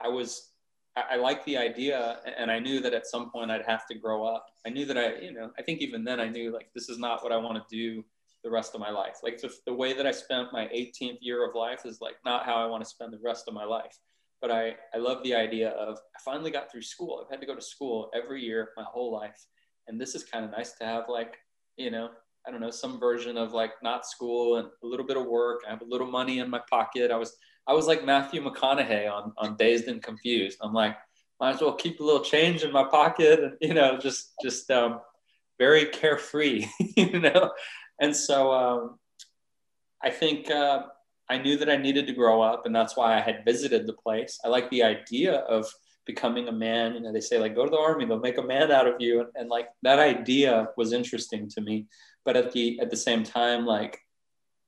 I was, I, I like the idea and I knew that at some point I'd have to grow up. I knew that I, you know, I think even then I knew like this is not what I want to do the rest of my life. Like the, way that I spent my 18th year of life is like not how I want to spend the rest of my life. But I, I love the idea of I finally got through school. I've had to go to school every year my whole life. And this is kind of nice to have like, you know, I don't know, some version of like not school and a little bit of work. I have a little money in my pocket. I was I was like Matthew McConaughey on, on Dazed and Confused. I'm like, might as well keep a little change in my pocket and you know, just just um, very carefree, [LAUGHS] you know and so um, I think uh, I knew that I needed to grow up, and that's why I had visited the place. I like the idea of becoming a man. You know, they say like go to the army, they'll make a man out of you, and, and like that idea was interesting to me. But at the at the same time, like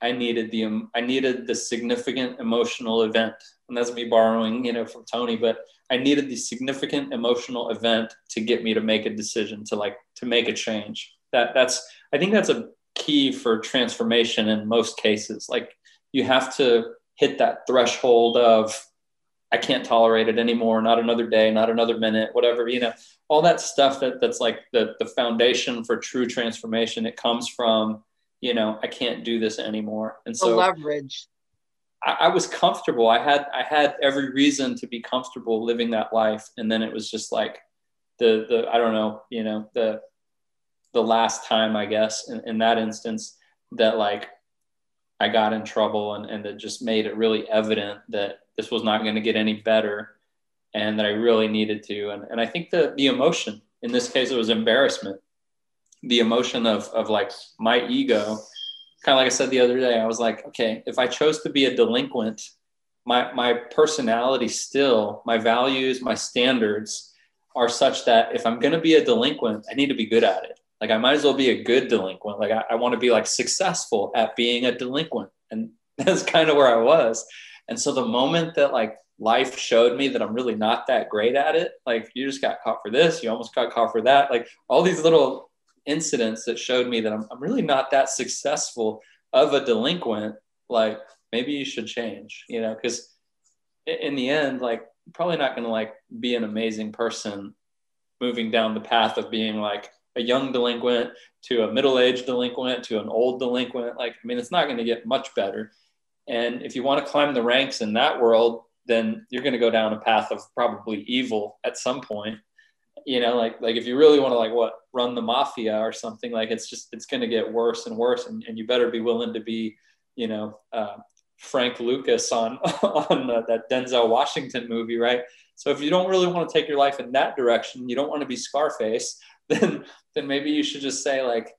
I needed the I needed the significant emotional event, and that's me borrowing, you know, from Tony. But I needed the significant emotional event to get me to make a decision, to like to make a change. That that's I think that's a key for transformation in most cases. Like you have to hit that threshold of I can't tolerate it anymore. Not another day, not another minute, whatever, you know, all that stuff that that's like the, the foundation for true transformation. It comes from, you know, I can't do this anymore. And so the leverage. I, I was comfortable. I had, I had every reason to be comfortable living that life. And then it was just like the, the, I don't know, you know, the, the last time, I guess, in, in that instance that like I got in trouble and, and that just made it really evident that this was not going to get any better and that I really needed to. And, and I think the, the emotion, in this case, it was embarrassment. The emotion of, of like my ego, kind of like I said the other day, I was like, okay, if I chose to be a delinquent, my, my personality still, my values, my standards are such that if I'm going to be a delinquent, I need to be good at it. Like I might as well be a good delinquent. Like I, I want to be like successful at being a delinquent. And [LAUGHS] that's kind of where I was. And so the moment that like life showed me that I'm really not that great at it, like you just got caught for this, you almost got caught for that, like all these little incidents that showed me that I'm, I'm really not that successful of a delinquent, like maybe you should change, you know, because in the end, like probably not going to like be an amazing person moving down the path of being like a young delinquent to a middle-aged delinquent to an old delinquent like i mean it's not going to get much better and if you want to climb the ranks in that world, then you're going to go down a path of probably evil at some point. You know, like like if you really want to like what run the mafia or something, like it's just it's going to get worse and worse, and, and you better be willing to be, you know, uh, Frank Lucas on [LAUGHS] on uh, that Denzel Washington movie, right? So if you don't really want to take your life in that direction, you don't want to be Scarface, [LAUGHS] then then maybe you should just say like,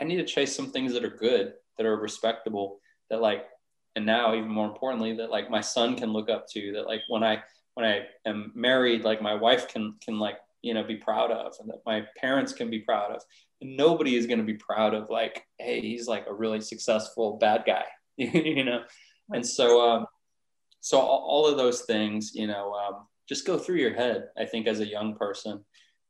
I need to chase some things that are good, that are respectable, that like and now even more importantly that like my son can look up to that like when i when i am married like my wife can can like you know be proud of and that my parents can be proud of. And nobody is going to be proud of like hey he's like a really successful bad guy [LAUGHS] you know? And so um so all, of those things you know um, just go through your head i think as a young person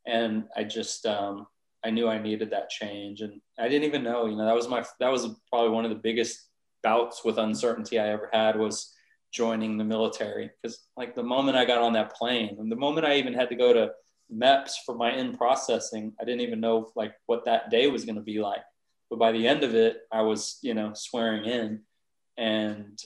and i just um i knew i needed that change and i didn't even know you know that was my that was probably one of the biggest bouts with uncertainty I ever had was joining the military. Because like the moment I got on that plane, and the moment I even had to go to MEPS for my in processing, I didn't even know like what that day was going to be like. But by the end of it, I was you know swearing in, and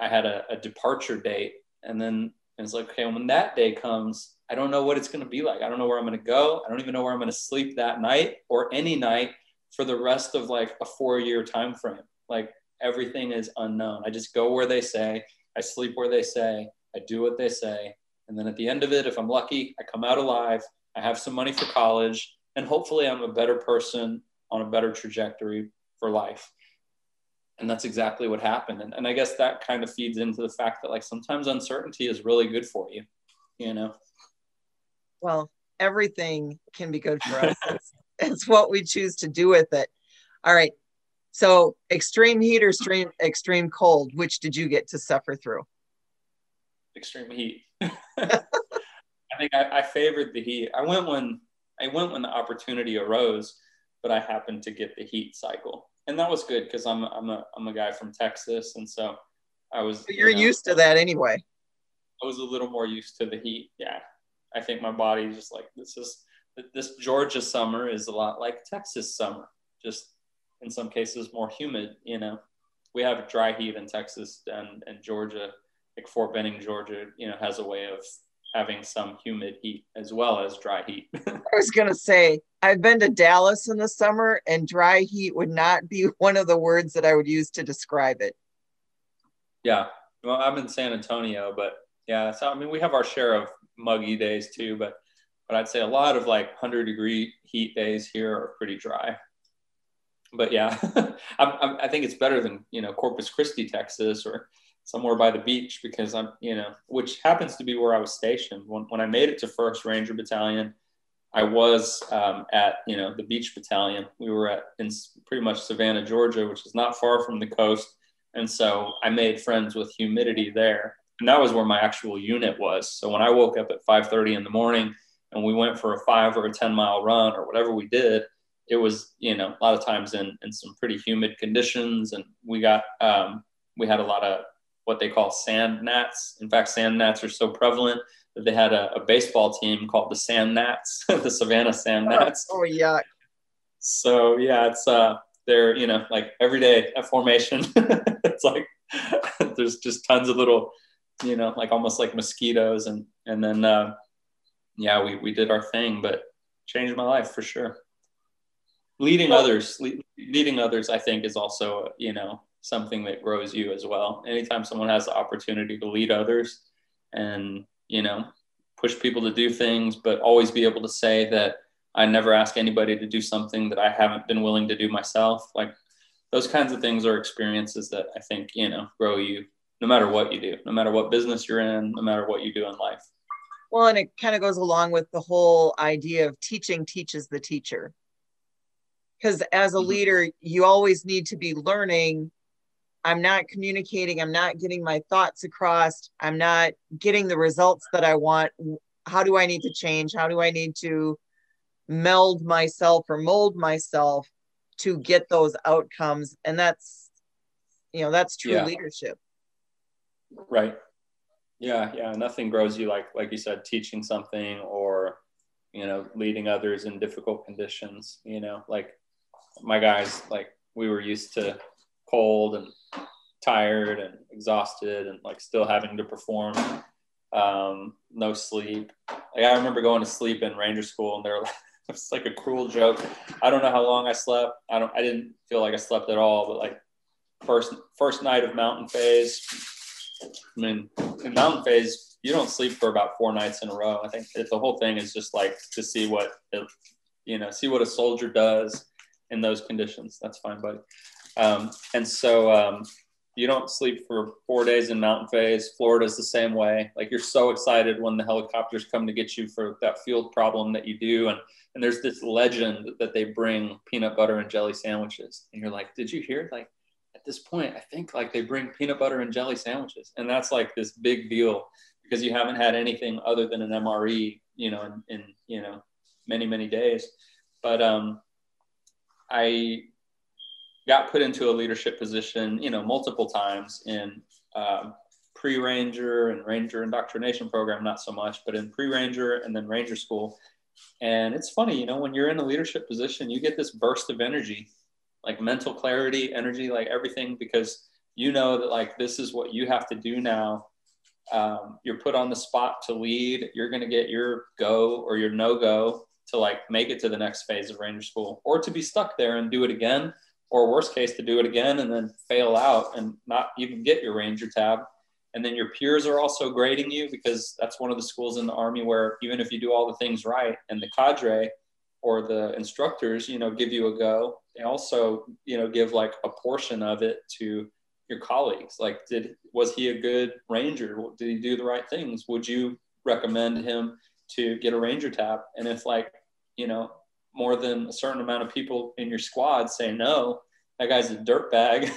I had a, a departure date, and then it's like okay, when that day comes, I don't know what it's going to be like. I don't know where I'm going to go. I don't even know where I'm going to sleep that night or any night for the rest of like a four year time frame. Like everything is unknown. I just go where they say, I sleep where they say, I do what they say. And then at the end of it, if I'm lucky, I come out alive, I have some money for college, and hopefully I'm a better person on a better trajectory for life. And that's exactly what happened. And, and I guess that kind of feeds into the fact that like sometimes uncertainty is really good for you, you know? Well, everything can be good for us. it's, it's what we choose to do with it. All right. So extreme heat or extreme extreme cold, which did you get to suffer through? Extreme heat. [LAUGHS] I think I, I, favored the heat. I went when I went when the opportunity arose, but I happened to get the heat cycle, and that was good because I'm I'm a I'm a guy from Texas, and so I was. But you're you know, used to that anyway. I was a little more used to the heat. Yeah, I think my body just like this is this Georgia summer is a lot like Texas summer. Just in some cases more humid. You know, we have dry heat in Texas and, and Georgia, like Fort Benning, Georgia, you know, has a way of having some humid heat as well as dry heat. [LAUGHS] I was going to say, I've been to Dallas in the summer, and dry heat would not be [LAUGHS] one of the words that I would use to describe it. Yeah. Well, I'm in San Antonio, but yeah, so I mean, we have our share of muggy days too, but but I'd say a lot of like 100 degree heat days here are pretty dry but yeah, [LAUGHS] i i think it's better than you know Corpus Christi, Texas, or somewhere by the beach because I'm you know, which happens to be where I was stationed when when I made it to First Ranger Battalion. I was um, at you know the beach battalion. We were at in pretty much Savannah, Georgia, which is not far from the coast, and so I made friends with humidity there, and that was where my actual unit was. So when I woke up at 5:30 in the morning and we went for a five or a 10 mile run or whatever we did, it was you know a lot of times in in some pretty humid conditions, and we got um, we had a lot of what they call sand gnats. In fact, sand gnats are so prevalent that they had a, a baseball team called the Sand Gnats, [LAUGHS] the Savannah Sand Gnats. Oh, oh yeah. So yeah, it's uh, they're you know like every day at formation, [LAUGHS] it's like [LAUGHS] there's just tons of little, you know, like almost like mosquitoes, and and then uh, yeah, we we did our thing, but changed my life for sure. Leading well, others, le- leading others, I think is also you know something that grows you as well. Anytime someone has the opportunity to lead others and, you know, push people to do things, but always be able to say that I never ask anybody to do something that I haven't been willing to do myself. Like those kinds of things are experiences that I think, you know, grow you no matter what you do, no matter what business you're in, no matter what you do in life. Well, and it kind of goes along with the whole idea of teaching teaches the teacher. Because as a mm-hmm. leader, you always need to be learning I'm not communicating, I'm not getting my thoughts across, I'm not getting the results that I want. How do I need to change? How do I need to meld myself or mold myself to get those outcomes? And that's, you know, that's true yeah. leadership. Right. Yeah, yeah. Nothing grows you like, like you said, teaching something or, you know, leading others in difficult conditions. You know, like my guys, like we were used to cold and tired and exhausted and like still having to perform um, no sleep like i remember going to sleep in ranger school and they're like [LAUGHS] it's like a cruel joke i don't know how long i slept i don't i didn't feel like i slept at all but like first first night of mountain phase i mean in mountain phase you don't sleep for about four nights in a row i think the whole thing is just like to see what it, you know see what a soldier does in those conditions that's fine buddy um, and so um, you don't sleep for four days in mountain phase. Florida's the same way. Like you're so excited when the helicopters come to get you for that field problem that you do. And, and there's this legend that they bring peanut butter and jelly sandwiches. And you're like, did you hear? Like at this point, I think like they bring peanut butter and jelly sandwiches. And that's like this big deal because you haven't had anything other than an MRE, you know, in, in you know, many, many days. But um, I got put into a leadership position, you know, multiple times in um, pre-ranger and ranger indoctrination program, not so much, but in pre-ranger and then ranger school. And it's funny, you know, when you're in a leadership position, you get this burst of energy, like mental clarity, energy, like everything, because you know that like this is what you have to do now. Um, you're put on the spot to lead. You're going to get your go or your no go to like make it to the next phase of ranger school or to be stuck there and do it again or worst case to do it again and then fail out and not even get your ranger tab and then your peers are also grading you because that's one of the schools in the army where even if you do all the things right and the cadre or the instructors you know give you a go. They also you know give like a portion of it to your colleagues. Like did was he a good ranger? Did he do the right things? Would you recommend him to get a ranger tab and if like you know more than a certain amount of people in your squad say no, that guy's a dirtbag,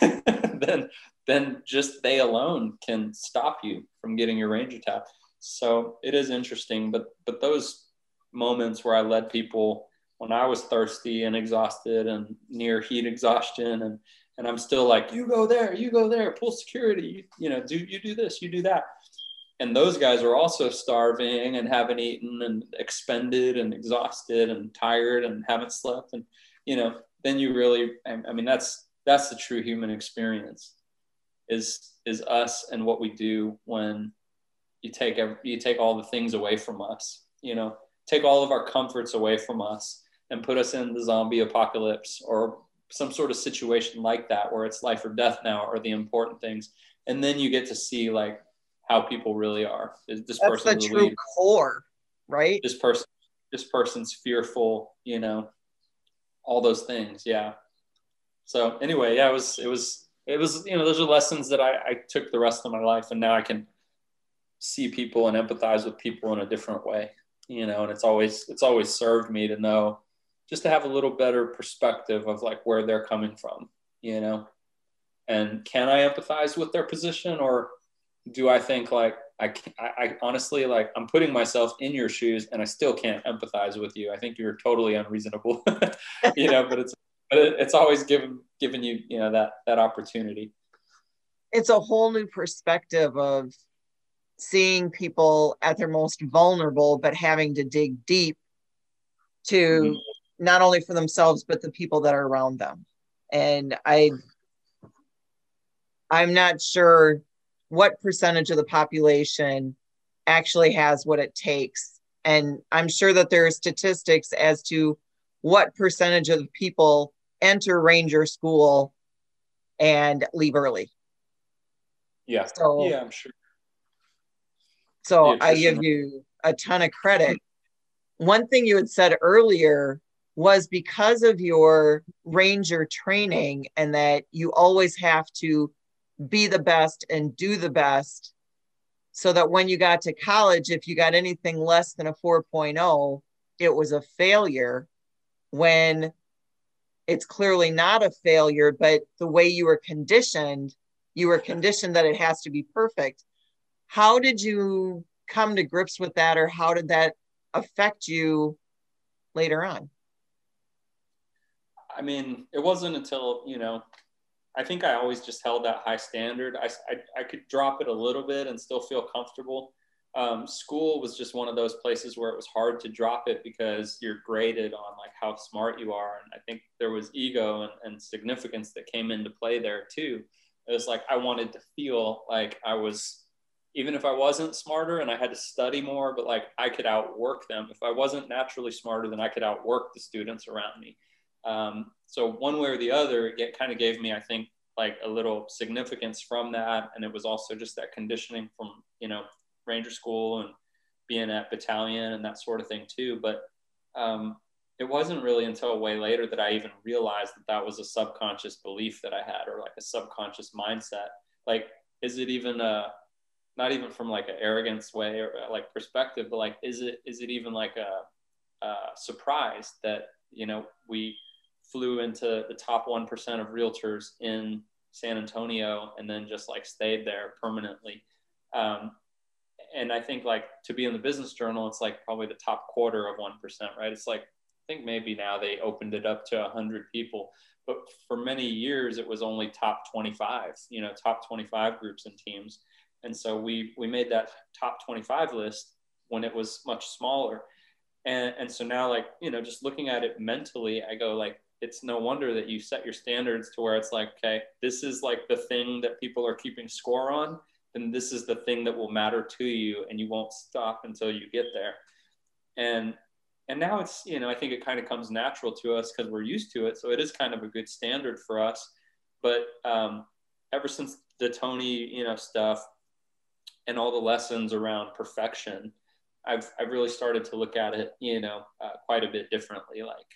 [LAUGHS] then then just they alone can stop you from getting your ranger tab. So it is interesting, but but those moments where I led people when I was thirsty and exhausted and near heat exhaustion and and I'm still like, you go there, you go there, pull security, you, you know, do you do this, you do that. And those guys are also starving and haven't eaten and expended and exhausted and tired and haven't slept. And you know then you really i mean that's that's the true human experience is is us and what we do when you take every, you take all the things away from us you know take all of our comforts away from us and put us in the zombie apocalypse or some sort of situation like that where it's life or death now or the important things and then you get to see like how people really are. Is this That's the true core, right? This person, this person's fearful, you know, all those things. Yeah. So anyway, yeah, it was, it was, it was, you know, those are lessons that I, I took the rest of my life, and now I can see people and empathize with people in a different way. you know, and it's always it's always served me to know just to have a little better perspective of like where they're coming from, you know. And can I empathize with their position or do I think like I, I, I honestly like I'm putting myself in your shoes and I still can't empathize with you. I think you're totally unreasonable, [LAUGHS] you know. But it's but it, it's always given given you you know that that opportunity. It's a whole new perspective of seeing people at their most vulnerable, but having to dig deep to mm-hmm. Not only for themselves but the people that are around them. And I I'm not sure what percentage of the population actually has what it takes. And I'm sure that there are statistics as to what percentage of the people enter ranger school and leave early. Yeah. So, yeah, I'm sure. So I give you a ton of credit. One thing you had said earlier was because of your ranger training and that you always have to be the best and do the best so that when you got to college if you got anything less than a 4.0 it was a failure when it's clearly not a failure but the way you were conditioned you were conditioned that it has to be perfect. How did you come to grips with that or how did that affect you later on i mean it wasn't until you know I think I always just held that high standard. I, I, I could drop it a little bit and still feel comfortable. Um, school was just one of those places where it was hard to drop it because you're graded on like how smart you are. And I think there was ego and, and significance that came into play there too. It was like I wanted to feel like I was, even if I wasn't smarter and I had to study more, but like I could outwork them. If I wasn't naturally smarter, then I could outwork the students around me. Um, so one way or the other, it kind of gave me, I think, like a little significance from that. And it was also just that conditioning from, you know, Ranger school and being at battalion and that sort of thing too. But um, it wasn't really until way later that I even realized that that was a subconscious belief that I had or like a subconscious mindset. Like, is it even a, not even from like an arrogance way or like perspective, but like, is it, is it even like a, a surprise that, you know, we, flew into the top 1% of realtors in San Antonio and then just like stayed there permanently. Um, and I think like to be in the business journal, it's like probably the top quarter of 1%, right? It's like, I think maybe now they opened it up to 100 people, but for many years it was only top 25, you know, top 25 groups and teams. And so we, we made that top 25 list when it was much smaller. And, and so now like, you know, just looking at it mentally, I go like, it's no wonder that you set your standards to where it's like, okay, this is like the thing that people are keeping score on, then this is the thing that will matter to you, and you won't stop until you get there. And and now it's you know I think it kind of comes natural to us because we're used to it, so it is kind of a good standard for us. But um, ever since the Tony you know stuff and all the lessons around perfection, I've I've really started to look at it you know uh, quite a bit differently, like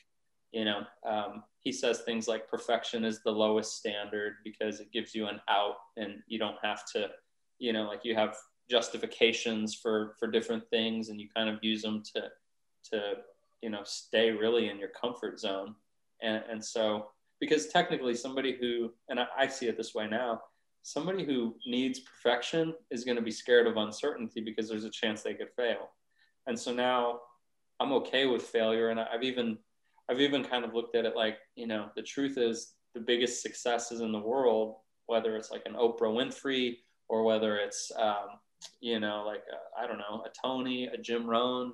you know um, he says things like perfection is the lowest standard because it gives you an out and you don't have to you know like you have justifications for for different things and you kind of use them to to you know stay really in your comfort zone. And and so because technically somebody who and I, I see it this way now somebody who needs perfection is going to be scared of uncertainty because there's a chance they could fail. And so now i'm okay with failure and i've even I've even kind of looked at it like, you know, the truth is the biggest successes in the world, whether it's like an Oprah Winfrey or whether it's, um, you know, like, I don't know, a Tony, a Jim Rohn,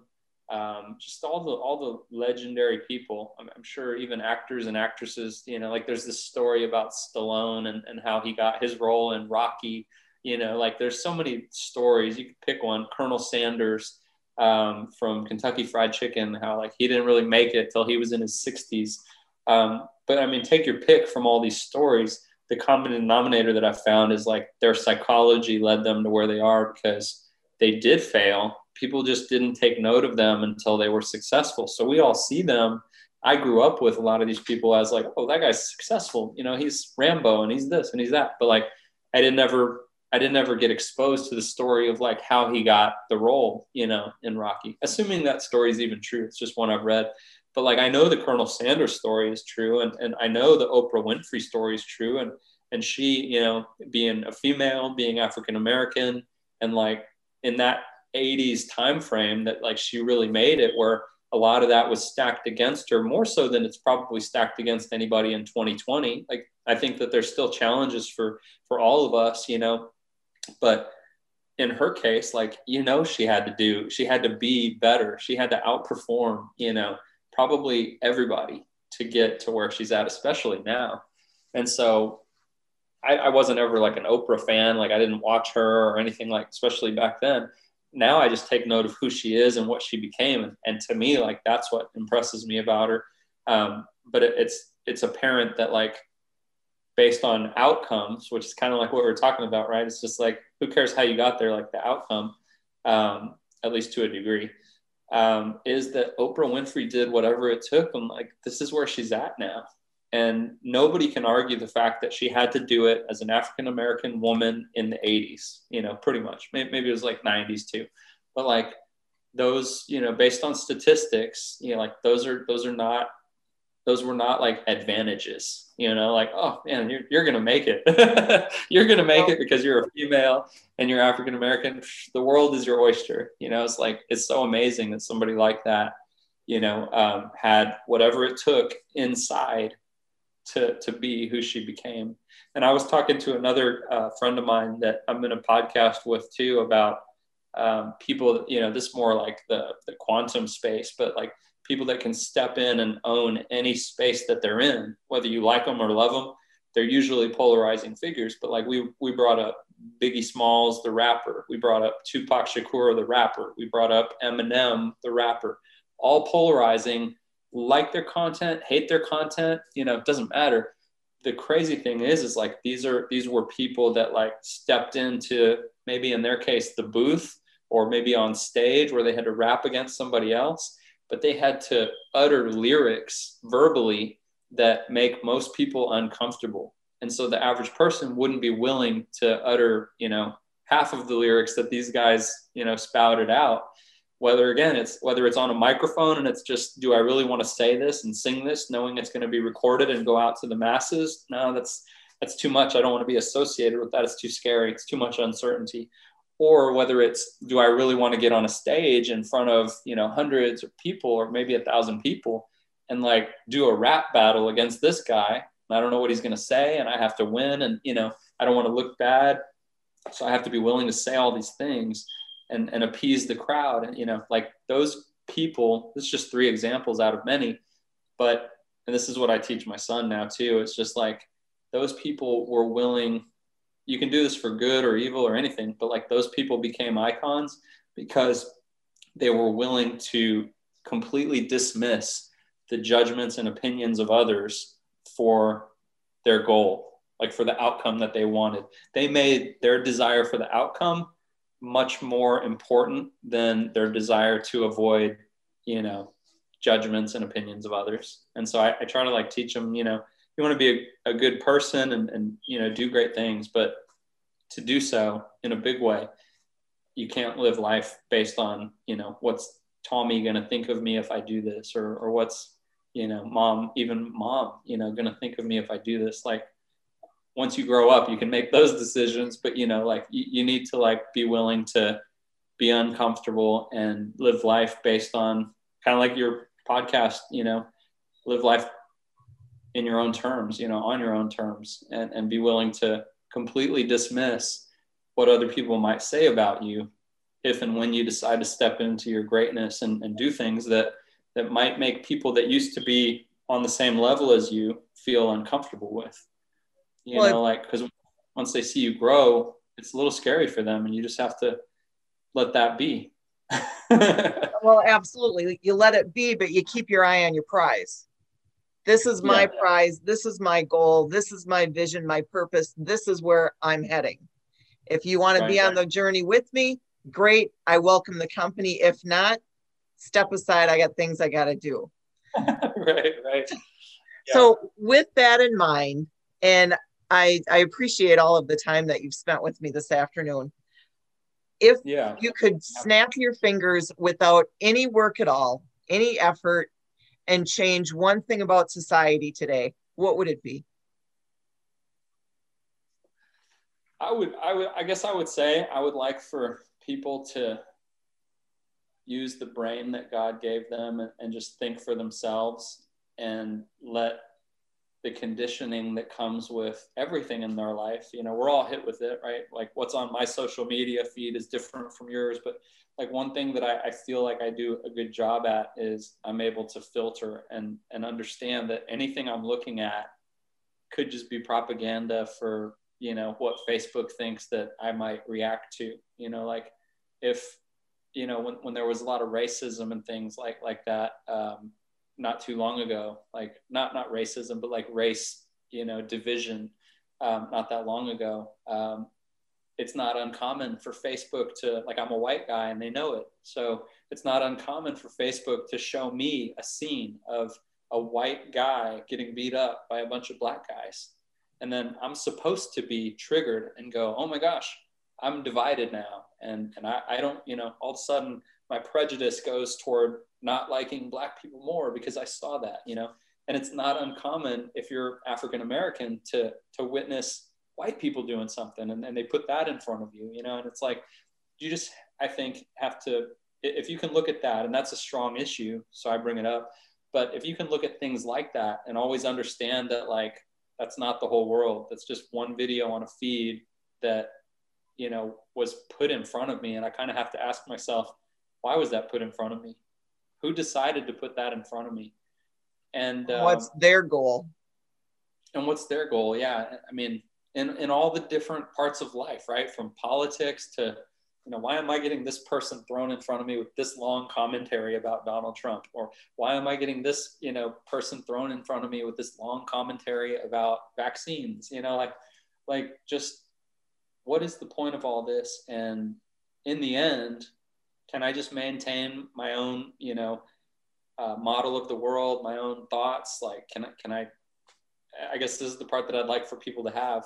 um, just all the, all the legendary people. I'm, I'm, sure even actors and actresses, you know, like there's this story about Stallone and, and how he got his role in Rocky, you know, like there's so many stories. You could pick one, Colonel Sanders, um, from Kentucky Fried Chicken, how like he didn't really make it till he was in his 60s. Um, but I mean, take your pick from all these stories. The common denominator that I found is like their psychology led them to where they are because they did fail. People just didn't take note of them until they were successful. So we all see them. I grew up with a lot of these people as like, oh, that guy's successful. You know, he's Rambo and he's this and he's that. But like, I didn't ever I didn't ever get exposed to the story of like how he got the role, you know, in Rocky. Assuming that story is even true, it's just one I've read. But like I know the Colonel Sanders story is true, and and I know the Oprah Winfrey story is true, and and she, you know, being a female, being African American, and like in that 80s time frame that like she really made it where a lot of that was stacked against her more so than it's probably stacked against anybody in 2020 like i think that there's still challenges for for all of us you know but in her case like you know she had to do she had to be better she had to outperform you know probably everybody to get to where she's at especially now and so I, I wasn't ever like an oprah fan like i didn't watch her or anything like especially back then now I just take note of who she is and what she became. And, and to me, like that's what impresses me about her. Um, but it, it's it's apparent that like based on outcomes, which is kind of like what we are talking about, right? It's just like who cares how you got there, like the outcome, um, at least to a degree, um, is that Oprah Winfrey did whatever it took, and like this is where she's at now. And nobody can argue the fact that she had to do it as an African American woman in the 80s, you know, pretty much. Maybe it was like 90s too. But like those, you know, based on statistics, you know, like those are those are not those were not like advantages, you know, like, oh man, you're, you're gonna make it. [LAUGHS] you're gonna make it because you're a female and you're African American. The world is your oyster. You know, it's like it's so amazing that somebody like that, you know, um, had whatever it took inside to, to be who she became. And I was talking to another uh, friend of mine that I'm in a podcast with too about um, people, you know, this more like the, the quantum space, but like people that can step in and own any space that they're in, whether you like them or love them. They're usually polarizing figures, but like we we brought up Biggie Smalls, the rapper. We brought up Tupac Shakur, the rapper. We brought up Eminem, the rapper. All polarizing like their content, hate their content, you know, it doesn't matter. The crazy thing is, is like these are these were people that like stepped into maybe in their case the booth or maybe on stage where they had to rap against somebody else, but they had to utter lyrics verbally that make most people uncomfortable. And so the average person wouldn't be willing to utter, you know, half of the lyrics that these guys, you know, spouted out. Whether again it's whether it's on a microphone and it's just do i really want to say this and sing this knowing it's going to be recorded and go out to the masses? No that's that's too much. I don't want to be associated with that. It's too scary. It's too much uncertainty or whether it's do i really want to get on a stage in front of you know hundreds of people or maybe a thousand people and like do a rap battle against this guy i don't know what he's going to say and i have to win and you know i don't want to look bad so i have to be willing to say all these things and, and appease the crowd. And, you know, like those people, it's just three examples out of many, but, and this is what I teach my son now too. It's just like those people were willing, you can do this for good or evil or anything, but like those people became icons because they were willing to completely dismiss the judgments and opinions of others for their goal, like for the outcome that they wanted. They made their desire for the outcome much more important than their desire to avoid, you know, judgments and opinions of others. And so I, I try to like teach them, you know, you want to be a, a good person and, and, you know, do great things, but to do so in a big way, you can't live life based on, you know, what's Tommy going to think of me if I do this or, or what's, you know, mom, even mom, you know, going to think of me if I do this. Like once you grow up you can make those decisions but you know like you, you need to like be willing to be uncomfortable and live life based on kind of like your podcast you know live life in your own terms you know on your own terms and, and be willing to completely dismiss what other people might say about you if and when you decide to step into your greatness and, and do things that that might make people that used to be on the same level as you feel uncomfortable with. You well, know like because once they see you grow it's a little scary for them and you just have to let that be. [LAUGHS] Well absolutely. You let it be but you keep your eye on your prize this is my yeah. prize. This is my goal. This is my vision my purpose. This is where i'm heading. If you want to be on the journey with me great. I welcome the company. If not step aside. I got things i got to do. [LAUGHS] Right right. Yeah. [LAUGHS] so with that in mind and I I appreciate all of the time that you've spent with me this afternoon. If yeah. you could snap your fingers without any work at all, any effort, and change one thing about society today, what would it be? I would, I would, I guess I would say I would like for people to use the brain that God gave them and, and just think for themselves and let the conditioning that comes with everything in their life. You know, we're all hit with it, right? Like what's on my social media feed is different from yours. But like one thing that I, I feel like I do a good job at is I'm able to filter and, and understand that anything I'm looking at could just be propaganda for, you know, what Facebook thinks that I might react to. You know, like if, you know, when, when there was a lot of racism and things like like that, um, not too long ago, like not not racism, but like race, you know, division, um, not that long ago. Um, it's not uncommon for Facebook to like I'm a white guy and they know it, so it's not uncommon for Facebook to show me a scene of a white guy getting beat up by a bunch of black guys, and then I'm supposed to be triggered and go, oh my gosh, I'm divided now, and and I, I don't, you know, all of a sudden my prejudice goes toward not liking black people more because I saw that, you know. And it's not uncommon if you're African American to to witness white people doing something and, and they put that in front of you, you know, and it's like you just I think have to if you can look at that and that's a strong issue, so I bring it up. But if you can look at things like that and always understand that like that's not the whole world, that's just one video on a feed that you know was put in front of me and I kind of have to ask myself, why was that put in front of me? who decided to put that in front of me and um, what's their goal and what's their goal yeah i mean in, in all the different parts of life right? From politics to you know why am i getting this person thrown in front of me with this long commentary about donald trump? Or why am i getting this you know person thrown in front of me with this long commentary about vaccines? You know like like just what is the point of all this? And in the end can I just maintain my own, you know, uh, model of the world, my own thoughts? Like, can I, can I, I guess this is the part that I'd like for people to have.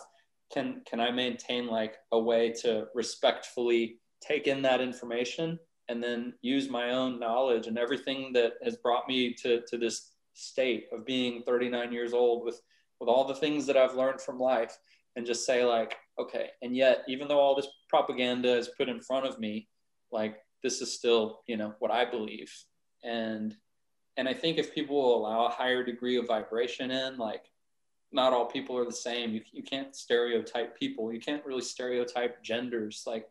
Can, can I maintain like a way to respectfully take in that information and then use my own knowledge and everything that has brought me to, to this state of being 39 years old with, with all the things that I've learned from life and just say like, okay, and yet, even though all this propaganda is put in front of me, like this is still you know what i believe and and i think if people will allow a higher degree of vibration in like not all people are the same. You, you can't stereotype people. You can't really stereotype genders. Like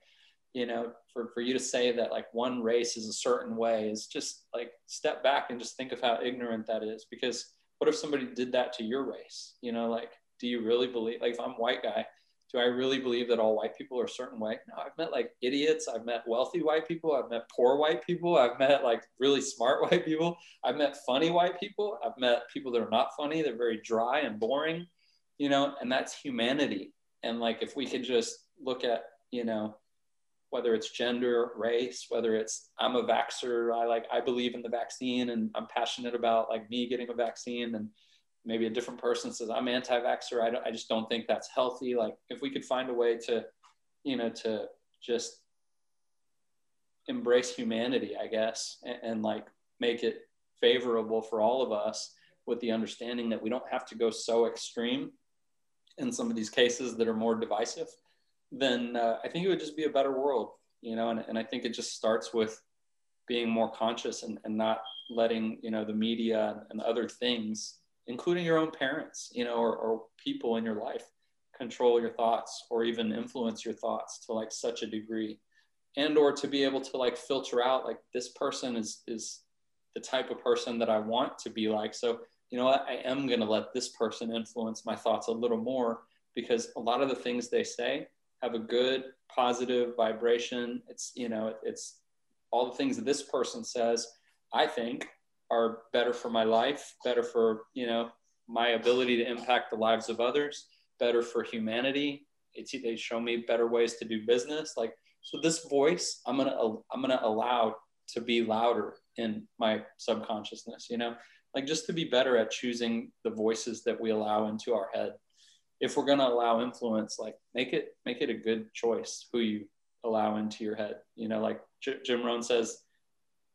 you know for, for you to say that like one race is a certain way is just like step back and just think of how ignorant that is. Because what if somebody did that to your race? You know like do you really believe like if i'm white guy do I really believe that all white people are a certain way? No, I've met like idiots. I've met wealthy white people. I've met poor white people. I've met like really smart [LAUGHS] white people. I've met funny white people. I've met people that are not funny. They're very dry and boring, you know, and that's humanity. And like, if we could just look at, you know, whether it's gender, race, whether it's I'm a vaxxer, I like, I believe in the vaccine and I'm passionate about like me getting a vaccine and, maybe a different person says i'm anti-vaxxer. I, I just don't think that's healthy. Like if we could find a way to you know to just embrace humanity i guess and, and like make it favorable for all of us with the understanding that we don't have to go so extreme in some of these cases that are more divisive then uh, i think it would just be a better world you know and, and i think it just starts with being more conscious and, and not letting you know the media and other things including your own parents, you know, or, or people in your life control your thoughts or even influence your thoughts to like such a degree and or to be able to like filter out like this person is is the type of person that I want to be like. So, you know what, I am going to let this person influence my thoughts a little more because a lot of the things they say have a good positive vibration. It's, you know, it's all the things that this person says, I think are better for my life, better for, you know, my ability to impact the lives of others, better for humanity. It's, they show me better ways to do business. Like, so this voice, I'm going to, I'm going to allow to be louder in my subconsciousness, you know, like just to be better at choosing the voices that we allow into our head. if we're going to allow influence, like make it make it a good choice who you allow into your head. You know, like J- Jim Rohn says,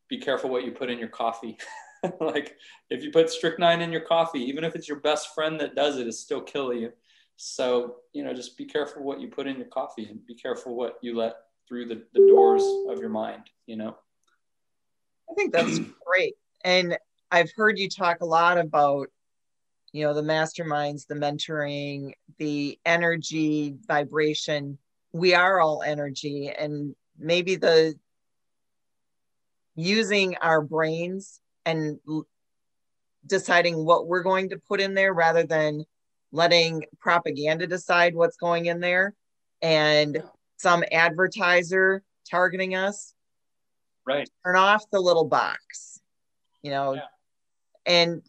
be careful what you put in your coffee. [LAUGHS] [LAUGHS] like if you put strychnine in your coffee, even if it's your best friend that does it, it's still kill you. So, you know, just be careful what you put in your coffee and be careful what you let through the, the doors of your mind, you know? I think that's [CLEARS THROAT] great. And I've heard you talk a lot about, you know, the masterminds, the mentoring, the energy, vibration. We are all energy. And maybe the using our brains and deciding what we're going to put in there rather than letting propaganda decide what's going in there and some advertiser targeting us right. turn off the little box you know? Yeah. and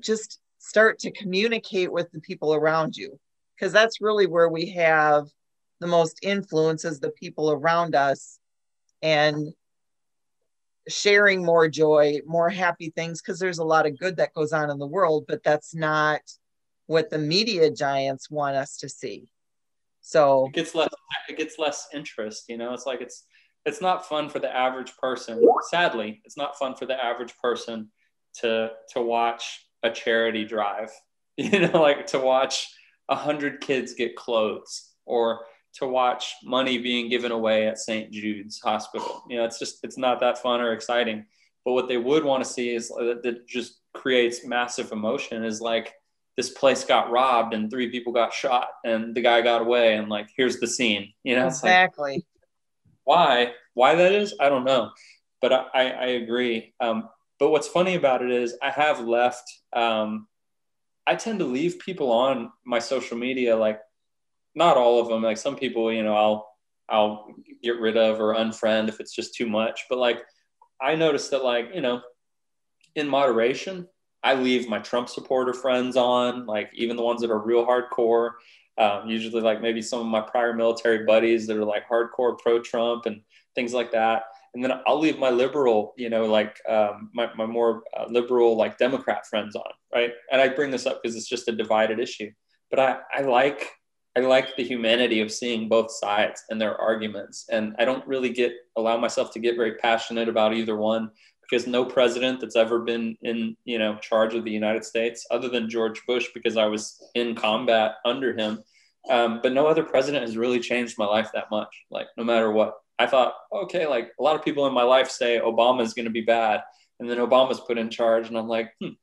just start to communicate with the people around you because that's really where we have the most influence is the people around us. And sharing more joy more happy things because there's a lot of good that goes on in the world but that's not what the media giants want us to see. So it gets less it gets less interest, you know. It's like it's it's not fun for the average person. Sadly, it's not fun for the average person to to watch a charity drive. [LAUGHS] You know, like to watch a hundred kids get clothes or to watch money being given away at St. Jude's Hospital. You know, it's just it's not that fun or exciting. But what they would want to see is that, that just creates massive emotion is like this place got robbed and three people got shot and the guy got away and like here's the scene you know exactly like, why why that is i don't know but i i agree um, but what's funny about it is i have left um, i tend to leave people on my social media like not all of them like some people you know i'll i'll get rid of or unfriend if it's just too much but like i noticed that like you know in moderation I leave my Trump supporter friends on, like even the ones that are real hardcore. Um, usually, like maybe some of my prior military buddies that are like hardcore pro Trump and things like that. And then I'll leave my liberal, you know, like um, my, my more uh, liberal, like Democrat friends on, right? And I bring this up because it's just a divided issue. But I, I like I like the humanity of seeing both sides and their arguments. And I don't really get allow myself to get very passionate about either one because no president that's ever been in you know charge of the United States, other than George Bush, because I was in combat under him. Um, but no other president has really changed my life that much. Like no matter what, I thought, okay, like a lot of people in my life say Obama is going to be bad, and then Obama's put in charge, and I'm like, hmm,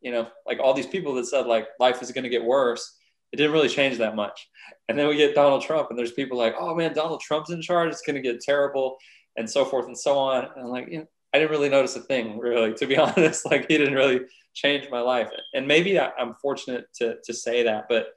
you know, like all these people that said like life is going to get worse. It didn't really change that much. And then we get Donald Trump, and there's people like, oh man, Donald Trump's in charge. It's going to get terrible, and so forth and so on. And I'm like, you know, I didn't really notice a thing, really, to be [LAUGHS] honest. Like he didn't really change my life. And maybe I'm fortunate to to say that, but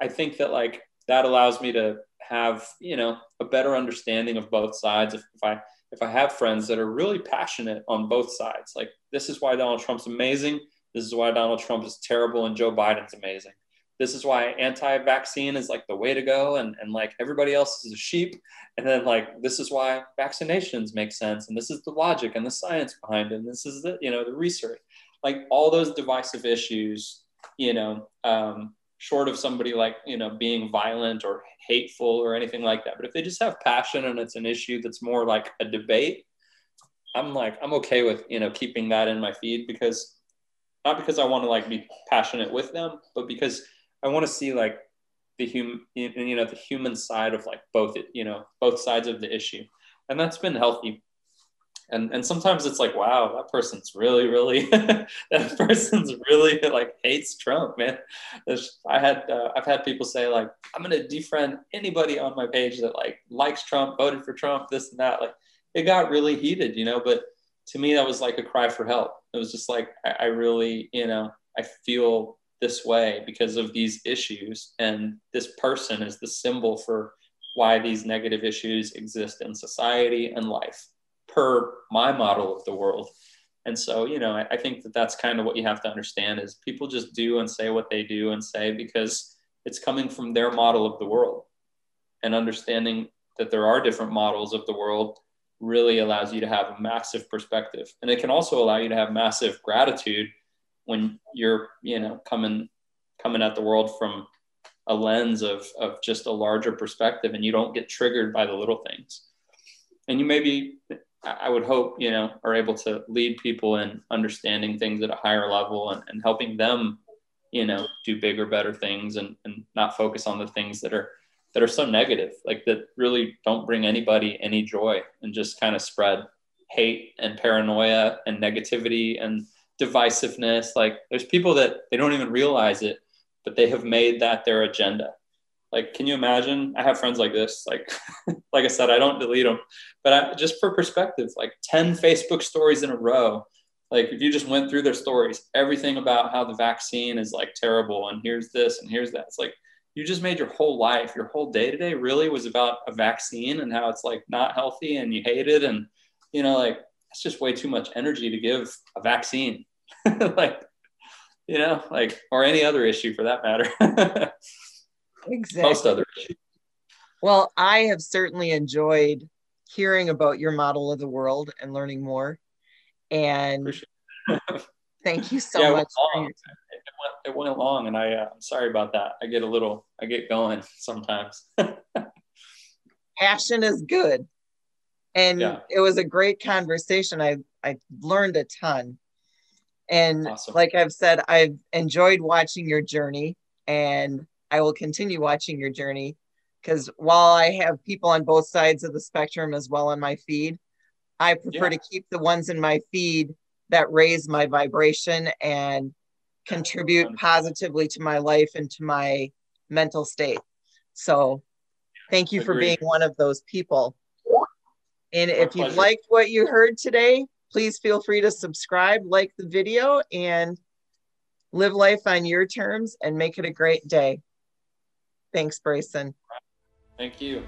I think that like that allows me to have you know a better understanding of both sides. If, if I if I have friends that are really passionate on both sides, like this is why Donald Trump's amazing. This is why Donald Trump is terrible and Joe Biden's amazing this is why anti-vaccine is like the way to go and, and like everybody else is a sheep and then like this is why vaccinations make sense and this is the logic and the science behind it and this is the you know the research. Like all those divisive issues you know um, short of somebody like you know being violent or hateful or anything like that but if they just have passion and it's an issue that's more like a debate i'm like i'm okay with you know keeping that in my feed because not because i want to like be passionate with them but because I want to see like the human, you know, the human side of like both, you know, both sides of the issue, and that's been healthy. And and sometimes it's like, wow, that person's really, really, [LAUGHS] that person's really like hates Trump, man. There's, I had, uh, I've had people say like, I'm gonna defriend anybody on my page that like likes Trump, voted for Trump, this and that. Like, it got really heated, you know. But to me, that was like a cry for help. It was just like, I, I really, you know, I feel this way because of these issues. And this person is the symbol for why these negative issues exist in society and life per my model of the world. And so, you know, I, I think that that's kind of what you have to understand is people just do and say what they do and say because it's coming from their model of the world. And understanding that there are different models of the world really allows you to have a massive perspective. And it can also allow you to have massive gratitude when you're you know coming coming at the world from a lens of of just a larger perspective and you don't get triggered by the little things. And you maybe i would hope you know are able to lead people in understanding things at a higher level and, and helping them you know do bigger better things and, and not focus on the things that are that are so negative like that really don't bring anybody any joy and just kind of spread hate and paranoia and negativity and divisiveness like there's people that they don't even realize it but they have made that their agenda. Like can you imagine? I have friends like this like [LAUGHS] like i said i don't delete them but I, just for perspective like 10 facebook stories in a row like if you just went through their stories everything about how the vaccine is like terrible and here's this and here's that it's like you just made your whole life your whole day to day really was about a vaccine and how it's like not healthy and you hate it and you know like it's just way too much energy to give a vaccine [LAUGHS] like you know like or any other issue for that matter [LAUGHS] exactly most other issues well i have certainly enjoyed hearing about your model of the world and learning more and [LAUGHS] thank you so yeah, much. It went, it went, long, and I uh, I'm sorry about that. I get a little, I get going sometimes. Passion is good, and yeah. it was a great conversation. I I learned a ton, and awesome. like I've said, I've enjoyed watching your journey, and I will continue watching your journey because while I have people on both sides of the spectrum as well on my feed, I prefer yeah. to keep the ones in my feed that raise my vibration and contribute positively to my life and to my mental state. So thank you for being one of those people. And if you liked what you heard today, please feel free to subscribe, like the video, and live life on your terms and make it a great day. Thanks, Brayson. Thank you.